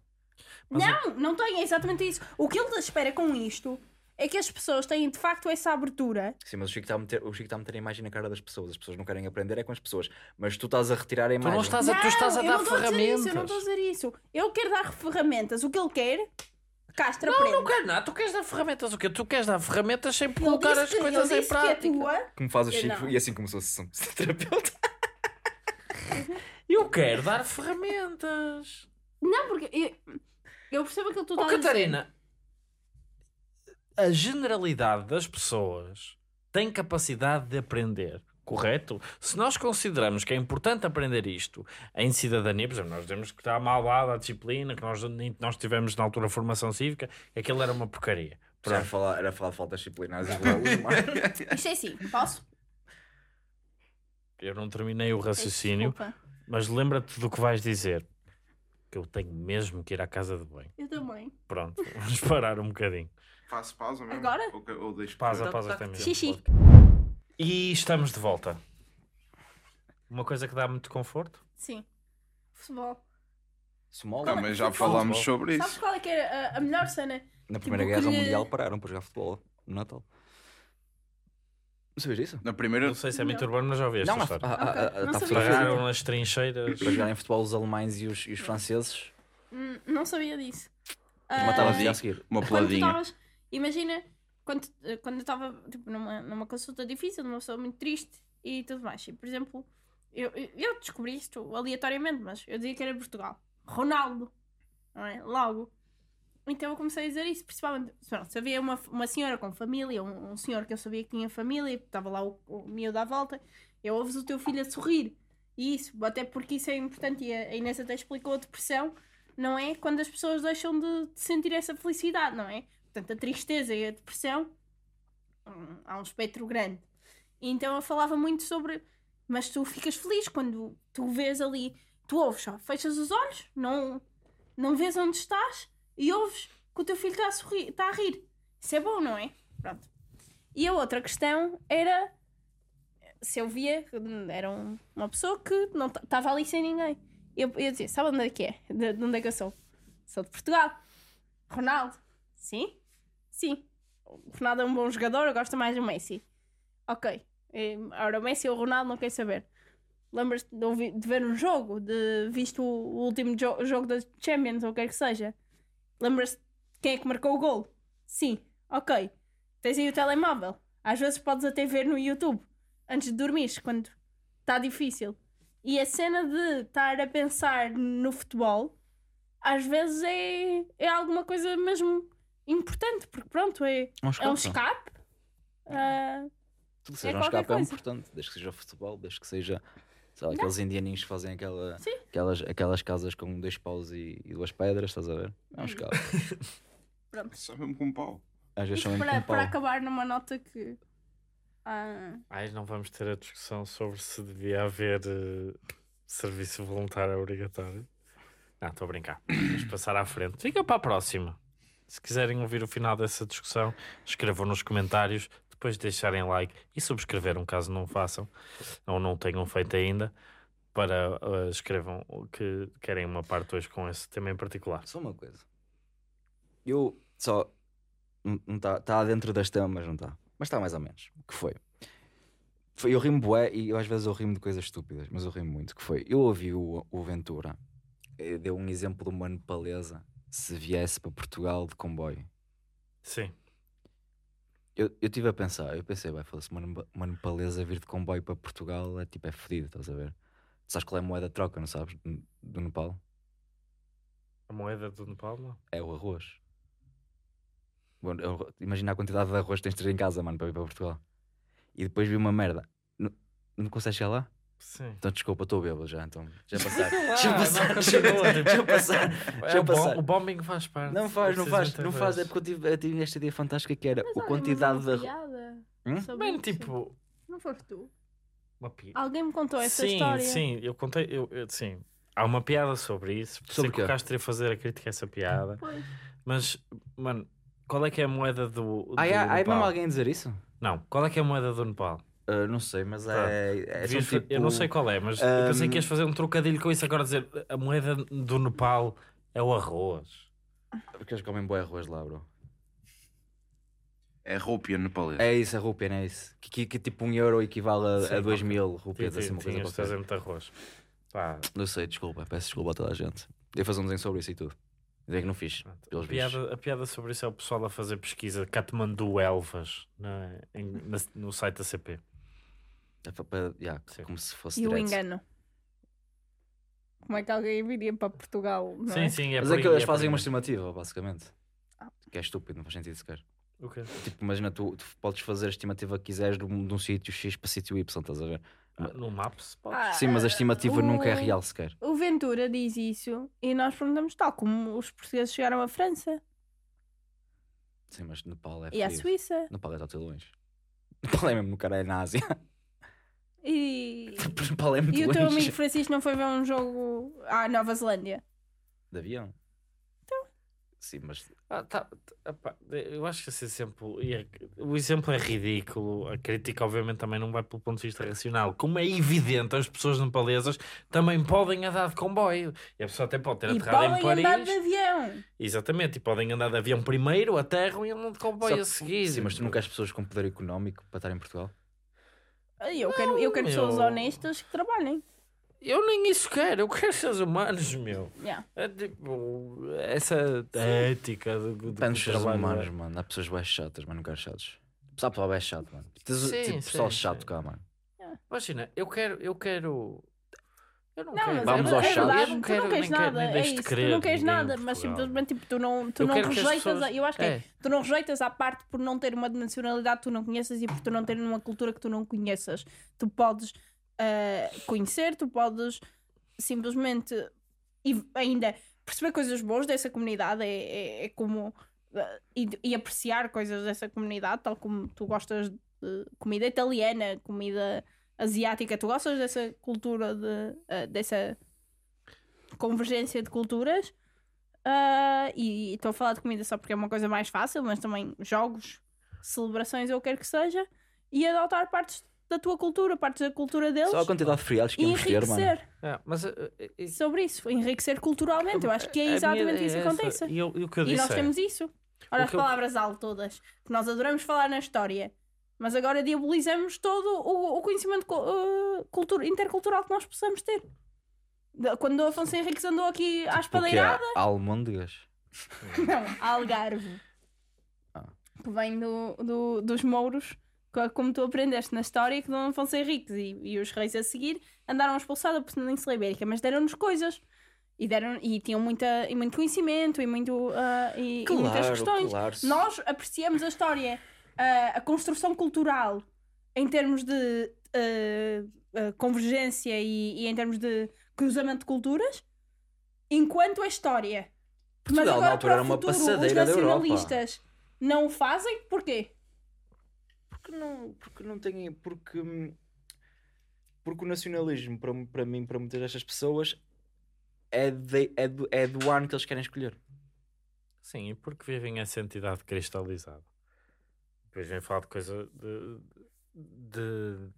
Mas não, não tem, é exatamente isso. O que ele espera com isto é que as pessoas têm de facto essa abertura. Sim, mas o Chico está a meter, o Chico está a meter a imagem na cara das pessoas. As pessoas não querem aprender é com as pessoas. Mas tu estás a retirar a Tu imagem. não estás a, tu estás a eu dar não estou a dizer ferramentas. isso, eu não estou a dizer isso. Ele quer dar ferramentas. O que ele quer, Castro aprende. Não quero nada, tu queres dar ferramentas o quê? Tu queres dar ferramentas sem Ele colocar as que- coisas em disse que prática. tua Como faz o Eu Chico não. e assim começou a sessão de terapeuta. Eu quero dar ferramentas. Não, porque eu, eu percebo aquilo que tu Oh, estás a dizer. Catarina, a generalidade das pessoas tem capacidade de aprender, correto? Se nós consideramos que é importante aprender isto em cidadania, por exemplo, nós temos que estar mal dada a disciplina, que nós, nós tivemos na altura formação cívica, aquilo era uma porcaria. Era falar, era falar de faltas disciplinares Isto é assim, posso? Eu não terminei o raciocínio, Desculpa. Mas lembra-te do que vais dizer. Que eu tenho mesmo que ir à casa de banho. Eu também. Pronto, vamos parar um bocadinho. Faço pausa mesmo? Agora? Ou, que- ou deixo Pausa, que- pausa até mesmo. Xixi. E estamos de volta. Uma coisa que dá muito conforto. Sim. Futebol. Ah, mas já Futebol. falámos sobre Sabes isso. qual é que era a, a melhor cena? Na Primeira Tipo, Guerra que Mundial pararam para jogar futebol no Natal. Não sabias isso? Na primeira. Não sei se é muito Não. urbano, mas já ouvi esta Não, história. não está sabia. fotografia Pagaram nas trincheiras. para jogarem futebol os alemães e os, e os franceses. Hum, não sabia disso. Ah, mataram-se a seguir. Uma quando tu peladinha. estavas. Imagina, quando, eh, quando eu estava tipo, numa, numa consulta difícil, numa pessoa muito triste e tudo mais. E, por exemplo, eu, eu- eu descobri isto aleatoriamente, mas eu dizia que era Portugal. Ronaldo. Não é? Logo. Então eu comecei a dizer isso, principalmente. Pronto, se havia uma, uma senhora com família, um, um senhor que eu sabia que tinha família, estava lá o, o miúdo à volta, eu ouves o teu filho a sorrir. E isso, até porque isso é importante, e a Inês até explicou a depressão, não é? Quando as pessoas deixam de, de sentir essa felicidade, não é? Portanto, a tristeza e a depressão hum, há um espectro grande. E então eu falava muito sobre. Mas tu ficas feliz quando tu vês ali, tu ouves só, fechas os olhos, não, não vês onde estás e ouves que o teu filho está a, sorrir, está a rir. Isso é bom, não é? Pronto. E a outra questão era se eu via era um- uma pessoa que não estava ali sem ninguém. Eu, eu dizia, sabe onde é que é? De, de onde é que eu sou? Sou de Portugal. Ronaldo. Sim? Sim. O Ronaldo é um bom jogador, eu gosto mais do Messi. Ok. Eh, Ora, o Messi ou o Ronaldo não quero saber. Lembras-te de, de ver um jogo? De visto o, o último jo- jogo da Champions, ou o que quer que seja? Lembras-te de quem é que marcou o gol? Sim. Ok. Tens aí o telemóvel. Às vezes podes até ver no YouTube. Antes de dormir, quando está difícil. E a cena de estar a pensar no futebol, às vezes é, é alguma coisa mesmo importante, porque pronto, é, Um é um escape. escape. Ah, Tudo que é seja um qualquer escape é coisa. importante. Desde que seja futebol, desde que seja. Sei lá, aqueles indianinhos que fazem aquela, Sim. aquelas, aquelas casas com dois paus e, e duas pedras, estás a ver? É um escape. pronto. Só mesmo com um pau. Às vezes são mesmo Para, com para pau. acabar numa nota que. ah, Ai, não vamos ter a discussão sobre se devia haver eh, serviço voluntário obrigatório. Não, estou a brincar. Vamos passar à frente. Fica para a próxima. Se quiserem ouvir o final dessa discussão, escrevam nos comentários, depois deixarem like e subscreveram caso não façam ou não tenham feito ainda. Para eh, escrevam o que querem uma parte hoje com esse tema em particular. Só uma coisa. Eu só. Não está tá dentro das temas, não está? Mas está mais ou menos. O que foi? foi eu rimo bué e eu, às vezes eu rimo de coisas estúpidas, mas eu rimo muito. Que foi? Eu ouvi o, o Ventura, eh, deu um exemplo de uma nepalesa se viesse para Portugal de comboio. Sim. Eu eu estive a pensar, eu pensei, vai, foda-se, uma, uma nepalesa vir de comboio para Portugal é tipo, é fedido, estás a ver? Tu sabes qual é a moeda de troca, não sabes? Do- Nepal? A moeda do Nepal, não? É o arroz. Bom, é o arro- imagina a quantidade de arroz que tens de ter em casa, mano, para vir para Portugal. E depois vi uma merda. Não, não consegues chegar lá? Sim. Então desculpa, estou bêbado já, então. Já passar. Lá, eu não passar, continua, tipo, passar. É, o, bom- passar. o bombing faz parte. Não faz, não faz, não faz. É porque eu tive, eu tive esta ideia fantástica que era mas a quantidade mas de uma arroz. piada Hum? isso. tipo, Não foste tu? uma pi- Alguém me contou essa sim, história. sim, eu contei, eu, eu- sim. Há uma piada sobre isso. Sobre é que o? Castro ia fazer a crítica a essa piada. Pois. Mas, mano, qual é que é a moeda do, do Ah, é, há Nepal? mesmo alguém a dizer isso? Não, qual é que é a moeda do Nepal? Ah, não sei, mas é. é fa- tipo... Eu não sei qual é, mas eu pensei que ias Ahm, fazer um trocadilho com isso agora dizer a moeda do Nepal é o arroz. Porque eles comem boi arroz lá, bro. É rúpia nepalesa. É isso, a rúpia, não é isso? Que, que, que tipo um euro equivale a, Sim, a 2 ok. mil rúpias, assim, uma coisa qualquer. fazer muito arroz. Pá, Não sei, desculpa, peço desculpa a toda a gente. Eu fazer um desenho sobre isso e tudo. É que não fiz, a, piada, a piada sobre isso é o pessoal a fazer pesquisa Katmandu Elvas na- em- na- no site da CP. É pa- pa- yeah, como se fosse E o engano. Como é que alguém viria para Portugal? Não sim, é? sim, é Mas por é que eles é fazem uma estimativa, basicamente. Ah. Que é estúpido, não faz sentido sequer. O quê? Tipo, imagina, tu, tu podes fazer a estimativa que quiseres de um, de um sítio X para sítio Y, estás a ver? Ah, no Maps? Pode. Ah, Sim, mas a estimativa o- nunca é real sequer. O Ventura diz isso e nós perguntamos tal como os portugueses chegaram à França Sim, mas Nepal é e à fodido. Suíça. Nepal é tão longe. Nepal é mesmo no cara, é na Ásia. E, Nepal é muito e o teu longe. amigo Francisco não foi ver um jogo à Nova Zelândia? De avião? Então. Sim, mas Ah, tá, tá, eu acho que esse exemplo, é- o exemplo é ridículo. A crítica, obviamente, também não vai pelo ponto de vista racional. Como é evidente, as pessoas nepalesas também podem andar de comboio. E a pessoa até pode ter E aterrado em podem andar Paris. de avião. Exatamente, e podem andar de avião primeiro, aterram e andam de comboio Só- a seguir. Sim, mas tu não queres pessoas com poder económico para estar em Portugal? Eu quero, eu quero pessoas honestas que trabalhem. Eu nem isso quero, eu quero seres humanos, meu. Yeah. É tipo, essa ética do, do dos seres trabalho, humanos, é. mano. Há pessoas bem chatas, mas não quero chatos. Pessoal, pessoal bem chato, mano. Tens Sim, tipo pessoal sim, chato sim. cá, mano. Imagina, eu quero, eu quero. Eu não, Não, quero. mas Vamos é, é verdade, Eu não tu quero, não queres nem quero, nada, nem é isso, tu querer não queres nada, mas simplesmente tipo, tu não, tu Eu não quero rejeitas, pessoas- a- eu acho que é, É. tu não rejeitas à parte por não ter uma nacionalidade que tu não conheças e por tu não ter uma cultura que tu não conheças. Tu podes ah, conhecer, tu podes simplesmente e ainda perceber coisas boas dessa comunidade, é, é, é como ah, e, e apreciar coisas dessa comunidade, tal como tu gostas de comida italiana, comida asiática, tu gostas dessa cultura de ah, dessa convergência de culturas. Ah, e estou a falar de comida só porque é uma coisa mais fácil, mas também jogos, celebrações, eu quero que seja, e adotar partes da tua cultura, partes da cultura deles Só a quantidade de feriados que íamos ter, mano. enriquecer É, mas eh, eh, sobre isso, enriquecer culturalmente. Eu acho que é exatamente isso que é acontece. E, eu- e o que eu E disse nós é, temos isso. Olha O as que eu- palavras alto todas, que nós adoramos falar na história, mas agora diabolizamos todo o, o conhecimento uh, cultura, intercultural que nós possamos ter. Quando o Afonso Henriques andou aqui à Porque há espadeirada, almôndegas. não, Algarve, Ah. que vem do, do- dos mouros, co- como tu aprendeste na história, que Dom Afonso Henriques e, e os reis a seguir andaram a expulsar da Península Ibérica, mas deram-nos coisas. E, deram, e tinham muita, e muito conhecimento e, muito, ah, e, e muitas questões. claro. Nós apreciamos a história, ah, a construção cultural em termos de ah, ah, convergência e, e em termos de cruzamento de culturas, enquanto a história. Mas Portugal, na agora altura, para era o uma futuro, os passadeira da Europa. nacionalistas não o fazem, porquê? Porque não, porque não tem. Porque, porque o nacionalismo, para, para mim, para muitas destas pessoas, é, de- é, do, é do ano que eles querem escolher. Sim, e porque vivem essa entidade cristalizada. Depois vem falar de coisa de, de,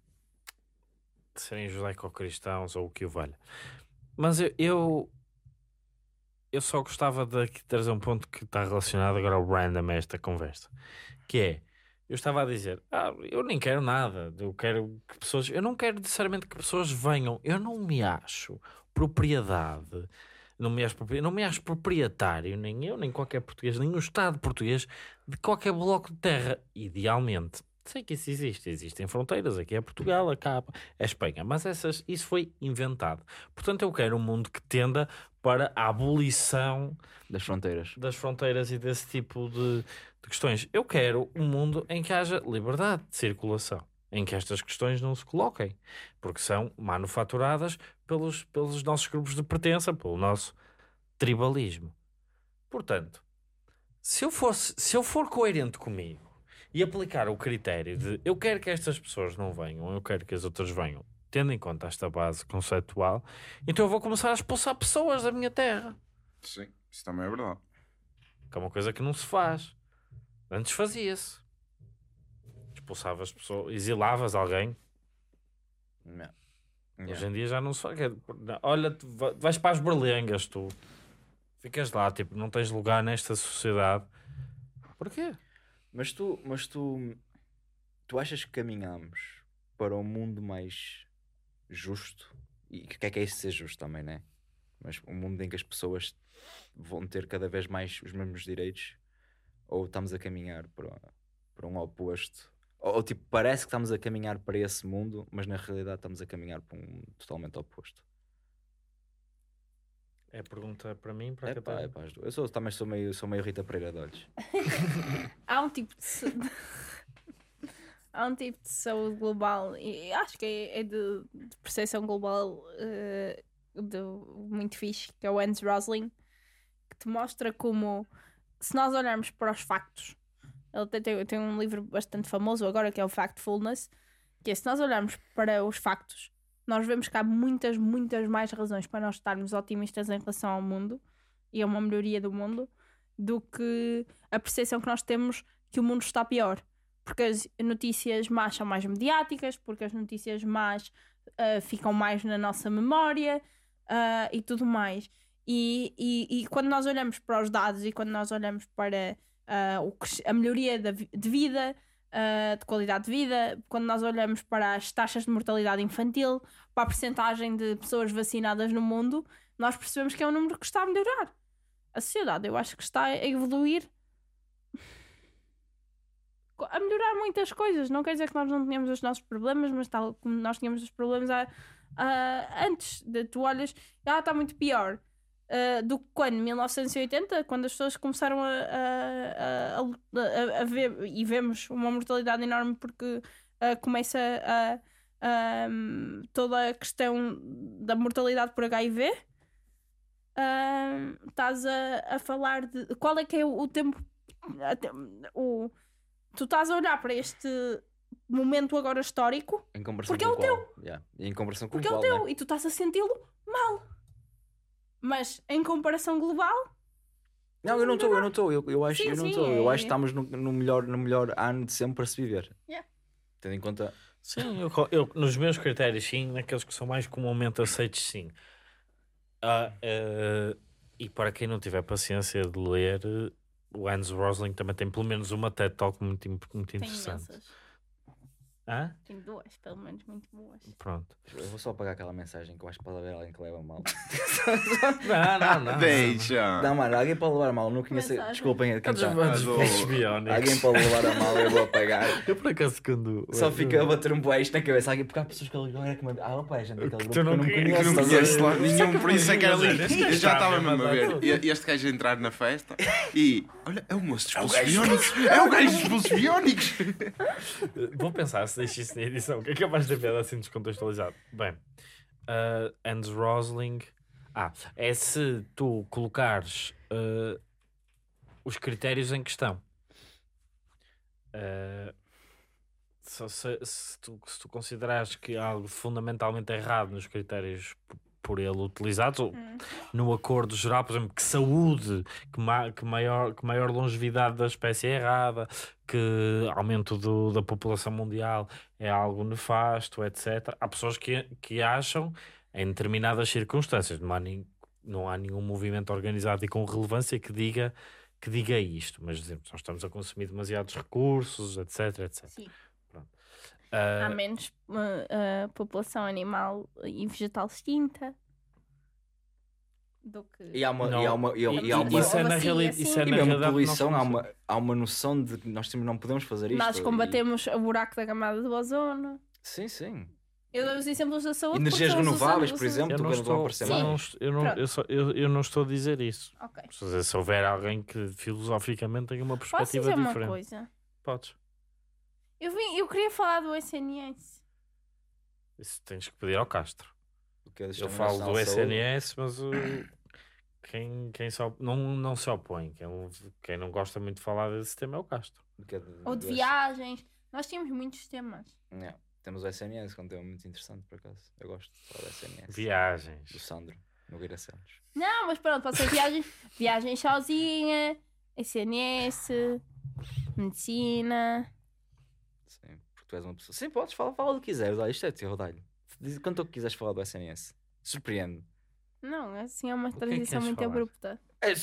de serem judaico-cristãos ou o que o valha. Mas eu, eu, eu só gostava de trazer um ponto que está relacionado agora ao random a esta conversa. Que é, eu estava a dizer, ah, eu nem quero nada, eu quero que pessoas, eu não quero necessariamente que pessoas venham, eu não me acho propriedade não me, não me proprietário, nem eu, nem qualquer português, nem o Estado português, de qualquer bloco de terra. Idealmente. Sei que isso existe. Existem fronteiras. Aqui é Portugal, acá é Espanha. Mas essas, isso foi inventado. Portanto, eu quero um mundo que tenda para a abolição Das fronteiras. das fronteiras e desse tipo de, de questões. Eu quero um mundo em que haja liberdade de circulação, em que estas questões não se coloquem, porque são manufaturadas pelos, pelos nossos grupos de pertença, pelo nosso tribalismo. Portanto, se eu, fosse, se eu for coerente comigo e aplicar o critério de eu quero que estas pessoas não venham, eu quero que as outras venham, tendo em conta esta base conceptual, então eu vou começar a expulsar pessoas da minha terra Sim, isso também é verdade. que é uma coisa que não se faz. Antes fazia-se. Expulsavas pessoas, exilavas alguém. Não. Hoje em dia já não se faz. Olha, tu va- vais para as berlengas, tu ficas lá, tipo, não tens lugar nesta sociedade. Porquê? Mas tu, mas tu, tu achas que caminhamos para um mundo mais justo? E o que é que é isso ser justo também, né? Mas um mundo em que as pessoas vão ter cada vez mais os mesmos direitos? Ou estamos a caminhar para, para um oposto? Ou, ou, tipo, parece que estamos a caminhar para esse mundo, mas na realidade estamos a caminhar para um mundo totalmente oposto? É pergunta para mim, para a É pá, é pá, as duas. Eu sou, também sou meio, sou meio Rita Pereira de olhos. Há um tipo de. Há um tipo de saúde global, e acho que é, é de, de percepção global eh, de, muito fixe, que é o Hans Rosling, que te mostra como, se nós olharmos para os factos, ele tem, tem, tem um livro bastante famoso agora que é o Factfulness, que é se nós olharmos para os factos, nós vemos que há muitas, muitas mais razões para nós estarmos otimistas em relação ao mundo e a uma melhoria do mundo do que a percepção que nós temos que o mundo está pior. Porque as notícias más são mais mediáticas, porque as notícias más ah, ficam mais na nossa memória ah, e tudo mais. E, e, e quando nós olhamos para os dados e quando nós olhamos para ah, cres- a melhoria de vida, ah, de qualidade de vida, quando nós olhamos para as taxas de mortalidade infantil, para a percentagem de pessoas vacinadas no mundo, nós percebemos que é um número que está a melhorar. A sociedade, eu acho que está a evoluir a melhorar muitas coisas. Não quer dizer que nós não tenhamos os nossos problemas, mas tal como nós tínhamos os problemas há- há- antes. De, tu olhas, ah, está muito pior. Ah, do que quando? 1980, quando as pessoas começaram a, a, a- a- ver e vemos uma mortalidade enorme porque ah, começa a, hum, toda a questão da mortalidade por HIV. Ah, estás a, a falar de qual é que é o, o tempo o, tu estás a olhar para este momento agora histórico Porque com é o teu. qual? Yeah. E em comparação com porque é qual, o teu né? e tu estás a senti-lo mal. Mas em comparação global, Não, eu não estou, eu não estou, eu, eu acho, Sim, eu não estou. Eu é- acho que estamos no, no melhor, no melhor ano de sempre para se viver. Yeah. Tendo em conta. Sim, eu, eu- nos meus critérios, sim, naqueles que são mais comumente aceitos, sim. Ah, eh, e para quem não tiver paciência de ler, eh, o Hans Rosling também tem pelo menos uma TED Talk muito, muito tem interessante. Hã? Tem duas, pelo menos, muito boas. Pronto. Eu vou só apagar aquela mensagem que eu acho que pode haver alguém que leva mal. Não, não, não. Deixa. Não, mano, alguém pode levar mal, não conheço. Mensagem. Desculpem a quem está. Alguém pode levar a mal, eu vou apagar. Eu por acaso quando. Só fica a bater um boé isto na cabeça. Alguém, porque há pessoas que agora é que me. Ah, opa, é gente daquele Que grupo tu que não eu não conheces, conheço. Eu não conheço lá nenhum, por isso é que era ali. Este gajo Eu já estava mesmo a a ver. E- Este gajo a entrar na festa e. Olha, é o moço dos pulsos biónicos. É o gajo dos pulsos biónicos. Vou pensar se deixo isso na edição, que é capaz de piada assim descontextualizado. Bem, ah, Hans Rosling. Ah, é se tu colocares ah, os critérios em questão. Ah, só se, se tu, se tu considerares que há algo fundamentalmente errado nos critérios por ele utilizados, Hum. no acordo geral, por exemplo, que saúde, que, ma que, maior, que maior longevidade da espécie é errada, que aumento do- da população mundial é algo nefasto, etc. Há pessoas que, que acham, em determinadas circunstâncias, não há, não há nenhum movimento organizado e com relevância que diga, que diga isto, mas dizemos, nós estamos a consumir demasiados recursos, etc. etc. Sim. Ah, Há menos uh, uh, população animal e vegetal extinta do que. E há uma. não, E há uma, e há, e há uma isso é na Assim, realidade. assim. Isso é e na realidade poluição, há uma, há uma noção de que nós temos- não podemos fazer isto. Nós e- combatemos o buraco da camada do ozono. Sim, sim. Eu dou os exemplos da saúde. Energias renováveis, por exemplo, Eu não, estou, aparecer eu, não, eu, não, eu, só- eu, eu não estou a dizer isso. Ok. Se, se houver alguém que filosoficamente tenha uma Posso perspectiva dizer uma diferente, coisa? podes. Eu, vim, eu queria falar do SNS. Isso tens que pedir ao Castro. Porque eles Eu falo do. SNS, mas o- quem, quem só, não, não se opõe, quem, quem não gosta muito de falar desse tema é o Castro. É de- Ou de do- viagens. Nós tínhamos muitos temas. Yeah. Temos o SNS, que é um tema muito interessante, por acaso. Eu gosto de falar do SNS. Do Viagens. Sandro, Nogueira Santos. Não, mas pronto, pode ser viagens, viagens sozinha, SNS, medicina. Tu és uma pessoa. Sim, podes falar, fala o que quiseres. Olha, isto é teu, Rodalho. Diz quanto é que quiseres falar do SNS. Surpreende. Não, assim é uma que é que transição muito falar? abrupta. É,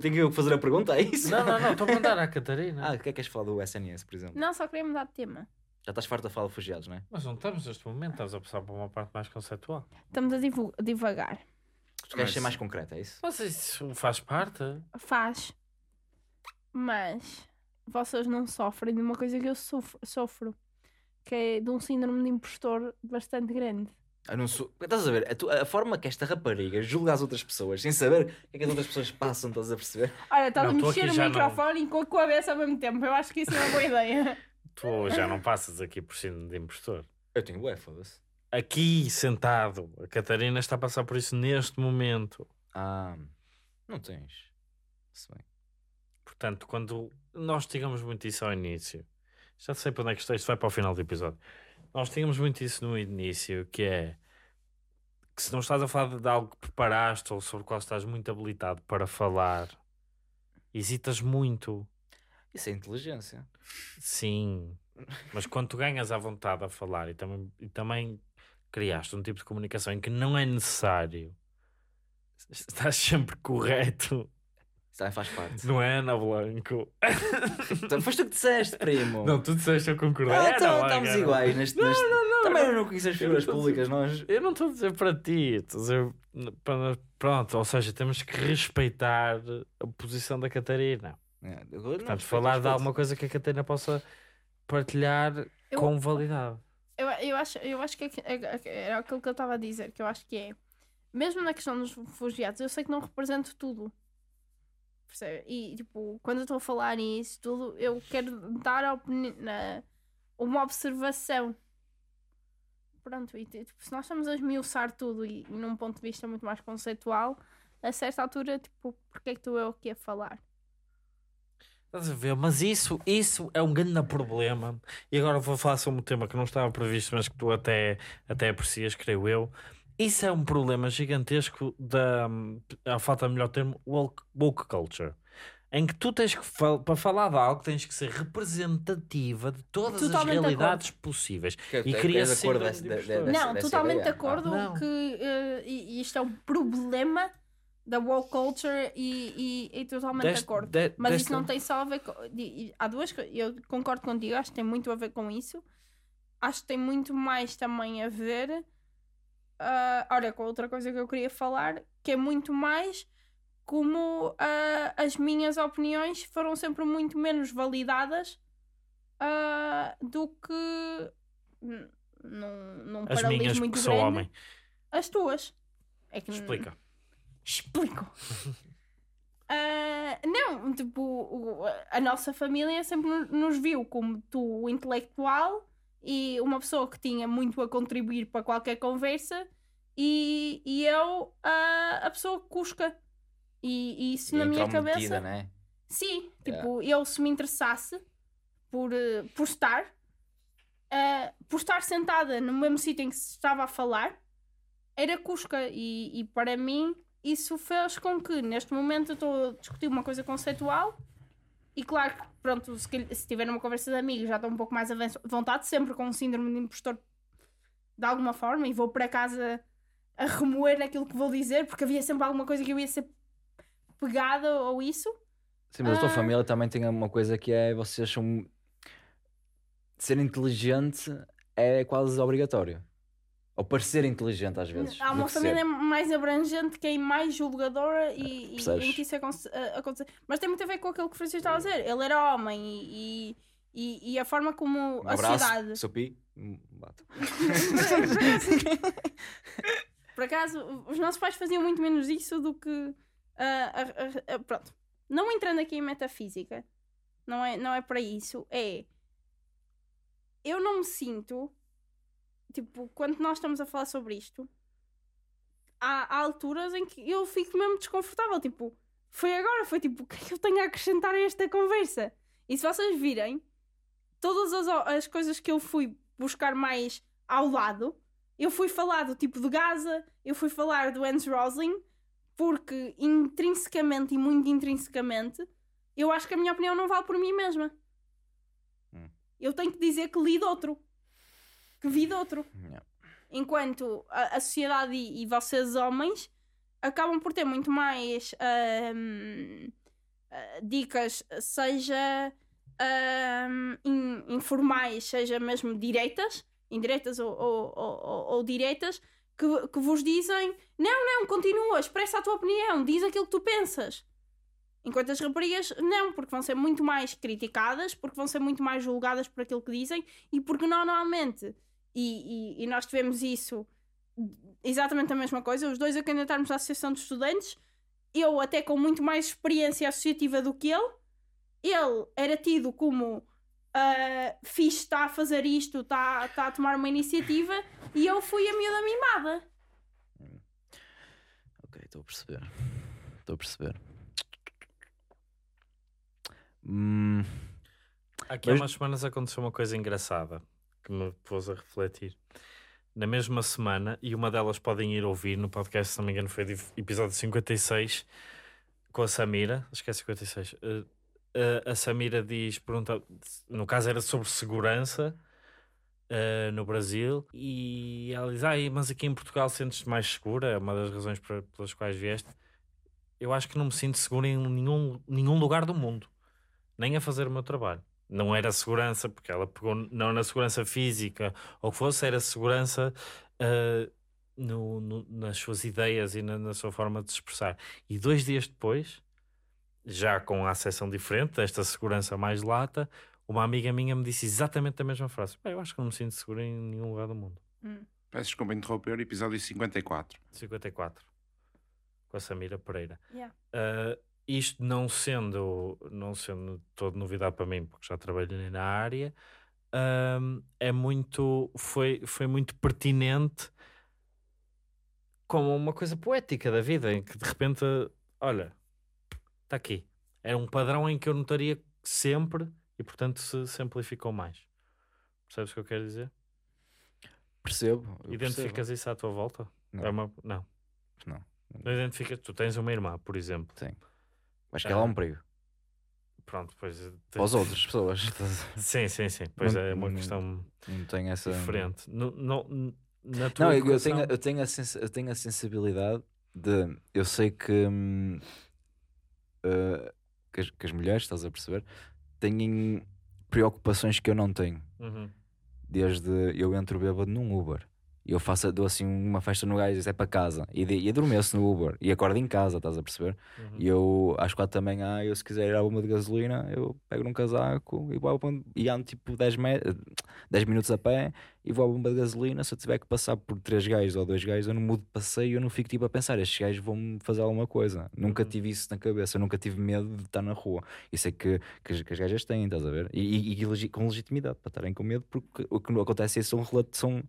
Tenho eu que fazer a pergunta, é isso? Não, não, não, estou a mandar à Catarina. Ah, o que é que queres falar do SNS, por exemplo? Não, só queria mudar de tema. Já estás farto de falar de refugiados, não é? Mas não estamos neste momento, estamos a passar para uma parte mais conceptual. Estamos a divagar. Tu queres Mas- ser mais concreto, é isso? Mas isso faz parte. Faz. Mas vocês não sofrem de uma coisa que eu sofro, sofro que é de um síndrome de impostor bastante grande. Eu não sou... Estás a ver? A, tu- a forma que esta rapariga julga as outras pessoas sem saber o que é que as outras pessoas passam, estás a perceber? Olha, estás a mexer no já não. microfone e com a cabeça ao mesmo tempo. Eu acho que isso é uma boa ideia. Tu já não passas aqui por cima de impostor. Eu tenho ué, foda-se. Aqui sentado, a Catarina está a passar por isso neste momento. Ah, não tens. Se bem. Portanto, quando nós tínhamos muito isso ao início, já sei para onde é que isto, isto vai para o final do episódio. Nós tínhamos muito isso no início, que é que se não estás a falar de algo que preparaste ou sobre o qual estás muito habilitado para falar, hesitas muito. Isso é inteligência. Sim, mas quando tu ganhas à vontade a falar e também, e também criaste um tipo de comunicação em que não é necessário, estás sempre correto, também faz parte. não é, Ana Blanco? Então, Foste tu que disseste, primo. Não, tu disseste eu concordei. Ah, então, estamos iguais neste. neste... Também eu não conheço as figuras públicas, nós. Eu não estou a dizer para ti, estou a dizer para- pronto, ou seja, temos que respeitar a posição da Catarina. É, eu- não, Portanto, falar de alguma coisa que a Catarina possa partilhar Eu- com validade. Eu, eu, acho, eu acho que é- é- é- era aquilo que eu estava a dizer, que eu acho que é, mesmo na questão dos refugiados, eu sei que não represento tudo. Percebe? E, tipo, quando eu estou a falar nisso tudo, eu quero dar na- uma observação. Pronto, e tipo, se nós estamos a esmiuçar tudo e, e num ponto de vista muito mais conceitual, a certa altura, tipo, porque é que estou eu aqui a falar? Estás a ver? Mas isso, isso é um grande problema. E agora vou falar sobre um tema que não estava previsto, mas que tu até, até aprecias, creio eu. Isso é um problema gigantesco da. A falta de melhor termo, woke, woke culture. Em que tu tens que, fal- para falar de algo, tens que ser representativa de todas Totalmente as de realidades possíveis. Que- E que- cria és de acordo de de- não, dessa totalmente ideia? de acordo Ah, que e, e isto é um problema da woke culture e, e, e totalmente Deste- de acordo. de- Mas isso não tem só a ver com. e- e Há duas coisas. Eu concordo contigo, acho que tem muito a ver com isso. Acho que tem muito mais também a ver. Ah, olha, com outra coisa que eu queria falar, que é muito mais como ah, as minhas opiniões foram sempre muito menos validadas ah, do que num, num As minhas, muito que sou grande, homem. as tuas. É que Explica. Explico. Ah, não, tipo, a nossa família sempre no- nos viu como tu, o intelectual, e uma pessoa que tinha muito a contribuir para qualquer conversa, e, e eu a, a pessoa cusca. E, e isso E na minha cabeça. né? Sim, tipo, eu se me interessasse por, eh, por estar, eh, por estar sentada no mesmo sítio em que se estava a falar, era Cusca. E, e para mim, isso fez com que neste momento eu estou a discutir uma coisa conceitual. E claro que, pronto, se, se tiver uma conversa de amigos já estou um pouco mais à vontade, sempre com um síndrome de impostor de alguma forma, e vou para casa a remoer naquilo que vou dizer, porque havia sempre alguma coisa que eu ia ser pegada ou isso. Sim, mas a tua Ah. família também tem uma coisa que é vocês são. Ser inteligente é quase obrigatório. Ou parecer inteligente às vezes. Há uma que ser. família mais abrangente que é mais julgadora e, e em que isso acontece. Mas tem muito a ver com aquilo que o Francisco estava a dizer. Ele era homem e, e, e- a forma como Um a abraço, sociedade. seu pi. hum, bate. Por acaso, os nossos pais faziam muito menos isso do que. a- a- a- pronto. Não entrando aqui em metafísica, não é, não é para isso. É. Eu não me sinto. Tipo, quando nós estamos a falar sobre isto, há, há alturas em que eu fico mesmo desconfortável. Tipo, foi agora, foi tipo, o que é que eu tenho a acrescentar a esta conversa? E se vocês virem, todas as, as coisas que eu fui buscar mais ao lado, eu fui falar do tipo de Gaza, eu fui falar do Hans Rosling, porque intrinsecamente e muito intrinsecamente, eu acho que a minha opinião não vale por mim mesma. Hum. Eu tenho que dizer que li de outro. Que vi de outro. Yeah. Enquanto a, a sociedade e, e vocês homens acabam por ter muito mais ahm, ah, dicas, seja in- informais, seja mesmo direitas, indiretas ou, ou, ou, ou- ou diretas, que, que vos dizem: não, não, continua, expressa a tua opinião, diz aquilo que tu pensas. Enquanto as raparigas, não, porque vão ser muito mais criticadas, porque vão ser muito mais julgadas por aquilo que dizem e porque normalmente, e, e, e nós tivemos isso exatamente a mesma coisa, os dois a candidatarmos à Associação de Estudantes, eu até com muito mais experiência associativa do que ele, ele era tido como ah, fixe, está a fazer isto, está está a tomar uma iniciativa, e eu fui a miúda mimada. Ok, estou a perceber. Estou a perceber. Hum, Aqui há Mas- umas semanas aconteceu uma coisa engraçada que me pôs a refletir. Na mesma semana, e uma delas podem ir ouvir no podcast, se não me engano, foi episódio 56 com a Samira. Acho que é 56. Eh, eh, a Samira diz: pergunta, no caso era sobre segurança eh, no Brasil, e ela diz: Ai, mas aqui em Portugal sentes-te mais segura? É uma das razões para- pelas quais vieste. Eu acho que não me sinto segura em nenhum, nenhum lugar do mundo, nem a fazer o meu trabalho não era segurança, porque ela pegou não na segurança física ou que fosse, era segurança ah, no- no- nas suas ideias e na, na sua forma de se expressar. E dois dias depois, já com a acessão diferente, desta segurança mais lata, uma amiga minha me disse exatamente a mesma frase: "Pá, Eu acho que não me sinto segura em nenhum lugar do mundo. Peço desculpa interromper, episódio 54. 54, com a Samira Pereira. Yeah. Uh, isto não sendo, não sendo todo novidade para mim, porque já trabalhei na área, um, é muito, foi, foi muito pertinente como uma coisa poética da vida, em que de repente, olha, está aqui. É um padrão em que eu notaria sempre e, portanto, se simplificou mais. Percebes o que eu quero dizer? percebo. Identificas isso à tua volta? Não. É uma... Não. Não. Não identificas. Tu tens uma irmã, por exemplo. percebo. Acho que ela é um perigo. Pronto, pois. eh, Para as outras pessoas. Sim, sim, sim. Pois Não- é uma não- questão Não tenho essa. diferente. No, no- n- na tua Não, eu, tenho, eu, tenho a sens- eu tenho a sensibilidade de. Eu sei que. hum, uh, que, as, que as mulheres, estás a perceber, têm preocupações que eu não tenho. Uhum. Desde eu entro bêbado num Uber. E eu faço, dou assim uma festa no gajo, é para casa. E, de- e adormeço no Uber. E acordo em casa, estás a perceber? Uhum. E eu, às quatro da manhã, eu se quiser ir à bomba de gasolina, eu pego num casaco e, vou bomba- e ando tipo 10, me... 10 minutos a pé e vou à bomba de gasolina. Se eu tiver que passar por três gajos ou dois gajos, eu não mudo de passeio, eu não fico tipo a pensar, estes gajos vão-me fazer alguma coisa. Nunca Uhum. tive isso na cabeça, eu nunca tive medo de estar na rua. Isso é que, que, as, que as gajas têm, estás a ver? E, e- e com legitimidade para estarem com medo, porque o que acontece é são, são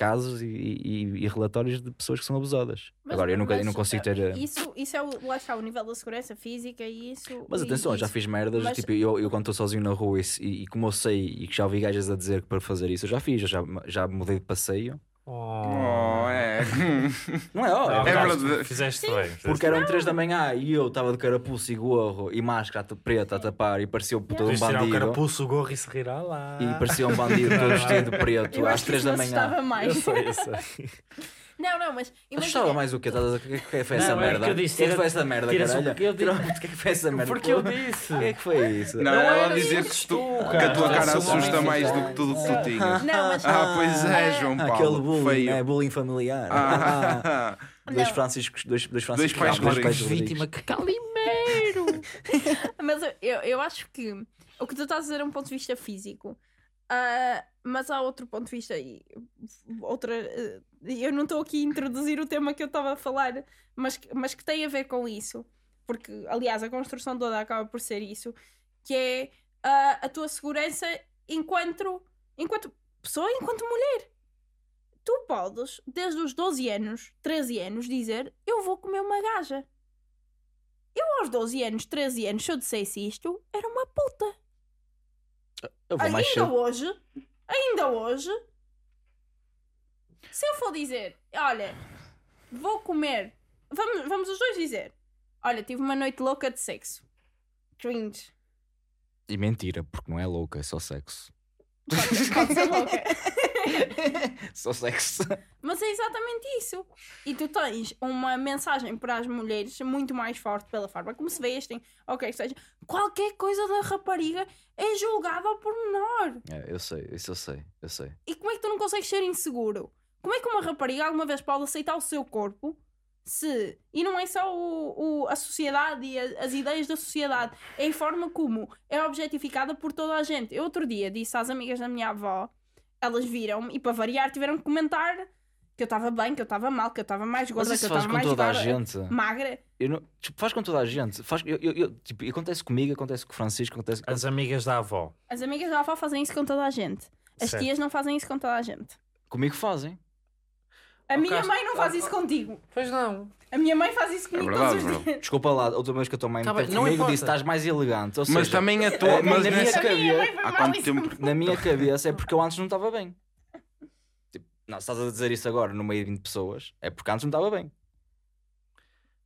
casos e, e- e relatórios de pessoas que são abusadas. Mas- Agora, eu, nunca, eu não consigo ter. eh, Isso, isso é o, lá está o nível da segurança física e isso. Mas atenção, já isso- fiz merdas, Mas- tipo, eu, eu quando estou sozinho na rua e, e, e como eu sei e que já ouvi gajas a dizer que para fazer isso, eu já fiz, eu já, já mudei de passeio. Oh, é. Não é, ó, é É verdade. Fizeste bem. fizeste porque eram 3 da manhã e eu estava de carapuço e gorro e máscara preta a tapar e parecia um puta de um tirar o bandido. carapuço, o gorro e se rir ah lá. E parecia um bandido todo vestido preto Eu às acho que 3 isso da manhã. mais. Eu sei, eu sei. Não, não, mas. imagina- Assustava mais o quê? Estás a- O que é que foi essa Não, é merda? que eu O que disse, é que foi essa merda, o caralho? que eu disse. O que é que foi essa merda? Porque eu disse. O que é que foi isso? Não, Não ela dizer que, tu, que a tua cara. assusta mais do que tudo que tu tinhas. Não, mas. Ah, pois é, João Ah, Paulo. Aquele bullying, né? bullying familiar. Ah, Dois. Franciscos, dois, dois Franciscos, pais dois Rodrigues. Vítima que calimeiro. Mas eu- eu, acho que o que tu estás a dizer é um ponto de vista físico. Ah, mas há outro ponto de vista e outra. eh, eu não estou aqui a introduzir o tema que eu estava a falar, mas, que- mas que tem a ver com isso. Porque, aliás, a construção toda acaba por ser isso, que é ah, a tua segurança enquanto, enquanto pessoa, enquanto mulher. Tu podes, desde os 12 anos, 13 anos, dizer eu vou comer uma gaja. Eu aos 12 anos, 13 anos, se eu dissesse isto, era uma puta. Eu vou mais Ainda cedo. hoje, ainda hoje, se eu for dizer, olha, vou comer, vamos, vamos os dois dizer, olha, tive uma noite louca de sexo. Cringe. E mentira, porque não é louca, é só sexo. Pode, pode ser louca. Só sexo. Mas é exatamente isso. E tu tens uma mensagem para as mulheres muito mais forte pela forma como se vestem, ou é que seja. Qualquer coisa da rapariga é julgada ao pormenor. É, eu sei, isso eu sei, eu sei. E como é que tu não consegues ser inseguro? Como é que uma rapariga alguma vez pode aceitar o seu corpo se. E não é só o, o- a sociedade e a- as ideias da sociedade, é a forma como é objetificada por toda a gente. Eu outro dia disse às amigas da minha avó, elas viram-me e para variar tiveram que comentar que eu estava bem, que eu estava mal, que eu estava mais Mas gorda, que eu faz estava com mais toda a gente. magra. Eu não- tipo, faz com toda a gente. Faz, eu, eu- eu- tipo, acontece comigo, acontece com o Francisco, acontece com... As amigas da avó. As amigas da avó fazem isso com toda a gente. As Certo. tias não fazem isso com toda a gente. comigo fazem. A minha Castro, mãe não faz isso contigo. Pois não. A minha mãe faz isso comigo verdade, todos os verdade. dias. Desculpa lá, outra vez que a tua mãe Tá bem, não comigo importa. disse estás mais elegante. Ou Mas seja, também a é, tua. Mas na minha nesse- A minha mãe cabeça, foi há mal quanto isso tempo- na minha cabeça é porque eu antes não estava bem. Tipo, não, se estás a dizer isso agora no meio de 20 pessoas, é porque antes não estava bem.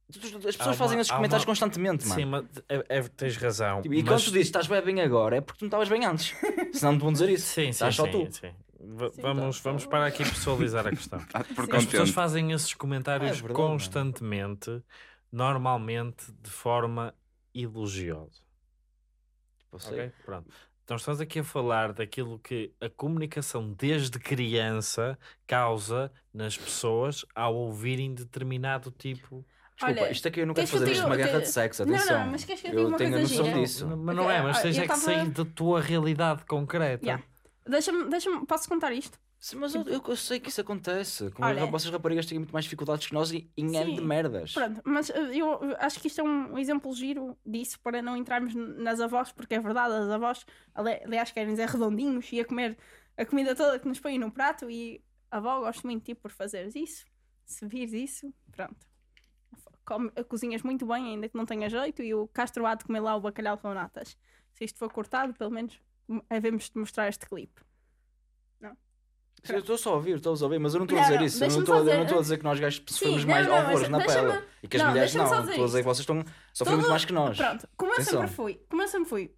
As pessoas Há uma- fazem esses há comentários uma- constantemente, mano. Sim, mas é- é- tens razão. Tipo, e mas- quando tu dizes estás bem, bem agora, é porque tu não estavas bem antes. Senão não te vão dizer isso. Sim, sim, Estás só sim, tu. sim. Sim, vamos, tá. vamos parar aqui e pessoalizar a questão. Ah. As pessoas fazem esses comentários É verdade, constantemente, normalmente de forma elogiosa. Tipo, eu sei. ok? Pronto. Então estamos aqui a falar daquilo que a comunicação desde criança causa nas pessoas ao ouvirem determinado tipo. Desculpa, Olha, isto aqui eu não queres quero fazer eu isto uma guerra que- de sexo, Não, atenção. não, mas queres que eu diga eu uma tenho a coisa noção gira? disso. Mas não é, mas tens eu é que tava- sair da tua realidade concreta. Yeah. Deixa-me, deixa-me, posso contar isto? Sim, mas eu, eu- eu sei que isso acontece. Como Olha- vocês raparigas têm muito mais dificuldades que nós e em N de merdas. Pronto, mas uh, eu acho que isto é um exemplo giro disso para não entrarmos n- nas avós, porque é verdade, as avós, ali- aliás, querem dizer redondinhos e a comer a comida toda que nos põem no prato e a avó gosto muito de ti por fazeres isso. Se vires isso, pronto. Come, cozinhas muito bem, ainda que não tenha jeito, e o Castro há de comer lá o bacalhau com natas. Se isto for cortado, pelo menos m- havemos de mostrar este clipe. Sim, Eu estou só a ouvir, estou a ouvir, mas eu não estou a Não, dizer não, isso. Eu não estou não dizer- a dizer que nós gajos sofremos Sim, mais não, não, horrores na pele. E que as não, mulheres não. Estou a dizer que vocês estão, sofrem Todo- muito mais que nós. Pronto, como eu Atenção. sempre fui, como eu sempre fui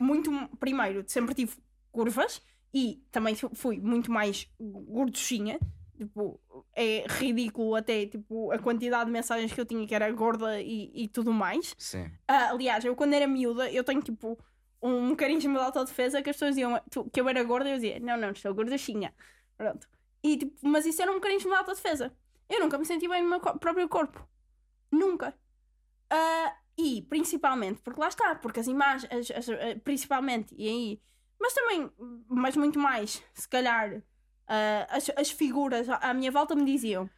muito, primeiro, sempre tive curvas e também fu- fui muito mais gorduchinha. Tipo, é ridículo até tipo, a quantidade de mensagens que eu tinha que era gorda e, e tudo mais. Sim. Ah, aliás, eu quando era miúda, eu tenho tipo um mecanismo de autodefesa que as pessoas diziam que eu era gorda e eu dizia, não, não, estou gorduchinha. Pronto. E, tipo, mas isso era um mecanismo de autodefesa. Eu nunca me senti bem no meu próprio corpo. Nunca. Ah, e principalmente, porque lá está, porque as imagens, as- as- eh, principalmente, e aí, mas também, mas muito mais, se calhar, ah, as, as figuras à, minha volta me diziam,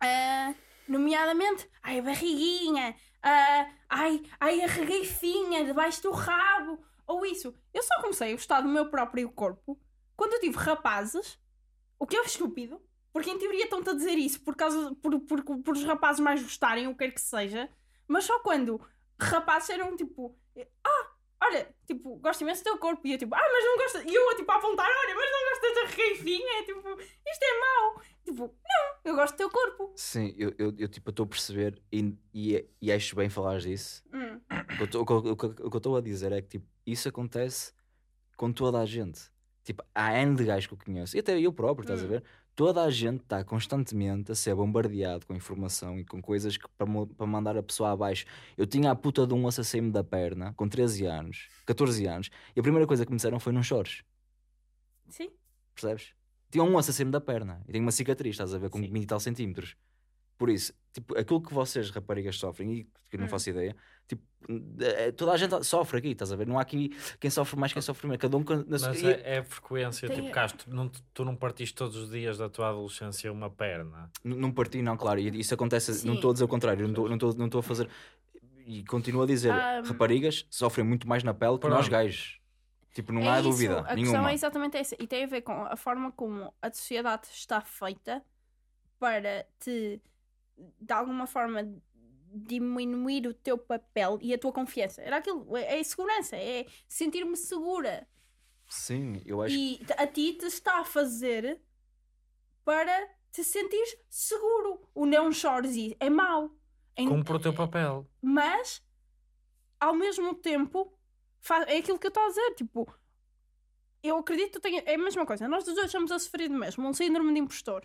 ah, nomeadamente, ai barriguinha, ah, ai, ai a regueifinha debaixo do rabo, ou isso. Eu só comecei a gostar do meu próprio corpo quando eu tive rapazes, o que é estúpido, porque em teoria estão-te a dizer isso por, causa, por, por, por os rapazes mais gostarem, o que quer que seja, mas só quando rapazes eram tipo, ah, olha, tipo, gosto imenso do teu corpo, e eu tipo, ah, mas não gosto, e eu tipo a apontar, olha, mas não gosto da regueifinha, tipo, isto é mau, tipo, não, eu gosto do teu corpo. Sim, eu, eu, eu, tipo, estou a perceber e, e, e acho bem falar disso. Hum. O que eu estou a dizer é que tipo, isso acontece com toda a gente. Tipo, há N de gajos que eu conheço, e até eu próprio, estás a Hum. ver? Toda a gente está constantemente a ser bombardeado com informação e com coisas que, para, mandar a pessoa abaixo. Eu tinha a puta de um assassino da perna com 13 anos, 14 anos, e a primeira coisa que me disseram foi não chores, Sim. percebes? Tinha um assassino da perna e tenho uma cicatriz, estás a ver, com Sim. 20 e tal centímetros. Por isso, tipo, aquilo que vocês, raparigas, sofrem, e que não Hum. faço ideia, tipo, eh, toda a gente sofre aqui, estás a ver? Não há aqui quem sofre mais, quem sofre menos. Cada um. na sua- Mas é, é a frequência, Tem- tipo, Castro, não, tu não partiste todos os dias da tua adolescência uma perna. N- Não parti, não, claro. E isso acontece, não Sim. estou a dizer o contrário, não estou- não estou não estou a fazer. E continuo a dizer, Ah, raparigas sofrem muito mais na pele que nós Pronto. gajos. Tipo, não é há isso, dúvida A questão nenhuma. é exatamente essa. E tem a ver com a forma como a sociedade está feita para te, de alguma forma, diminuir o teu papel e a tua confiança. Era aquilo, é é segurança, é sentir-me segura. Sim, eu acho E a ti te está a fazer para te sentires seguro. O não chores e- é mau. Cumpre o teu papel. mas ao mesmo tempo fa- é aquilo que eu estou a dizer, tipo, eu acredito que tu tenha. É a mesma coisa. Nós dos dois estamos a sofrer do mesmo, um síndrome de impostor.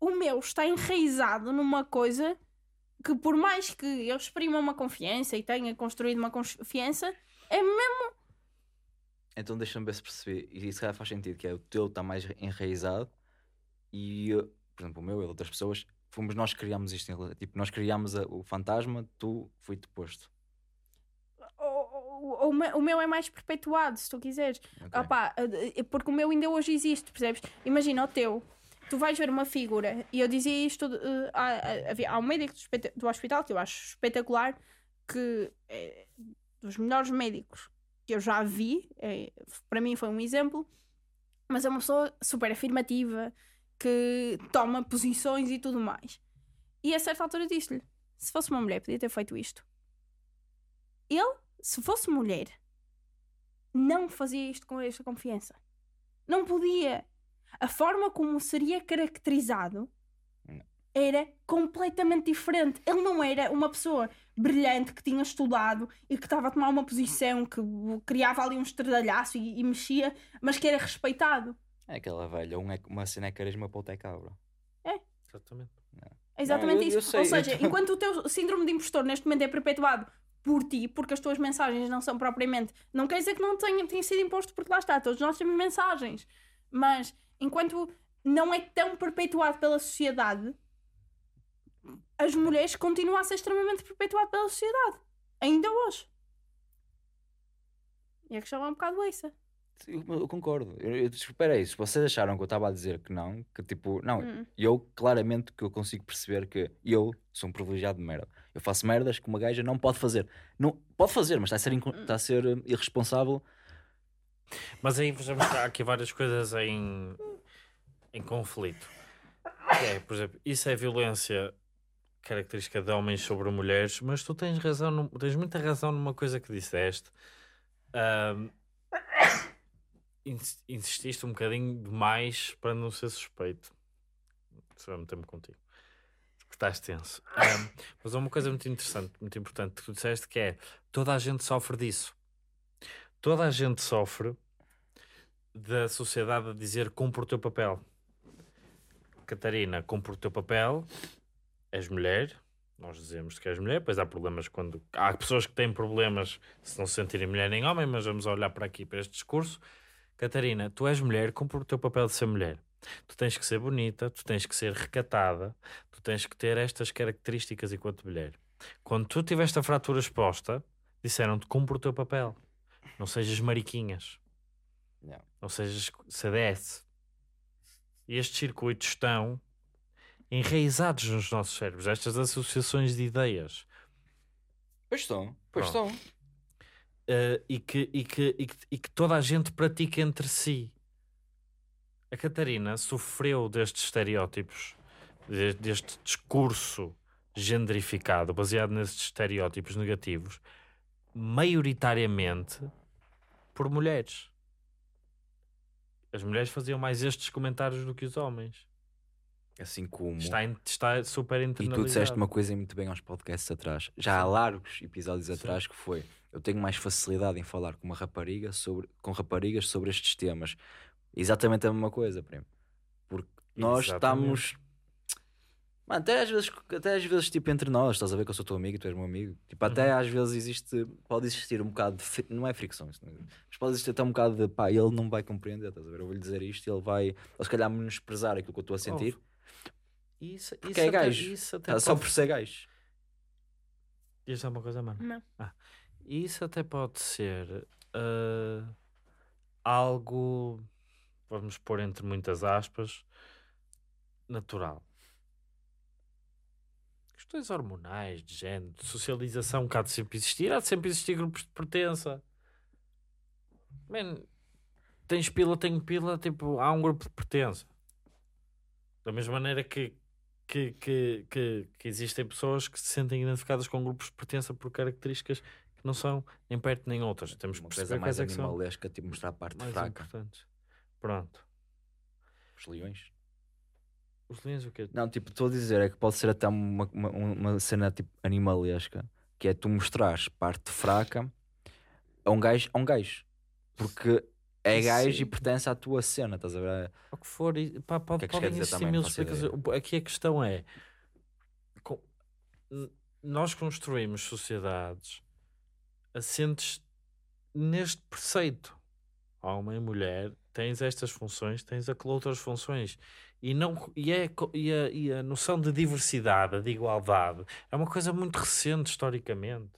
O meu está enraizado numa coisa que, por mais que eu exprima uma confiança e tenha construído uma confiança, é mesmo. Então deixa-me ver se percebi. E isso calhar faz sentido, que é o teu está mais enraizado e, por exemplo, o meu e outras pessoas, fomos nós que criámos isto. Tipo, nós criámos a- o fantasma, tu fui-te posto. O, o- o me- o meu é mais perpetuado, se tu quiseres. Ok. Opá, eh, porque o meu ainda hoje existe, percebes? Imagina o teu. Tu vais ver uma figura, e eu dizia isto: eh, há, há- um médico do hospital que eu acho espetacular, que é dos melhores médicos que eu já vi, é, para mim foi um exemplo, mas é uma pessoa super afirmativa, que toma posições e tudo mais. E a certa altura disse-lhe: se fosse uma mulher, podia ter feito isto. Ele, se fosse mulher, não fazia isto com esta confiança. Não podia. A forma como seria caracterizado Não. era completamente diferente. Ele não era uma pessoa brilhante que tinha estudado e que estava a tomar uma posição que criava ali um estradalhaço e, e mexia, mas que era respeitado. É aquela velha, um é, uma cena é carisma para outra é cabra. Exatamente. É exatamente eu- isso. eu sei, Ou seja, eu enquanto o teu síndrome de impostor neste momento é perpetuado por ti, porque as tuas mensagens não são propriamente. Não quer dizer que não tenha, tenha sido imposto, porque lá está, todos nós temos mensagens. Mas enquanto não é tão perpetuado pela sociedade, as mulheres continuam a ser extremamente perpetuado pela sociedade. Ainda hoje. E a questão é um bocado essa. Sim, Eu, concordo. Eu, aí, se vocês acharam que eu estava a dizer que não, que tipo, não, Hum. eu claramente que eu consigo perceber que eu sou um privilegiado de merda. Eu faço merdas que uma gaja não pode fazer. Não, pode fazer, mas está a ser, inco- está a ser eh, irresponsável. Mas aí vejamos há aqui várias coisas em, em conflito. É, por exemplo, isso é violência característica de homens sobre mulheres, mas tu tens razão, tens muita razão numa coisa que disseste. Ins- insististe um bocadinho demais para não ser suspeito. Se eu meter-me contigo. Que estás tenso. Ahm, mas há uma coisa muito interessante, muito importante que tu disseste que é toda a gente sofre disso. Toda a gente sofre da sociedade a dizer cumpre o teu papel. Catarina, cumpre o teu papel, és mulher, nós dizemos que és mulher, pois há problemas quando. Há pessoas que têm problemas se não se sentirem mulher nem homem, mas vamos olhar para aqui, para este discurso. Catarina, tu és mulher, cumpre o teu papel de ser mulher. Tu tens que ser bonita, tu tens que ser recatada, tu tens que ter estas características enquanto mulher. Quando tu tiveste a fratura exposta, disseram-te cumpre o teu papel. Não sejas mariquinhas. Não. Não sejas CDS. E estes circuitos estão enraizados nos nossos cérebros, estas associações de ideias. Pois estão, pois estão. eh, e, que, e, que, e, que, e que toda a gente pratica entre si. A Catarina sofreu destes estereótipos, de- deste discurso gendrificado, baseado nesses estereótipos negativos, maioritariamente por mulheres. As mulheres faziam mais estes comentários do que os homens. Assim como. Está, in- está super E internalizado. tu disseste uma coisa muito bem aos podcasts atrás. Já há largos episódios Sim. atrás que foi. Eu tenho mais facilidade em falar com uma rapariga sobre, com raparigas sobre estes temas. Exatamente a mesma coisa, primo. Porque nós Exatamente. estamos. Mano, até às vezes, até às vezes, tipo, entre nós, estás a ver que eu sou teu amigo e tu és meu amigo. Tipo, até Uhum. às vezes existe, pode existir um bocado de, não é fricção, isso não é- mas pode existir até um bocado de, pá, ele não vai compreender, estás a ver? Eu vou-lhe dizer isto e ele vai, ou se calhar menosprezar aquilo que eu estou a sentir, Isso, isso é até- gajo. isso até Tá, só por ser gajo. Ias dizer uma coisa, mano? Não. Ah, isso até pode ser ah, algo, vamos pôr entre muitas aspas, natural. Questões hormonais, de género, de socialização, que há de sempre existir. Há de sempre existir grupos de pertença. Man, tens pila, tenho pila, tipo, há um grupo de pertença. Da mesma maneira que que, que, que, que existem pessoas que se sentem identificadas com grupos de pertença por características que não são nem perto nem outras. Temos uma coisa mais é animalesca, tipo mostrar a parte mais fraca. importantes. Pronto. Os leões. Os leões o quê? Não, tipo, estou a dizer, é que pode ser até uma, uma, uma cena tipo animalesca, que é tu mostrares parte fraca a um gajo, a um gajo. Porque é gajo Sim. e pertence à tua cena, estás a ver? o que for, e, pá, pode, que é que podem existir mil explicações. O- Aqui a questão é: co- n- nós construímos sociedades assentes neste preceito. Homem e mulher, tens estas funções, tens aquelas outras funções. E, não, e, é, e, a, e a noção de diversidade, de igualdade, é uma coisa muito recente historicamente.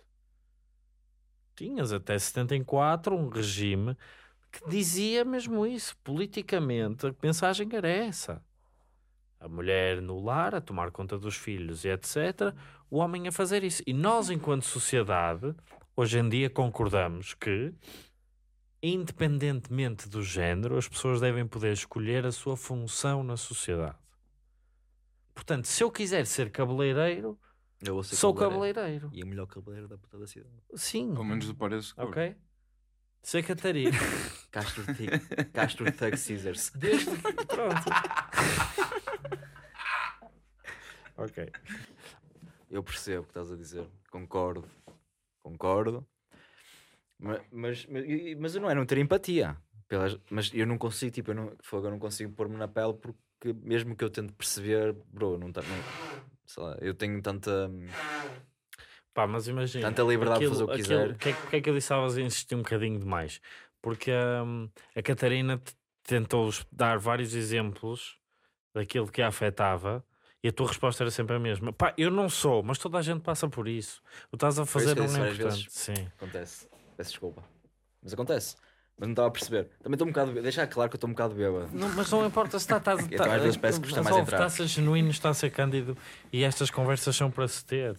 Tinhas até 74 um regime que dizia mesmo isso, politicamente. A mensagem era essa. A mulher no lar, a tomar conta dos filhos e etc. O homem a fazer isso. E nós, enquanto sociedade, hoje em dia concordamos que, independentemente do género, as pessoas devem poder escolher a sua função na sociedade. Portanto, se eu quiser ser cabeleireiro, Eu vou ser sou cabeleireiro. cabeleireiro. E o melhor cabeleireiro da puta da cidade. Sim. Pelo menos do parece que Ok? Ser Catarina. Castro Thug, Castro Thug Scissors. Desde que... Pronto. ok. Eu percebo o que estás a dizer. Concordo. Concordo. Ma- Mas, mas, mas eu não é não ter empatia. Pelas, mas eu não consigo, tipo, eu não, fogo, eu não consigo pôr-me na pele porque mesmo que eu tente perceber, bro, não, tá, não sei lá, eu tenho tanta. hum, Pá, mas imagina. Tanta liberdade de fazer o que aquilo- quiser. Porque é, que- é que eu disse estavas a insistir um bocadinho demais? Porque hum, a Catarina te- tentou dar vários exemplos daquilo que a afetava e a tua resposta era sempre a mesma. Pá, eu não sou, mas toda a gente passa por isso. O estás a fazer que não é importante. Sim. Acontece. Peço desculpa. Mas acontece. Mas não estava a perceber. Também estou um bocado. Deixar claro que eu estou um bocado bêbado. Não, mas não importa se está, está, está, Então, às vezes parece que custa mais entrar. Está a ser genuíno, está a ser cândido e estas conversas são para se ter.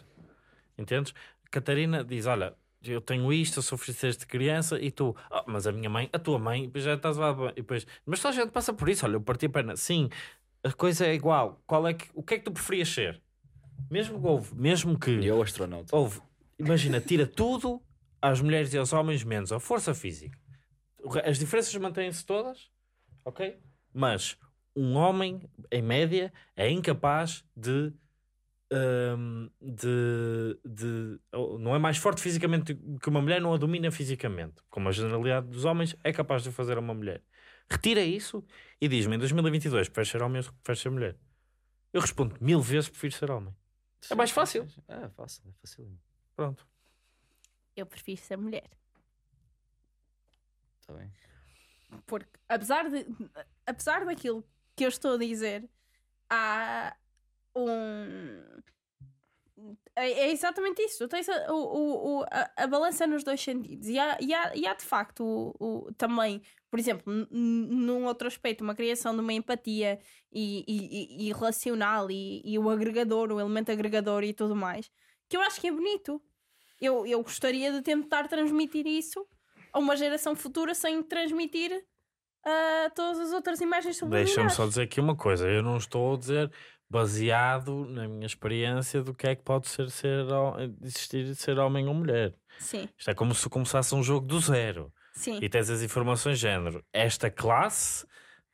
Entendes? Catarina diz: Olha, eu tenho isto, eu sofri desde criança e tu, "Ah, mas a minha mãe, a tua mãe, depois já estás lá. E depois, mas toda a gente passa por isso. Olha, eu parti a perna. Sim, a coisa é igual. Qual é que, o que é que tu preferias ser? Mesmo que houve, mesmo que E eu, astronauta. houve, imagina, tira tudo às mulheres e aos homens, menos a força física. As diferenças mantêm-se todas, ok? Mas um homem, em média, é incapaz de. hum, de, de- não é mais forte fisicamente que uma mulher, não a domina fisicamente, como a generalidade dos homens é capaz de fazer a uma mulher. Retira isso e diz-me em 2022: preferes ser homem ou preferes ser mulher? Eu respondo mil vezes prefiro ser homem. É mais fácil. É fácil, é fácil. Pronto. Eu prefiro ser mulher. Está bem. Porque apesar, de, apesar daquilo que eu estou a dizer, há um. É, é exatamente isso. Tu tens a, o, o, a, a balança nos dois sentidos. E há, e há, e há de facto o, o- também, por exemplo, num outro aspecto, uma criação de uma empatia e, e, e- e relacional e, e o agregador, o elemento agregador e tudo mais, que eu acho que é bonito. Eu, eu gostaria de tentar transmitir isso a uma geração futura sem transmitir ah, todas as outras imagens Deixa-me subliminares. só dizer aqui uma coisa. Eu não estou a dizer baseado na minha experiência do que é que pode ser, ser existir ser homem ou mulher. Sim, Isto é como se começasse um jogo do zero sim. e tens as informações de género. Esta classe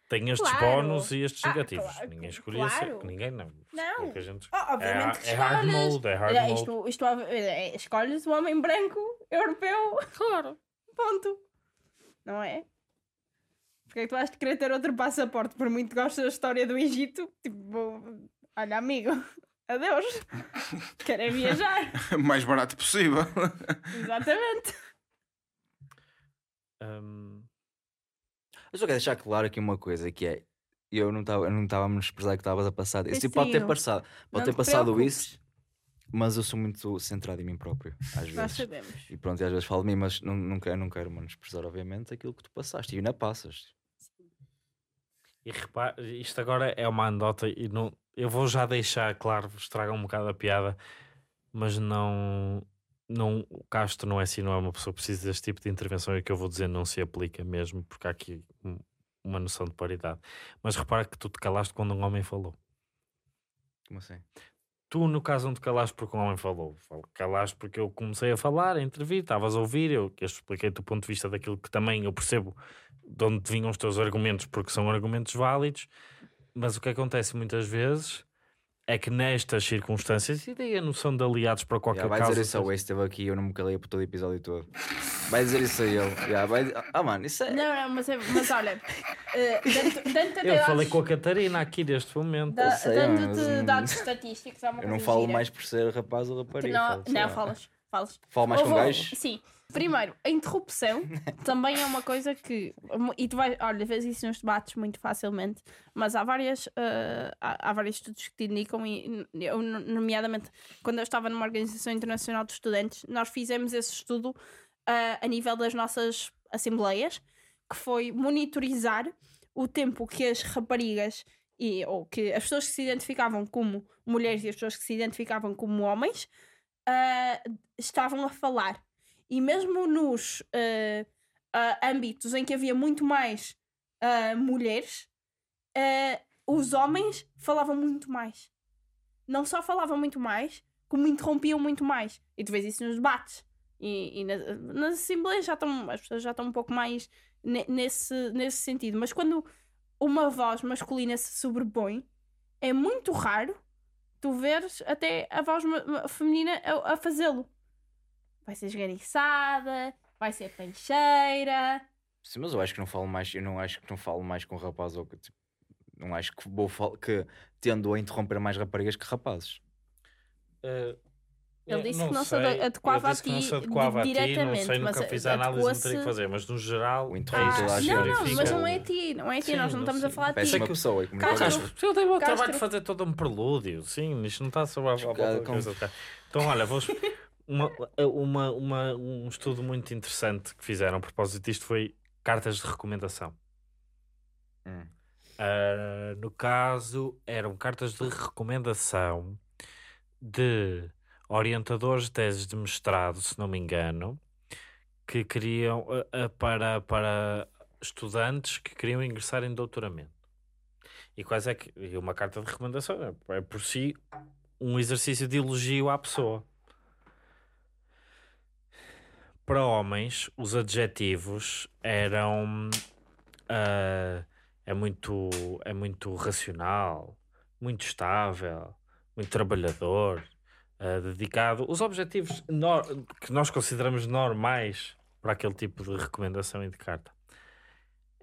tem estes Claro. bónus e estes Ah, negativos. claro, ninguém escolhia claro. ser. Ninguém não. Não. É gente- Oh, obviamente é, é hard escolhes. mode, é hard mode. isto, isto, é, escolhes o homem branco, europeu, claro, ponto. Não é? Porque é que tu vais querer ter outro passaporte por muito que gostes da história do Egito? Tipo, olha, amigo, adeus. Querem viajar? mais barato possível. Exatamente. Hum, Eu só quero deixar claro aqui uma coisa que é. Eu não estava eu não estava a menosprezar que estavas a passar. Isso pode ter passado, pode ter te passado preocupes. isso, mas eu sou muito centrado em mim próprio, às Nós vezes. sabemos. E pronto, e às vezes falo de mim, mas não, não, quero, não quero menosprezar, obviamente, aquilo que tu passaste. E ainda passas. E repare, isto agora é uma anedota e não, eu vou já deixar, claro, estraga um bocado a piada, mas não, não o Castro não é assim, não é uma pessoa que precisa deste tipo de intervenção e o que eu vou dizer não se aplica mesmo, porque há aqui um- uma noção de paridade. Mas repara que tu te calaste quando um homem falou. Como assim? Tu, no caso, não te calaste porque um homem falou. Fal- Calaste porque eu comecei a falar, a intervir, estavas a ouvir, eu, eu expliquei-te o ponto de vista daquilo que também eu percebo de onde vinham os teus argumentos, porque são argumentos válidos. Mas o que acontece muitas vezes é que nestas circunstâncias, e daí a noção de aliados para qualquer Já vai causa. dizer isso ao Ace, esteve aqui eu não me calei por todo o episódio todo. Vai dizer isso a ele. Yeah, vai... Ah, mano, isso é. Não, não, mas, é- mas olha, dando-te Eu dados- falei com a Catarina aqui neste momento. da- sei, dando-te mas, dados estatísticos, há uma Eu não falo gira. mais por ser rapaz ou rapariga. Não, falo, não falas. falas. Falo mais com Houve- gajos? Sim. Primeiro, a interrupção também é uma coisa que. E tu vais. Olha, vês isso nos debates muito facilmente, mas há várias. eh, há, há vários estudos que te indicam, e eu, nomeadamente, quando eu estava numa organização internacional de estudantes, nós fizemos esse estudo eh, a nível das nossas assembleias, que foi monitorizar o tempo que as raparigas e, ou que as pessoas que se identificavam como mulheres e as pessoas que se identificavam como homens ah, estavam a falar. E mesmo nos ah, ah, âmbitos em que havia muito mais ah, mulheres, ah, os homens falavam muito mais. Não só falavam muito mais, como interrompiam muito mais. E tu vês isso nos debates. E, e na- nas assembleias já estão, as pessoas já estão um pouco mais ne- nesse, nesse sentido. Mas quando uma voz masculina se sobrepõe, é muito raro tu veres até a voz feminina a, a fazê-lo. Vai ser esganiçada, vai ser pancheira. Sim, mas eu acho que não falo mais, eu não acho que não falo mais com rapazes ou que tipo, não acho que vou que tendo a interromper mais raparigas que rapazes. Eh, Ele eh, disse que não se sei. ade- adequava Ele a disse que não ti se adequava a ti, não diretamente, sei, mas nunca fiz a análise, não teria que fazer, mas no geral. O é interrompe isso toda a que gente. se Não, não, mas não é a ti, não é a ti, Sim, nós não não estamos a sei. falar de ti. Péssima pessoa. e Castro. eu dei o Castro. trabalho de fazer todo um prelúdio, sim, isto não está sobre a, a coisa do cara. Então, olha, vou. Uma, uma, uma- um estudo muito interessante que fizeram a propósito disto foi cartas de recomendação. Hum. Ah, no caso, eram cartas de recomendação de orientadores de teses de mestrado, se não me engano, que queriam ah, ah, para, para estudantes que queriam ingressar em doutoramento. E quais é que. E uma carta de recomendação é, é por si um exercício de elogio à pessoa. Para homens, os adjetivos eram. ah, é, muito, é muito racional, muito estável, muito trabalhador, ah, dedicado. Os objetivos que nós consideramos normais para aquele tipo de recomendação e de carta.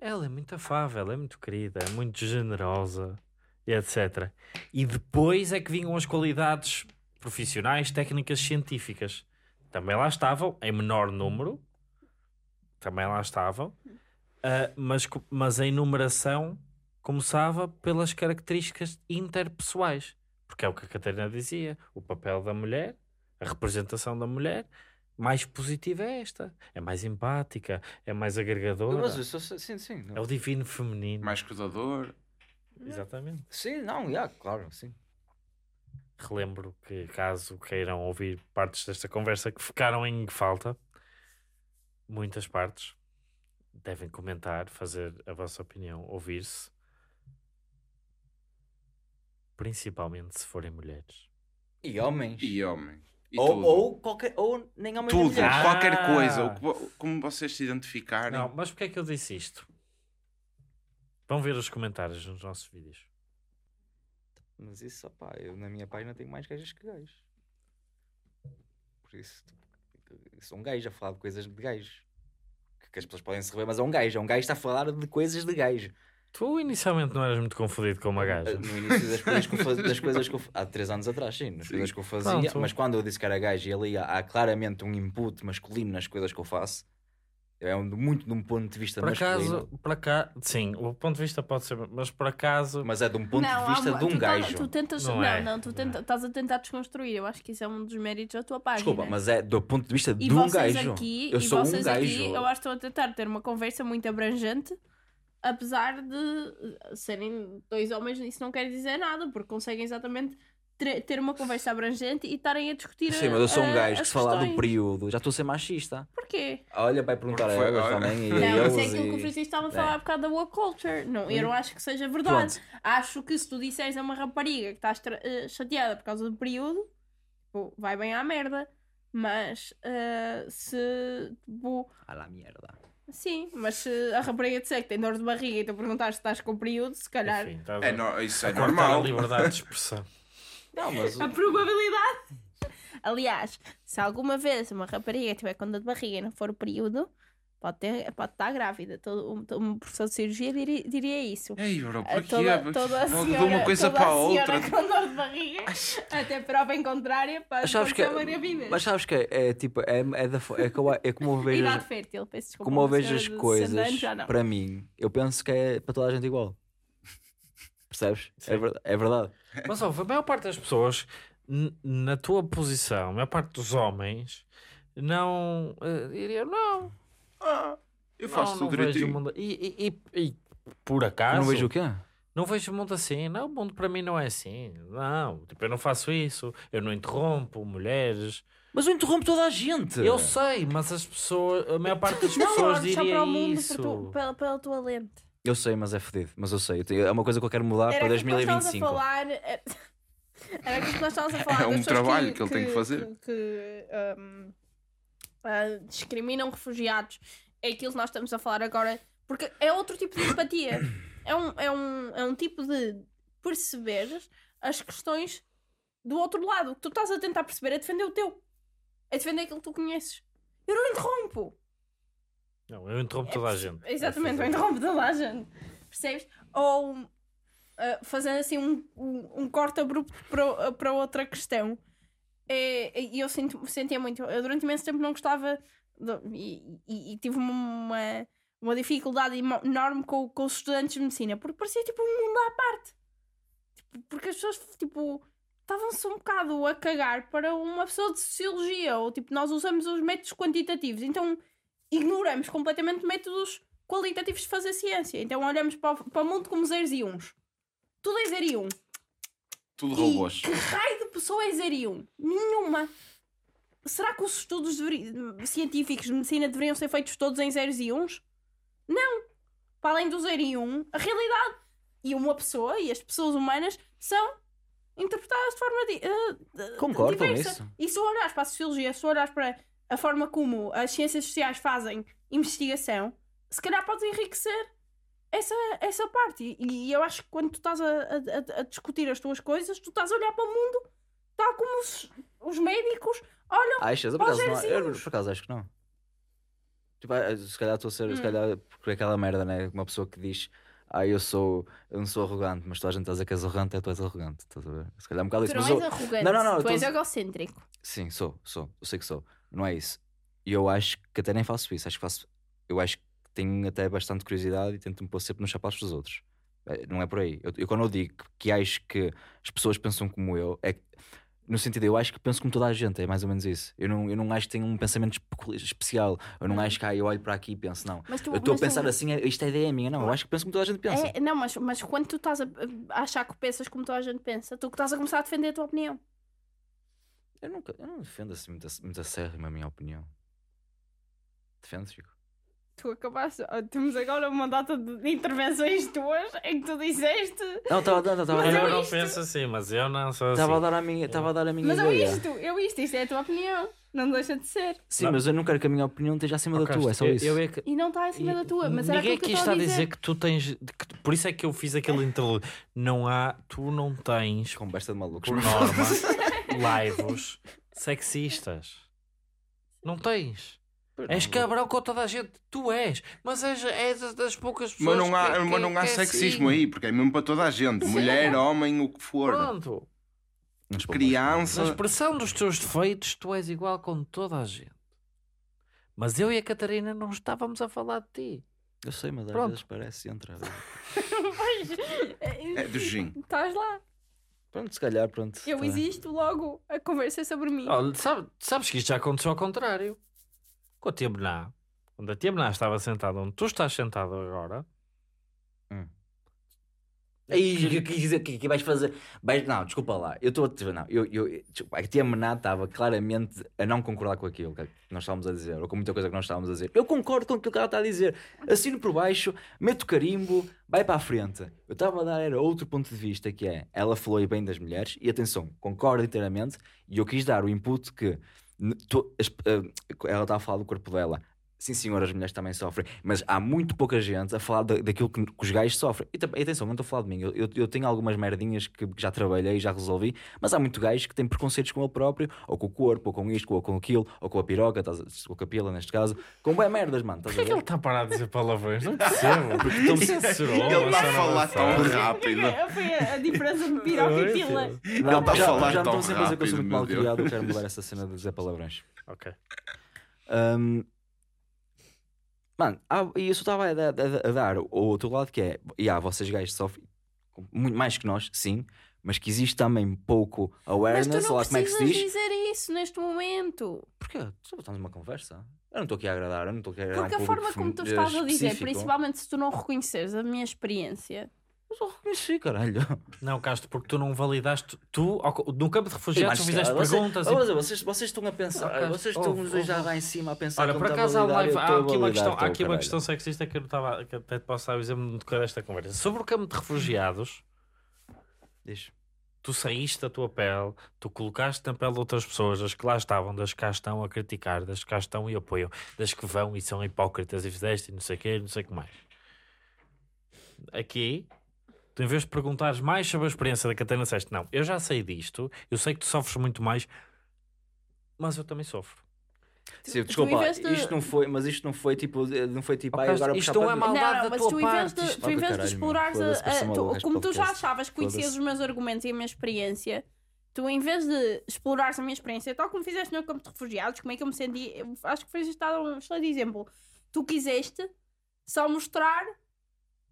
Ela é muito afável, é muito querida, é muito generosa, etc. E depois é que vinham as qualidades profissionais, técnicas científicas. Também lá estavam, em menor número, também lá estavam, ah, mas, mas a enumeração começava pelas características interpessoais, porque é o que a Catarina dizia: o papel da mulher, a representação da mulher. Mais positiva é esta, é mais empática, é mais agregadora, Mas isso, sim, sim. não. é o divino feminino. Mais cuidador. Exatamente. Sim, não, já, claro, sim. Relembro que, caso queiram ouvir partes desta conversa que ficaram em falta, muitas partes, devem comentar, fazer a vossa opinião, ouvir-se, principalmente se forem mulheres. E homens. E homens. E ou, tudo. ou, qualquer, ou nem homens tudo. Ah! qualquer coisa. o que vo- como vocês se identificarem. Não, mas porquê é que eu disse isto? Vão ver os comentários nos nossos vídeos. Mas isso, opá, eu na minha página tenho mais gajas que gajos. Por isso, eu sou um gajo a falar de coisas de gajos. Que, que as pessoas podem se rever, mas é um gajo. É um gajo que está a falar de coisas de gajo. Tu inicialmente não eras muito confundido com uma gaja. No início das coisas que eu fazia, das coisas que eu, há três anos atrás, sim, nas Sim. coisas que eu fazia, Pronto. mas quando eu disse que era gajo e ali há, há claramente um input masculino nas coisas que eu faço, é um, muito de um ponto de vista Por masculino, acaso, por acaso, sim, o ponto de vista pode ser, mas por acaso, mas é de um ponto Não, de há vista uma- de um tu tá- gajo. tu tentas, Não não, é, não, tu não tenta- é. estás a tentar desconstruir. Eu acho que isso é um dos méritos da tua página. Desculpa, mas é do ponto de vista E de um gajo. aqui, eu e sou um vocês gajo. aqui, eu acho que estão a tentar ter uma conversa muito abrangente, apesar de serem dois homens, isso não quer dizer nada, porque conseguem exatamente ter uma conversa abrangente e estarem a discutir Sim, mas eu sou um gajo que se falar do período, já estou a ser machista. Porquê? Olha, vai perguntar a Porque elas também e Não, isso é aquilo que o e... Francisco estava a É. falar há bocado da woke culture. Não, eu não acho que seja verdade. Pronto, Acho que se tu disseres a uma rapariga que estás eh, chateada por causa do período, tipo, vai bem à merda. Mas eh, se. Tipo, a la merda. sim, mas se a rapariga disser que tem dor de barriga e tu perguntar se estás com o período, se calhar. enfim, estás É no- isso é normal. a liberdade de expressão. Não, mas A probabilidade. Aliás, se alguma vez uma rapariga tiver com dor de barriga e não for o período, pode, ter, pode estar grávida. Todo, um, um professor de cirurgia diria, diria isso. Ei, bro, A porquê? toda, toda a senhora, uma coisa toda para a outra. com dor de barriga, até prova em contrária, para Mas sabes que, uma gravidez. mas sabes que é, é tipo, é, é, da, é, eu- é como eu vejo, Idade as- fértil, peço desculpa. como eu vejo as de 60 coisas, para mim, eu penso que é para toda a gente igual. Percebes? É, ver- é verdade. Mas ó, a maior parte das pessoas, na tua posição, a maior parte dos homens, não eh, diriam não. Ah, eu faço não, tudo não vejo o direitinho. mundo. E, e- e- e, por Eu acaso, não vejo o quê? não vejo o mundo assim. Não, o mundo para mim não é assim. Não, tipo, eu não faço isso. Eu não interrompo mulheres. Mas eu interrompo toda a gente. Eu sei, mas as pessoas, a maior parte das Não pessoas só diria para o mundo isso. tu- pela, pela tua lente. Eu sei, mas é fedido. Mas eu sei. É uma coisa que eu quero mudar Era para aquilo que nós estávamos a 2025. falar. é- Era aquilo que nós estávamos a falar. É um trabalho que ele tem que fazer. Que, que, hum, ah, discriminam refugiados. É aquilo que nós estamos a falar agora. Porque é outro tipo de empatia. É um, é um, é um tipo de perceber as questões do outro lado. O que tu estás a tentar perceber é defender o teu. É defender aquilo que tu conheces. Eu não interrompo. Não, eu interrompo toda a gente. Exatamente, eu interrompo toda a gente. Percebes? Ou ah, fazendo assim um, um, um corte abrupto para, para outra questão. É, E eu sinto, sentia muito. Eu durante imenso tempo não gostava de- e, e- e tive uma, uma dificuldade enorme com, com os estudantes de medicina porque parecia tipo um mundo à parte. Tipo, porque as pessoas tipo estavam-se um bocado a cagar para uma pessoa de sociologia ou tipo nós usamos os métodos quantitativos então ignoramos completamente métodos qualitativos de fazer ciência. Então olhamos para o, para o mundo como zeros e uns. Tudo é zero e um. Tudo E robôs. que raio de pessoa é zero e um? Nenhuma. Será que os estudos deveri- científicos de medicina deveriam ser feitos todos em zeros e uns? Não. Para além do zero e um, a realidade e uma pessoa e as pessoas humanas são interpretadas de forma di- eh, Concordo com diversa. isso. E se olhares para a sociologia, se olhares para a forma como as ciências sociais fazem investigação, se calhar podes enriquecer essa, essa parte. E, e eu acho que quando tu estás a, a- a- discutir as tuas coisas, tu estás a olhar para o mundo tal como os, os médicos olham. Achas? Eu por Aos acaso, não, eu, por acaso acho que não. Tipo, ah, se calhar estou a ser, se Hum. calhar, por aquela merda, né? Uma pessoa que diz, ah, eu sou, eu não sou arrogante, mas toda a gente está a dizer que és arrogante, é tu és arrogante. Estás a ver? Se calhar é um bocado Tu isso. não Mas és eu, arrogante, Não, não, não, tu és tô- egocêntrico. sim, sou, sou, eu sei que sou. Não é isso. E eu acho que até nem faço isso. Acho que faço, eu acho que tenho até bastante curiosidade e tento me pôr sempre nos sapatos dos outros. Eh, Não é por aí. Eu, eu quando eu digo que acho que as pessoas pensam como eu, é no sentido, eu acho que penso como toda a gente, é mais ou menos isso. Eu não, eu não acho que tenho um pensamento espe- especial. Eu não acho que ah, eu olho para aqui e penso, não. Mas tu, Eu estou a pensar assim, é- isto é ideia minha. Não, eu acho que penso como toda a gente pensa. É, não, mas, mas quando tu estás a, a achar que pensas como toda a gente pensa, tu que estás a começar a defender a tua opinião. Eu, nunca, eu não defendo assim muito, a- muito a sério a minha opinião. Defendes, Chico? Tu acabaste. ah, Temos agora uma data de intervenções tuas em que tu disseste. Não, estava a dar, estava a Mas dar- Eu não isto. penso assim, mas eu não sou assim. estava a dar a minha, estava a dar a minha Mas eu ideia. isto, eu isto, isto é a tua opinião. Não deixa de ser. Sim, Não. mas eu não quero que a minha opinião esteja acima Oh, da tua, é só eu- isso. eu é que- E não está acima da tua. Mas era Ninguém aqui eu está a estava dizer que tu tens. que tu- por isso é que eu fiz aquele interlúdio. Não há. Tu não tens, Conversa de malucos. por norma, lives sexistas. Não tens. És cabrão com toda a gente. Tu és. Mas és, és das- poucas pessoas. Mas não há, que, mas não há é sexismo assim. aí, porque é mesmo para toda a gente. Mulher, homem, o que for. Pronto. Criança. Na expressão dos teus defeitos, tu és igual com toda a gente. Mas eu e a Catarina não estávamos a falar de ti. Eu sei, mas às Pronto. vezes parece entra. É do gin. Estás lá. Pronto, se calhar, pronto. Eu tá. existo, logo a conversa é sobre mim. Sabe- sabes que isto já aconteceu ao contrário. Com a tia Bená. Quando a tia Bená estava sentada onde tu estás sentado agora, Aí, o que, que, que, que vais fazer? Vais, não, desculpa lá. Eu estou a dizer, não. Eu, eu, desculpa, a tia Mená estava claramente a não concordar com aquilo que nós estávamos a dizer, ou com muita coisa que nós estávamos a dizer. Eu concordo com aquilo que ela está a dizer. Assino por baixo, meto o carimbo, vai para a frente. Eu estava a dar era outro ponto de vista, que é, ela falou bem das mulheres, e atenção, concordo inteiramente, e eu quis dar o input que to- eh, ela está a falar do corpo dela. Sim senhor, as mulheres também sofrem, mas há muito pouca gente a falar da- daquilo que, que os gajos sofrem. E, e atenção, não estou a falar de mim, eu, eu, eu tenho algumas merdinhas que já trabalhei, já resolvi, mas há muito gajo que tem preconceitos com ele próprio, ou com o corpo, ou com isto, ou com aquilo, ou com a piroca, estás a- ou com a pila neste caso, com bem merdas, mano. Porquê a que ele está a parar de dizer palavrões? Não percebo. Porque estão- censurou. Ele está a semana falar tão rápido. Foi a, a diferença de piroca e pila. Não, está a já, falar já tão não estou sempre a dizer que eu sou rápido, muito mal criado, quero mudar essa cena de dizer palavrões. Ok. Um, mano, há- e isso estava a, dar- a- a dar o outro lado que é, yeah, vocês gajos sofrem muito mais que nós, sim, mas que existe também pouco Mas awareness, tu sei não lá como é que se diz. dizer isso neste momento. Porquê? Estamos numa conversa. Eu não estou aqui a agradar, eu não estou aqui a agradar Porque a forma como tu fem- estás a dizer, específico. principalmente se tu não reconheceres a minha experiência, Eu só reconheci, caralho. Não, Castro, porque tu não validaste. Tu, ao no campo de refugiados, tu Mas, fizeste você- perguntas. e- Olha, vocês, vocês estão a pensar, Ok. vocês estão Oh, os dois oh, já oh. lá em cima a pensar Olha, por acaso há, há aqui uma questão, há aqui uma questão sexista que eu, estava, que até te posso dar o exemplo no decorrer desta conversa. Sobre o campo de refugiados, Diz. tu saíste da tua pele, tu colocaste na pele de outras pessoas, as que lá estavam, das que cá estão a criticar, das que cá estão e apoiam, das que vão e são hipócritas e fizeste e não sei o quê, não sei o que mais. Aqui, tu em vez de perguntares mais sobre a experiência da Catarina, disseste, não, eu já sei disto, eu sei que tu sofres muito mais, mas eu também sofro. Sim, tu desculpa, de- isto não foi, mas isto não foi tipo, não foi tipo, ai, Ok, agora isto não para é maldade Não, da mas tua tu em vez parte, de, isto- tu, em vez de explorares tu- como tu já achavas que conhecias os meus argumentos e a minha experiência, tu em vez de explorares a minha experiência, tal como fizeste no campo de refugiados, como é que eu me senti, eu acho que foi estado um excelente exemplo. Tu quiseste só mostrar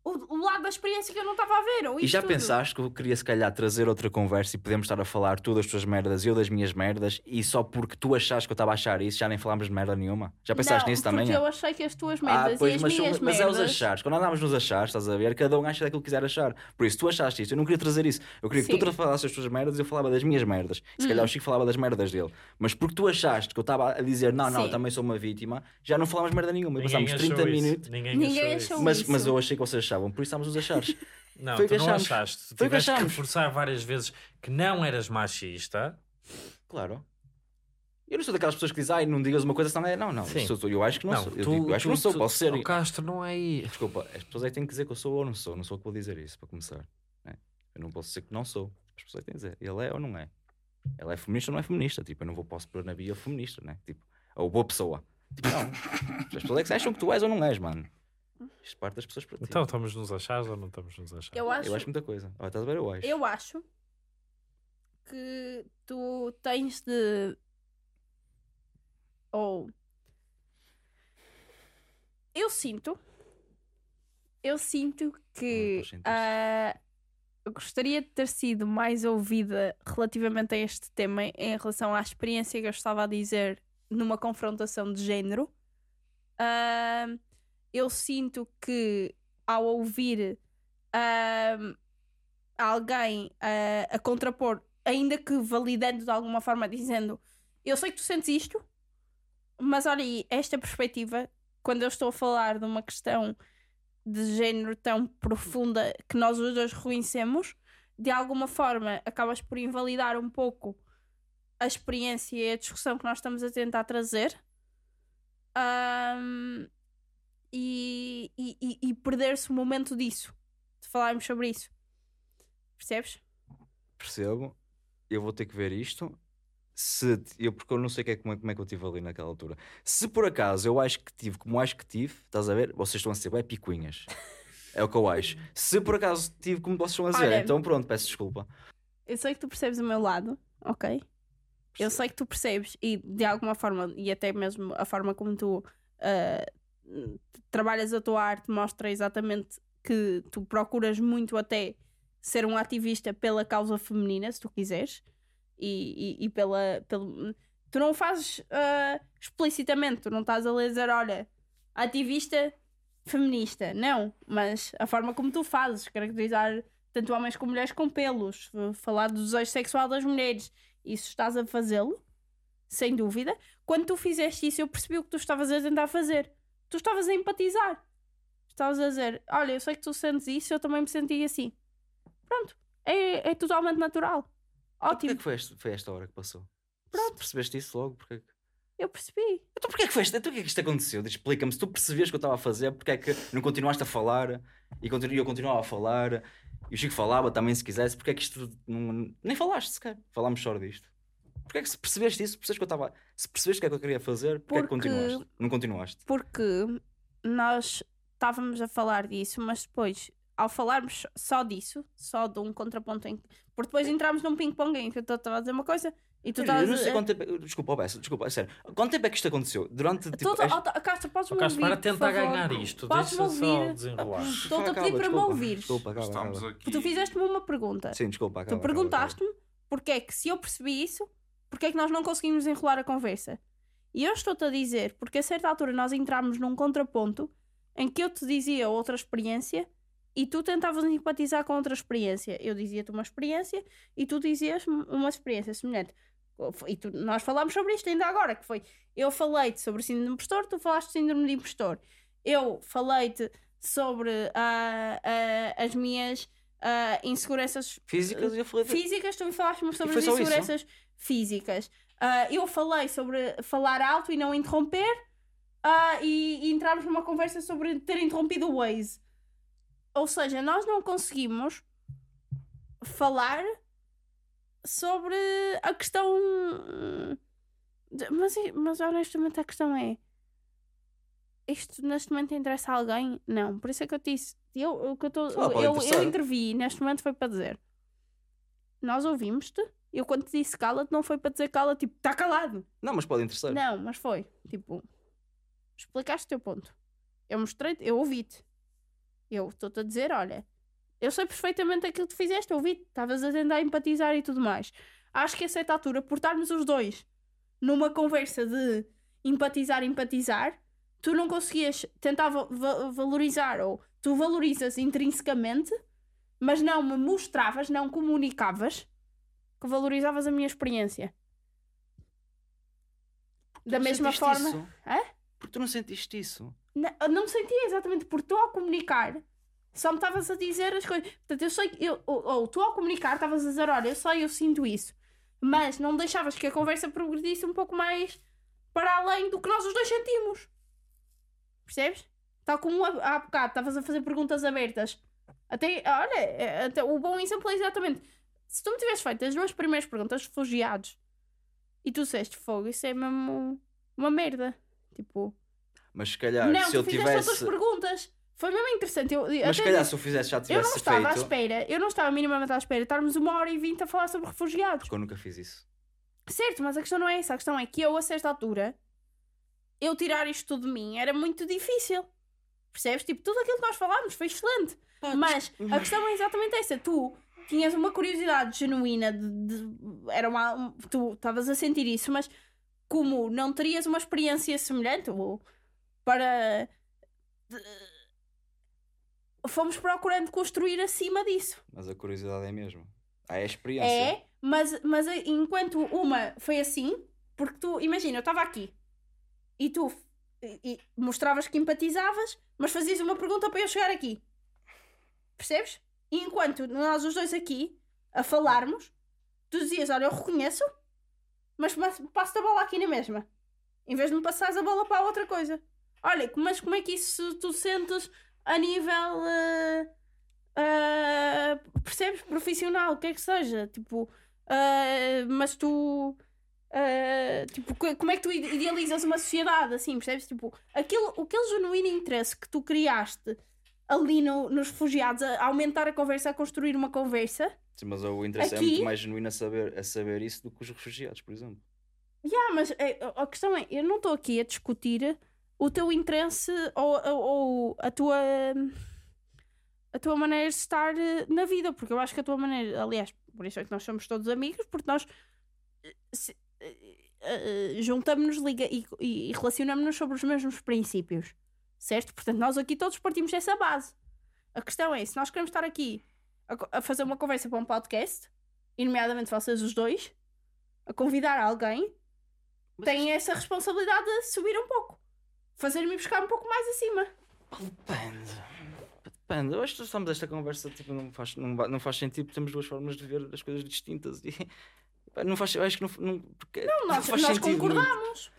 o, o lado da experiência que eu não estava a ver. ou E já tudo. pensaste que eu queria se calhar trazer outra conversa e podemos estar a falar tu das tuas merdas e eu das minhas merdas e só porque tu achaste que eu estava a achar isso já nem falámos de merda nenhuma? Já pensaste não, nisso também? Porque é? eu achei que as tuas Ah, merdas pois, e as mas, minhas mas é os merdas... achares. Quando andávamos nos achares, estás a ver? Cada um acha daquilo que quiser achar. Por isso, tu achaste isto. Eu não queria trazer isso. Eu queria que Sim. tu falasses das tuas merdas e eu falava das minhas merdas. E se Hum. calhar o Chico falava das merdas dele. Mas porque tu achaste que eu estava a dizer não, não, eu também sou uma vítima, já não falámos merda nenhuma. E Ninguém passámos achou 30 isso. minutos. Ninguém, Ninguém achou, achou isso. Mas, mas eu achei que vocês achavam, por isso estamos nos achares. Não, Foi o tu que não achámos. achaste. Tu Foi o que tiveste que achámos. reforçar várias vezes que não eras machista. Claro. Eu não sou daquelas pessoas que dizem, ai, não digas uma coisa, senão é. Não, não. Sim. Eu, sou- eu acho que não, Não, sou. Eu, tu- digo, eu acho que tu- não sou, tu- posso ser. Oh, Castro, não é aí. Desculpa, as pessoas é que têm que dizer que eu sou ou não sou. Não sou eu que vou dizer isso, para começar. né? Eu não posso dizer que não sou. As pessoas é que têm que dizer, ele é ou não é. Ela é feminista ou não é feminista. Tipo, eu não vou posso pôr na bio feminista, né? Tipo, ou boa pessoa. Tipo, não. As pessoas é que acham que tu és ou não és, mano. Isto parte das pessoas para ti. Então estamos nos achares ou não estamos nos achares? Eu acho, Eu acho muita coisa. Olha, estás a ver? Eu acho. eu acho que tu tens de. Ou. Eu sinto. Eu sinto que. Não, ah, eu gostaria de ter sido mais ouvida relativamente a este tema em relação à experiência que eu estava a dizer numa confrontação de género. Ah, eu sinto que ao ouvir alguém ah, a contrapor, ainda que validando de alguma forma, dizendo eu sei que tu sentes isto, mas olha aí, esta perspectiva, quando eu estou a falar de uma questão de género tão profunda que nós os dois reconhecemos, de alguma forma acabas por invalidar um pouco a experiência e a discussão que nós estamos a tentar trazer. Ahm, e, e, e- perder-se o momento disso, de falarmos sobre isso. Percebes? Percebo. Eu vou ter que ver isto. Se, eu, porque eu não sei que é, como, é, como é que eu tive ali naquela altura. Se por acaso eu acho que tive, como acho que tive, estás a ver? Vocês estão a ser bem picuinhas. É o que eu acho. Se por acaso tive como vocês estão a dizer, Olha- então pronto, peço desculpa. Eu sei que tu percebes o meu lado, ok? Eu sei que tu percebes e de alguma forma, e até mesmo a forma como tu ah, trabalhas a tua arte mostra exatamente que tu procuras muito até ser um ativista pela causa feminina, se tu quiseres, e, e, e pela, pelo. Tu não o fazes ah, explicitamente, tu não estás a ler dizer, olha, ativista feminista, não, mas a forma como tu fazes, caracterizar tanto homens como mulheres com pelos, falar do desejo sexual das mulheres, isso estás a fazê-lo, sem dúvida. Quando tu fizeste isso, eu percebi o que tu estavas a tentar fazer. Tu estavas a empatizar. Estavas a dizer: Olha, eu sei que tu sentes isso, eu também me senti assim. Pronto, é, é totalmente natural. Então, Porquê Ótimo. que foi esta, foi esta hora que passou? Pronto. Percebeste isso logo? Porquê que- Eu percebi. Então porquê é que foi isto? Então porquê é que isto aconteceu? Explica-me. Se tu percebias o que eu estava a fazer, porquê é que não continuaste a falar e continu- eu continuava a falar e o Chico falava também se quisesse, porquê é que isto não... nem falaste sequer? Falámos só disto. Porquê é que se percebeste isso? Percebeste que eu estava. Se percebeste o que é que eu queria fazer, porquê é que Porque- continuaste? Não continuaste. Porque nós estávamos a falar disso, mas depois, ao falarmos só disso, só de um contraponto em porque depois entramos num ping-pong em que eu estava a dizer uma coisa e tu Eu estavas não sei a quanto tempo. Desculpa, Bessa, desculpa, a sério. Quanto tempo é que isto aconteceu? Durante tipo. Todo, este- oh, Castro, podes-me O Castro, ouvir, para por tentar favor? ganhar isto. Podes-me ouvir? desenrolar. Estou-te a pedir para me ouvires. Desculpa, acaba, Estamos acaba. aqui. Tu fizeste-me uma pergunta. Sim, desculpa, acaba. tu perguntaste-me porque é que, se eu percebi isso, porque é que nós não conseguimos enrolar a conversa. E eu estou-te a dizer, porque a certa altura nós entramos num contraponto em que eu te dizia outra experiência e tu tentavas empatizar com outra experiência. Eu dizia-te uma experiência e tu dizias-me uma experiência semelhante. E tu- nós falámos sobre isto ainda agora, que foi eu falei-te sobre síndrome de impostor, tu falaste de síndrome de impostor. Eu falei-te sobre ah, ah, as minhas ah, inseguranças Físicas eu falei. físicas, tu me falaste sobre as só isso? Físicas. Ah, eu falei sobre falar alto e não interromper ah, e, e entramos numa conversa sobre ter interrompido o Waze. Ou seja, nós não conseguimos falar sobre a questão. de- Mas, mas honestamente a questão é. Isto neste momento interessa a alguém? Não. Por isso é que eu disse. Eu, o que eu, tô, eu, eu intervi neste momento foi para dizer. Nós ouvimos-te. Eu quando te disse cala-te não foi para dizer cala, tipo, está calado. Não, mas pode interessar. Não, mas foi. Tipo, explicaste o teu ponto. Eu mostrei eu ouvi-te. Eu estou-te a dizer, olha, eu sei perfeitamente aquilo que tu fizeste, eu ouvi-te. Estavas a tentar empatizar e tudo mais. Acho que a certa altura, por estarmos os dois numa conversa de empatizar, empatizar, tu não conseguias tentar va- valorizar, ou tu valorizas intrinsecamente, mas não me mostravas, não comunicavas que valorizavas a minha experiência. Da mesma forma. Isso? Porque tu não sentiste isso. Não, não sentia exatamente porque tu ao comunicar só me estavas a dizer as coisas. Portanto, eu sei que eu, ou, ou tu ao comunicar estavas a dizer, olha, eu sei, eu sinto isso. Mas não deixavas que a conversa progredisse um pouco mais para além do que nós os dois sentimos. Percebes? Tal como há há bocado estavas a fazer perguntas abertas. Até, olha, é, até, o bom exemplo é exatamente. Se tu me tivesse feito as duas primeiras perguntas refugiados e tu disseste fogo, isso é mesmo uma merda. Tipo, Mas se calhar, não, se eu tivesse. outras perguntas. Foi mesmo interessante. Eu, Mas se calhar, disse- se eu fizesse, já eu não tivesse estava à feito. espera, eu não estava minimamente à espera de estarmos uma hora e vinte a falar sobre refugiados. Porque eu nunca fiz isso. Certo, mas a questão não é essa. A questão é que eu, a certa altura, eu tirar isto tudo de mim era muito difícil. Percebes? Tipo, tudo aquilo que nós falámos foi excelente. Mas a questão é exatamente essa. Tu tinhas uma curiosidade genuína de. de- era uma, um- tu estavas a sentir isso, mas como não terias uma experiência semelhante ou para. de- fomos procurando construir acima disso. Mas a curiosidade é mesmo. A experiência. É, mas, mas enquanto uma foi assim, porque tu, imagina, eu estava aqui e tu e mostravas que empatizavas, mas fazias uma pergunta para eu chegar aqui. Percebes? E enquanto nós os dois aqui a falarmos, tu dizias: Olha, eu reconheço, mas passo- a bola aqui na mesma. Em vez de me passares a bola para outra coisa. Olha, mas como é que isso tu sentes a nível. eh, eh, percebes? Profissional, o que é que seja. Tipo, eh, mas tu. tipo, co- como é que tu ide- idealizas uma sociedade assim, percebes? Tipo, aquilo, aquele genuíno interesse que tu criaste ali no- nos refugiados a, aumentar a conversa, a construir uma conversa. Sim, mas o interesse Aqui- é muito mais genuíno a saber, a saber isso do que os refugiados, por exemplo. Yeah, mas é, a a questão é, eu não estou aqui a discutir o teu interesse ou, ou, ou a tua a tua maneira de estar eh, na vida, porque eu acho que a tua maneira, aliás, por isso é que nós somos todos amigos, porque nós eh, eh, eh, juntamos-nos liga e, e relacionamos-nos sobre os mesmos princípios, certo? Portanto, nós aqui todos partimos dessa base. A questão é, se nós queremos estar aqui a, a fazer uma conversa para um podcast, e nomeadamente vocês os dois, a convidar alguém, Mas têm essa responsabilidade de subir um pouco. Fazer-me buscar um pouco mais acima. Depende. Depende. Eu acho que estamos esta conversa tipo, não, faz, não, não faz sentido porque temos duas formas de ver as coisas distintas. E, não faz, eu acho que não, não, porque Não, nós, faz nós sentido concordamos.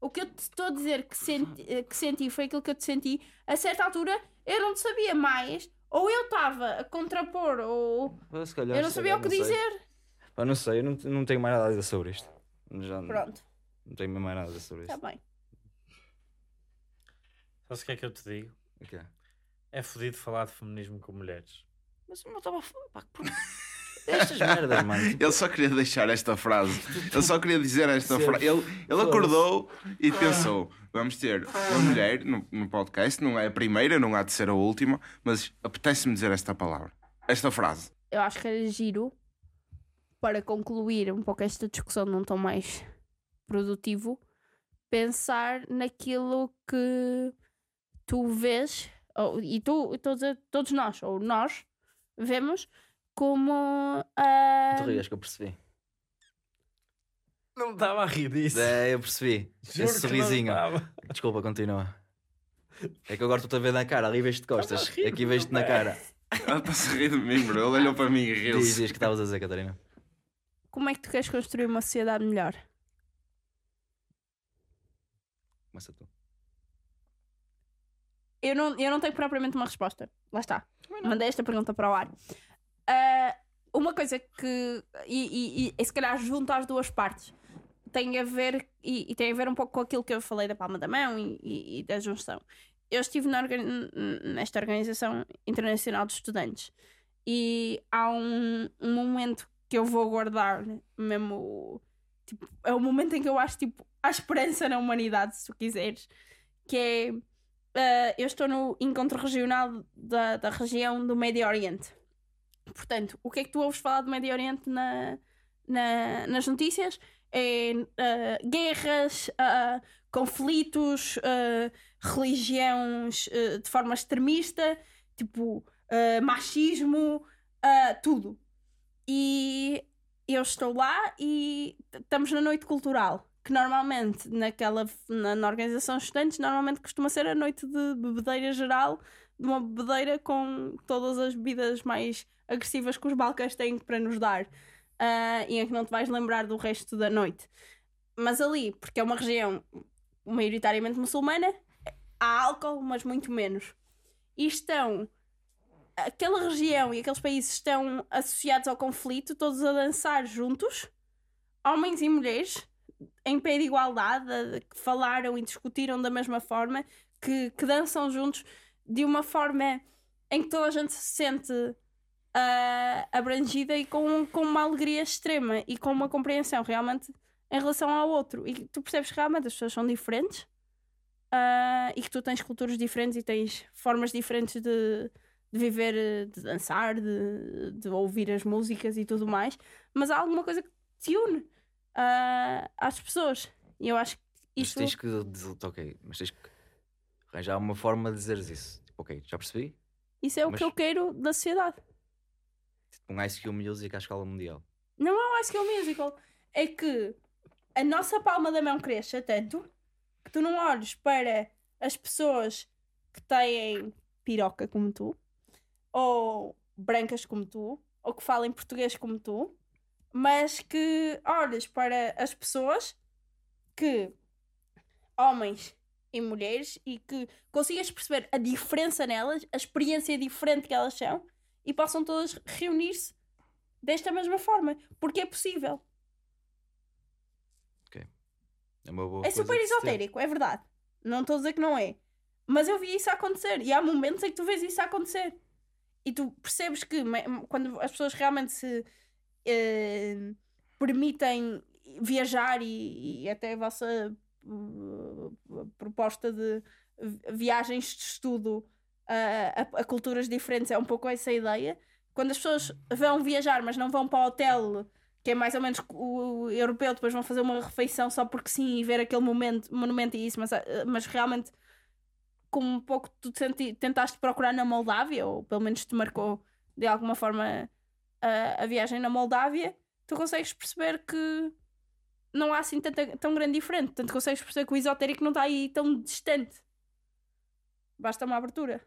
O que eu te estou a dizer que senti, eh, que senti foi aquilo que eu te senti. A certa altura eu não te sabia mais. Ou eu estava a contrapor, ou calhar, eu não se sabia o calhar, que não dizer. Pá, não sei, eu não, não tenho mais nada a dizer sobre isto. Já Pronto, não tenho mais nada a dizer sobre está isto. bem. Sabes o que é que eu te digo? O quê? É fodido falar de feminismo com mulheres. Mas eu não estava a falar. Pá, por... Estas merdas, mano. Tipo, Ele só queria deixar esta frase. Ele só queria dizer esta frase. Ele, ele acordou e pensou: vamos ter uma mulher no, no podcast, não é a primeira, não há de ser a última, mas apetece-me dizer esta palavra, esta frase. Eu acho que era giro para concluir um pouco esta discussão num tom mais produtivo, pensar naquilo que tu vês, ou, e tu, todos, todos nós, ou nós, vemos como. ah, tu rias que eu percebi. Não me estava a rir disso. É, eu percebi. Juro Esse sorrisinho. Desculpa, continua. É que agora estou-te a ver na cara, ali vejo-te de costas. Rir, Aqui vejo-te na cara. Ela está-se a rir de mim, bro. Ele olhou para mim e Diz, riu-se. diz que estavas a dizer, Catarina. como é que tu queres construir uma sociedade melhor? Começa tu. Eu não, eu não tenho propriamente uma resposta. Lá está. Mandei esta pergunta para o ar. Ah, uma coisa que. E, e, e se calhar junto às duas partes. Tem a ver. E, e tem a ver um pouco com aquilo que eu falei da palma da mão e, da junção. Eu estive nesta Organização Internacional de Estudantes. E há um, um momento que eu vou guardar mesmo. Tipo, é o momento em que eu acho tipo, a esperança na humanidade, se tu quiseres. Que é. Uh, eu estou no encontro regional da, da região do Médio Oriente. Portanto, o que é que tu ouves falar do Médio Oriente na, na- nas notícias? É uh, guerras, uh, conflitos, uh, religiões de forma extremista, tipo machismo, tudo. E eu estou lá e estamos na noite cultural que normalmente naquela na, na organização de estudantes normalmente costuma ser a noite de bebedeira geral de uma bebedeira com todas as bebidas mais agressivas que os balcãs têm para nos dar ah, e em que não te vais lembrar do resto da noite. Mas ali, porque é uma região maioritariamente muçulmana há álcool, mas muito menos. E estão aquela região e aqueles países estão associados ao conflito, todos a dançar juntos, homens e mulheres, em pé de igualdade, que falaram e discutiram da mesma forma, que, que dançam juntos de uma forma em que toda a gente se sente ah, abrangida e com, com uma alegria extrema e com uma compreensão realmente em relação ao outro. E tu percebes que realmente as pessoas são diferentes ah, e que tu tens culturas diferentes e tens formas diferentes de, de viver, de dançar, de, de ouvir as músicas e tudo mais, mas há alguma coisa que te une ah, às pessoas. E eu acho que Mas isso. tens que dizer, ok, mas tens que arranjar uma forma de dizeres isso. Tipo, ok, já percebi. Isso é o Mas- que eu quero da sociedade. Um Ice Cube Music à escala mundial. Não é um High School Musical. É que a nossa palma da mão cresça tanto que tu não olhes para as pessoas que têm piroca como tu, ou brancas como tu, ou que falam português como tu, mas que olhes para as pessoas que, homens e mulheres, e que consigas perceber a diferença nelas, a experiência diferente que elas são, e possam todas reunir-se desta mesma forma, porque é possível. É uma boa É super esotérico, é verdade. Não estou a dizer que não é. Mas eu vi isso acontecer. E há momentos em que tu vês isso acontecer. E tu percebes que quando as pessoas realmente se eh, permitem viajar e, e até a vossa uh, proposta de vi- viagens de estudo a, a- a culturas diferentes é um pouco essa ideia. Quando as pessoas vão viajar, mas não vão para o hotel que é mais ou menos o europeu, depois vão fazer uma refeição só porque sim e ver aquele momento, monumento e isso, mas, eh, mas realmente como um pouco tu senti, tentaste procurar na Moldávia, ou pelo menos te marcou de alguma forma a, a viagem na Moldávia, tu consegues perceber que não há assim tanta, tão grande diferença. Portanto, consegues perceber que o esotérico não está aí tão distante. Basta uma abertura.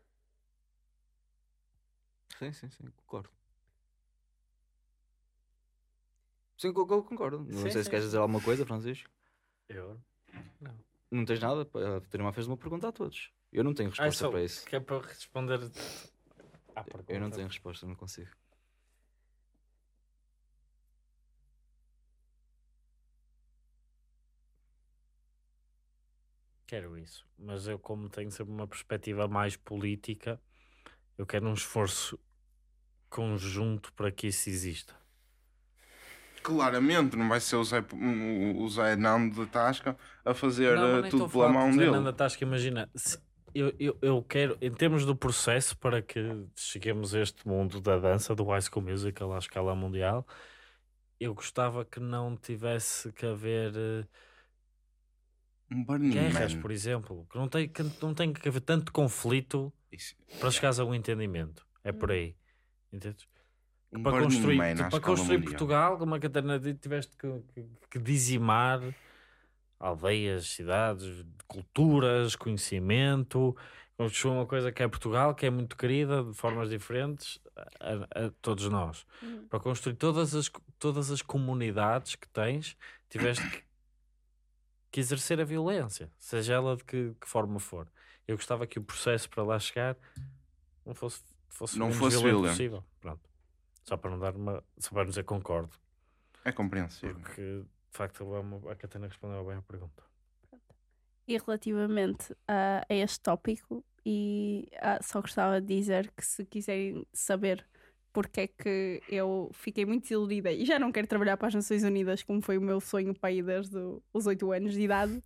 Sim, sim, sim, concordo. Sim, co- concordo. Não Sim, sei sim. se queres dizer alguma coisa, Francisco. Eu? Não. Não tens nada? A Catarina fez uma pergunta a todos. Eu não tenho Ah, resposta só- para isso. Que é para responder. à Eu não pergunta. tenho resposta, não consigo. Quero isso. Mas eu, como tenho sempre uma perspectiva mais política, eu quero um esforço conjunto para que isso exista. Claramente, não vai ser o Zé, o o Zé Nando de Tasca a fazer Não, eh, tudo pela mão de dele. Fernanda Tasca, imagina, se- eu, eu, eu quero, em termos do processo, para que cheguemos a este mundo da dança, do High School Musical à escala mundial, eu gostava que não tivesse que haver Burning guerras, Man. por exemplo, que não tem que, não tem que haver tanto conflito Isso- para chegares a um entendimento. É por aí. Entendes? um para construir, Man para escala construir. Portugal, como a Catarina disse, tiveste que, que- que dizimar aldeias, cidades, culturas, conhecimento. Construir uma coisa que é Portugal, que é muito querida, de formas diferentes, a, a todos nós. Uhum. Para construir todas as, todas as comunidades que tens, tiveste que, que exercer a violência, seja ela de que, que forma for. Eu gostava que o processo para lá chegar não fosse, fosse, Não fosse violento possível. Pronto. Só para não dar uma. Só para não dizer concordo. É compreensível. Porque de facto a, Catarina respondeu bem a pergunta. E relativamente a, a este tópico, e ah, só gostava de dizer que se quiserem saber porque é que eu fiquei muito desiludida e já não quero trabalhar para as Nações Unidas, como foi o meu sonho para ir desde os 8 anos de idade, me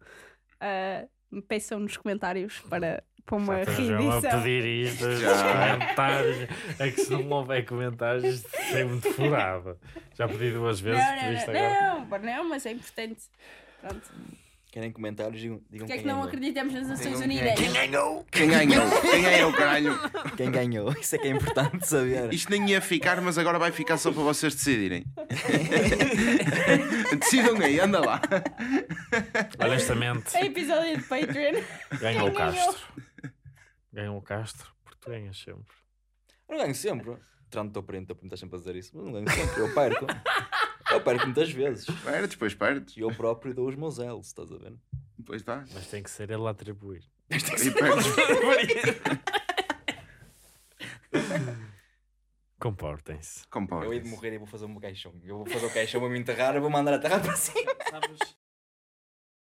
peçam nos comentários para, para uma Já estão a reedição. pedir isto, os Já. comentários. É que se não houver comentários, é muito furado. Já pedi duas vezes, Não, não, não, agora. não, não, mas é importante. Pronto. Querem comentários? Digam, digam Porque é quem que não ganhou. acreditamos nas Nações Unidas? quem- ganhou? Quem ganhou? Quem ganhou, caralho? Quem ganhou? Isso é que é importante saber. Isto nem ia ficar, mas agora vai ficar só para vocês decidirem. Decidam aí, anda lá. Honestamente, É episódio de Patreon. ganhou o Quem? Castro. Ganhou o Castro, porque tu ganhas sempre. Eu não ganho sempre. Tirando o teu print, sempre a dizer isso. Mas não ganho sempre. Eu perco. Eu perco muitas vezes. Espera, depois perdes. E eu próprio dou os meus L's, estás a ver? Depois dá. Mas tem que ser ele a atribuir. E perdes. Comportem-se. Eu Comporta. hei de morrer e vou fazer um caixão. Eu vou fazer o caixão, vou me enterrar, eu vou mandar a terra para cima. Sabes,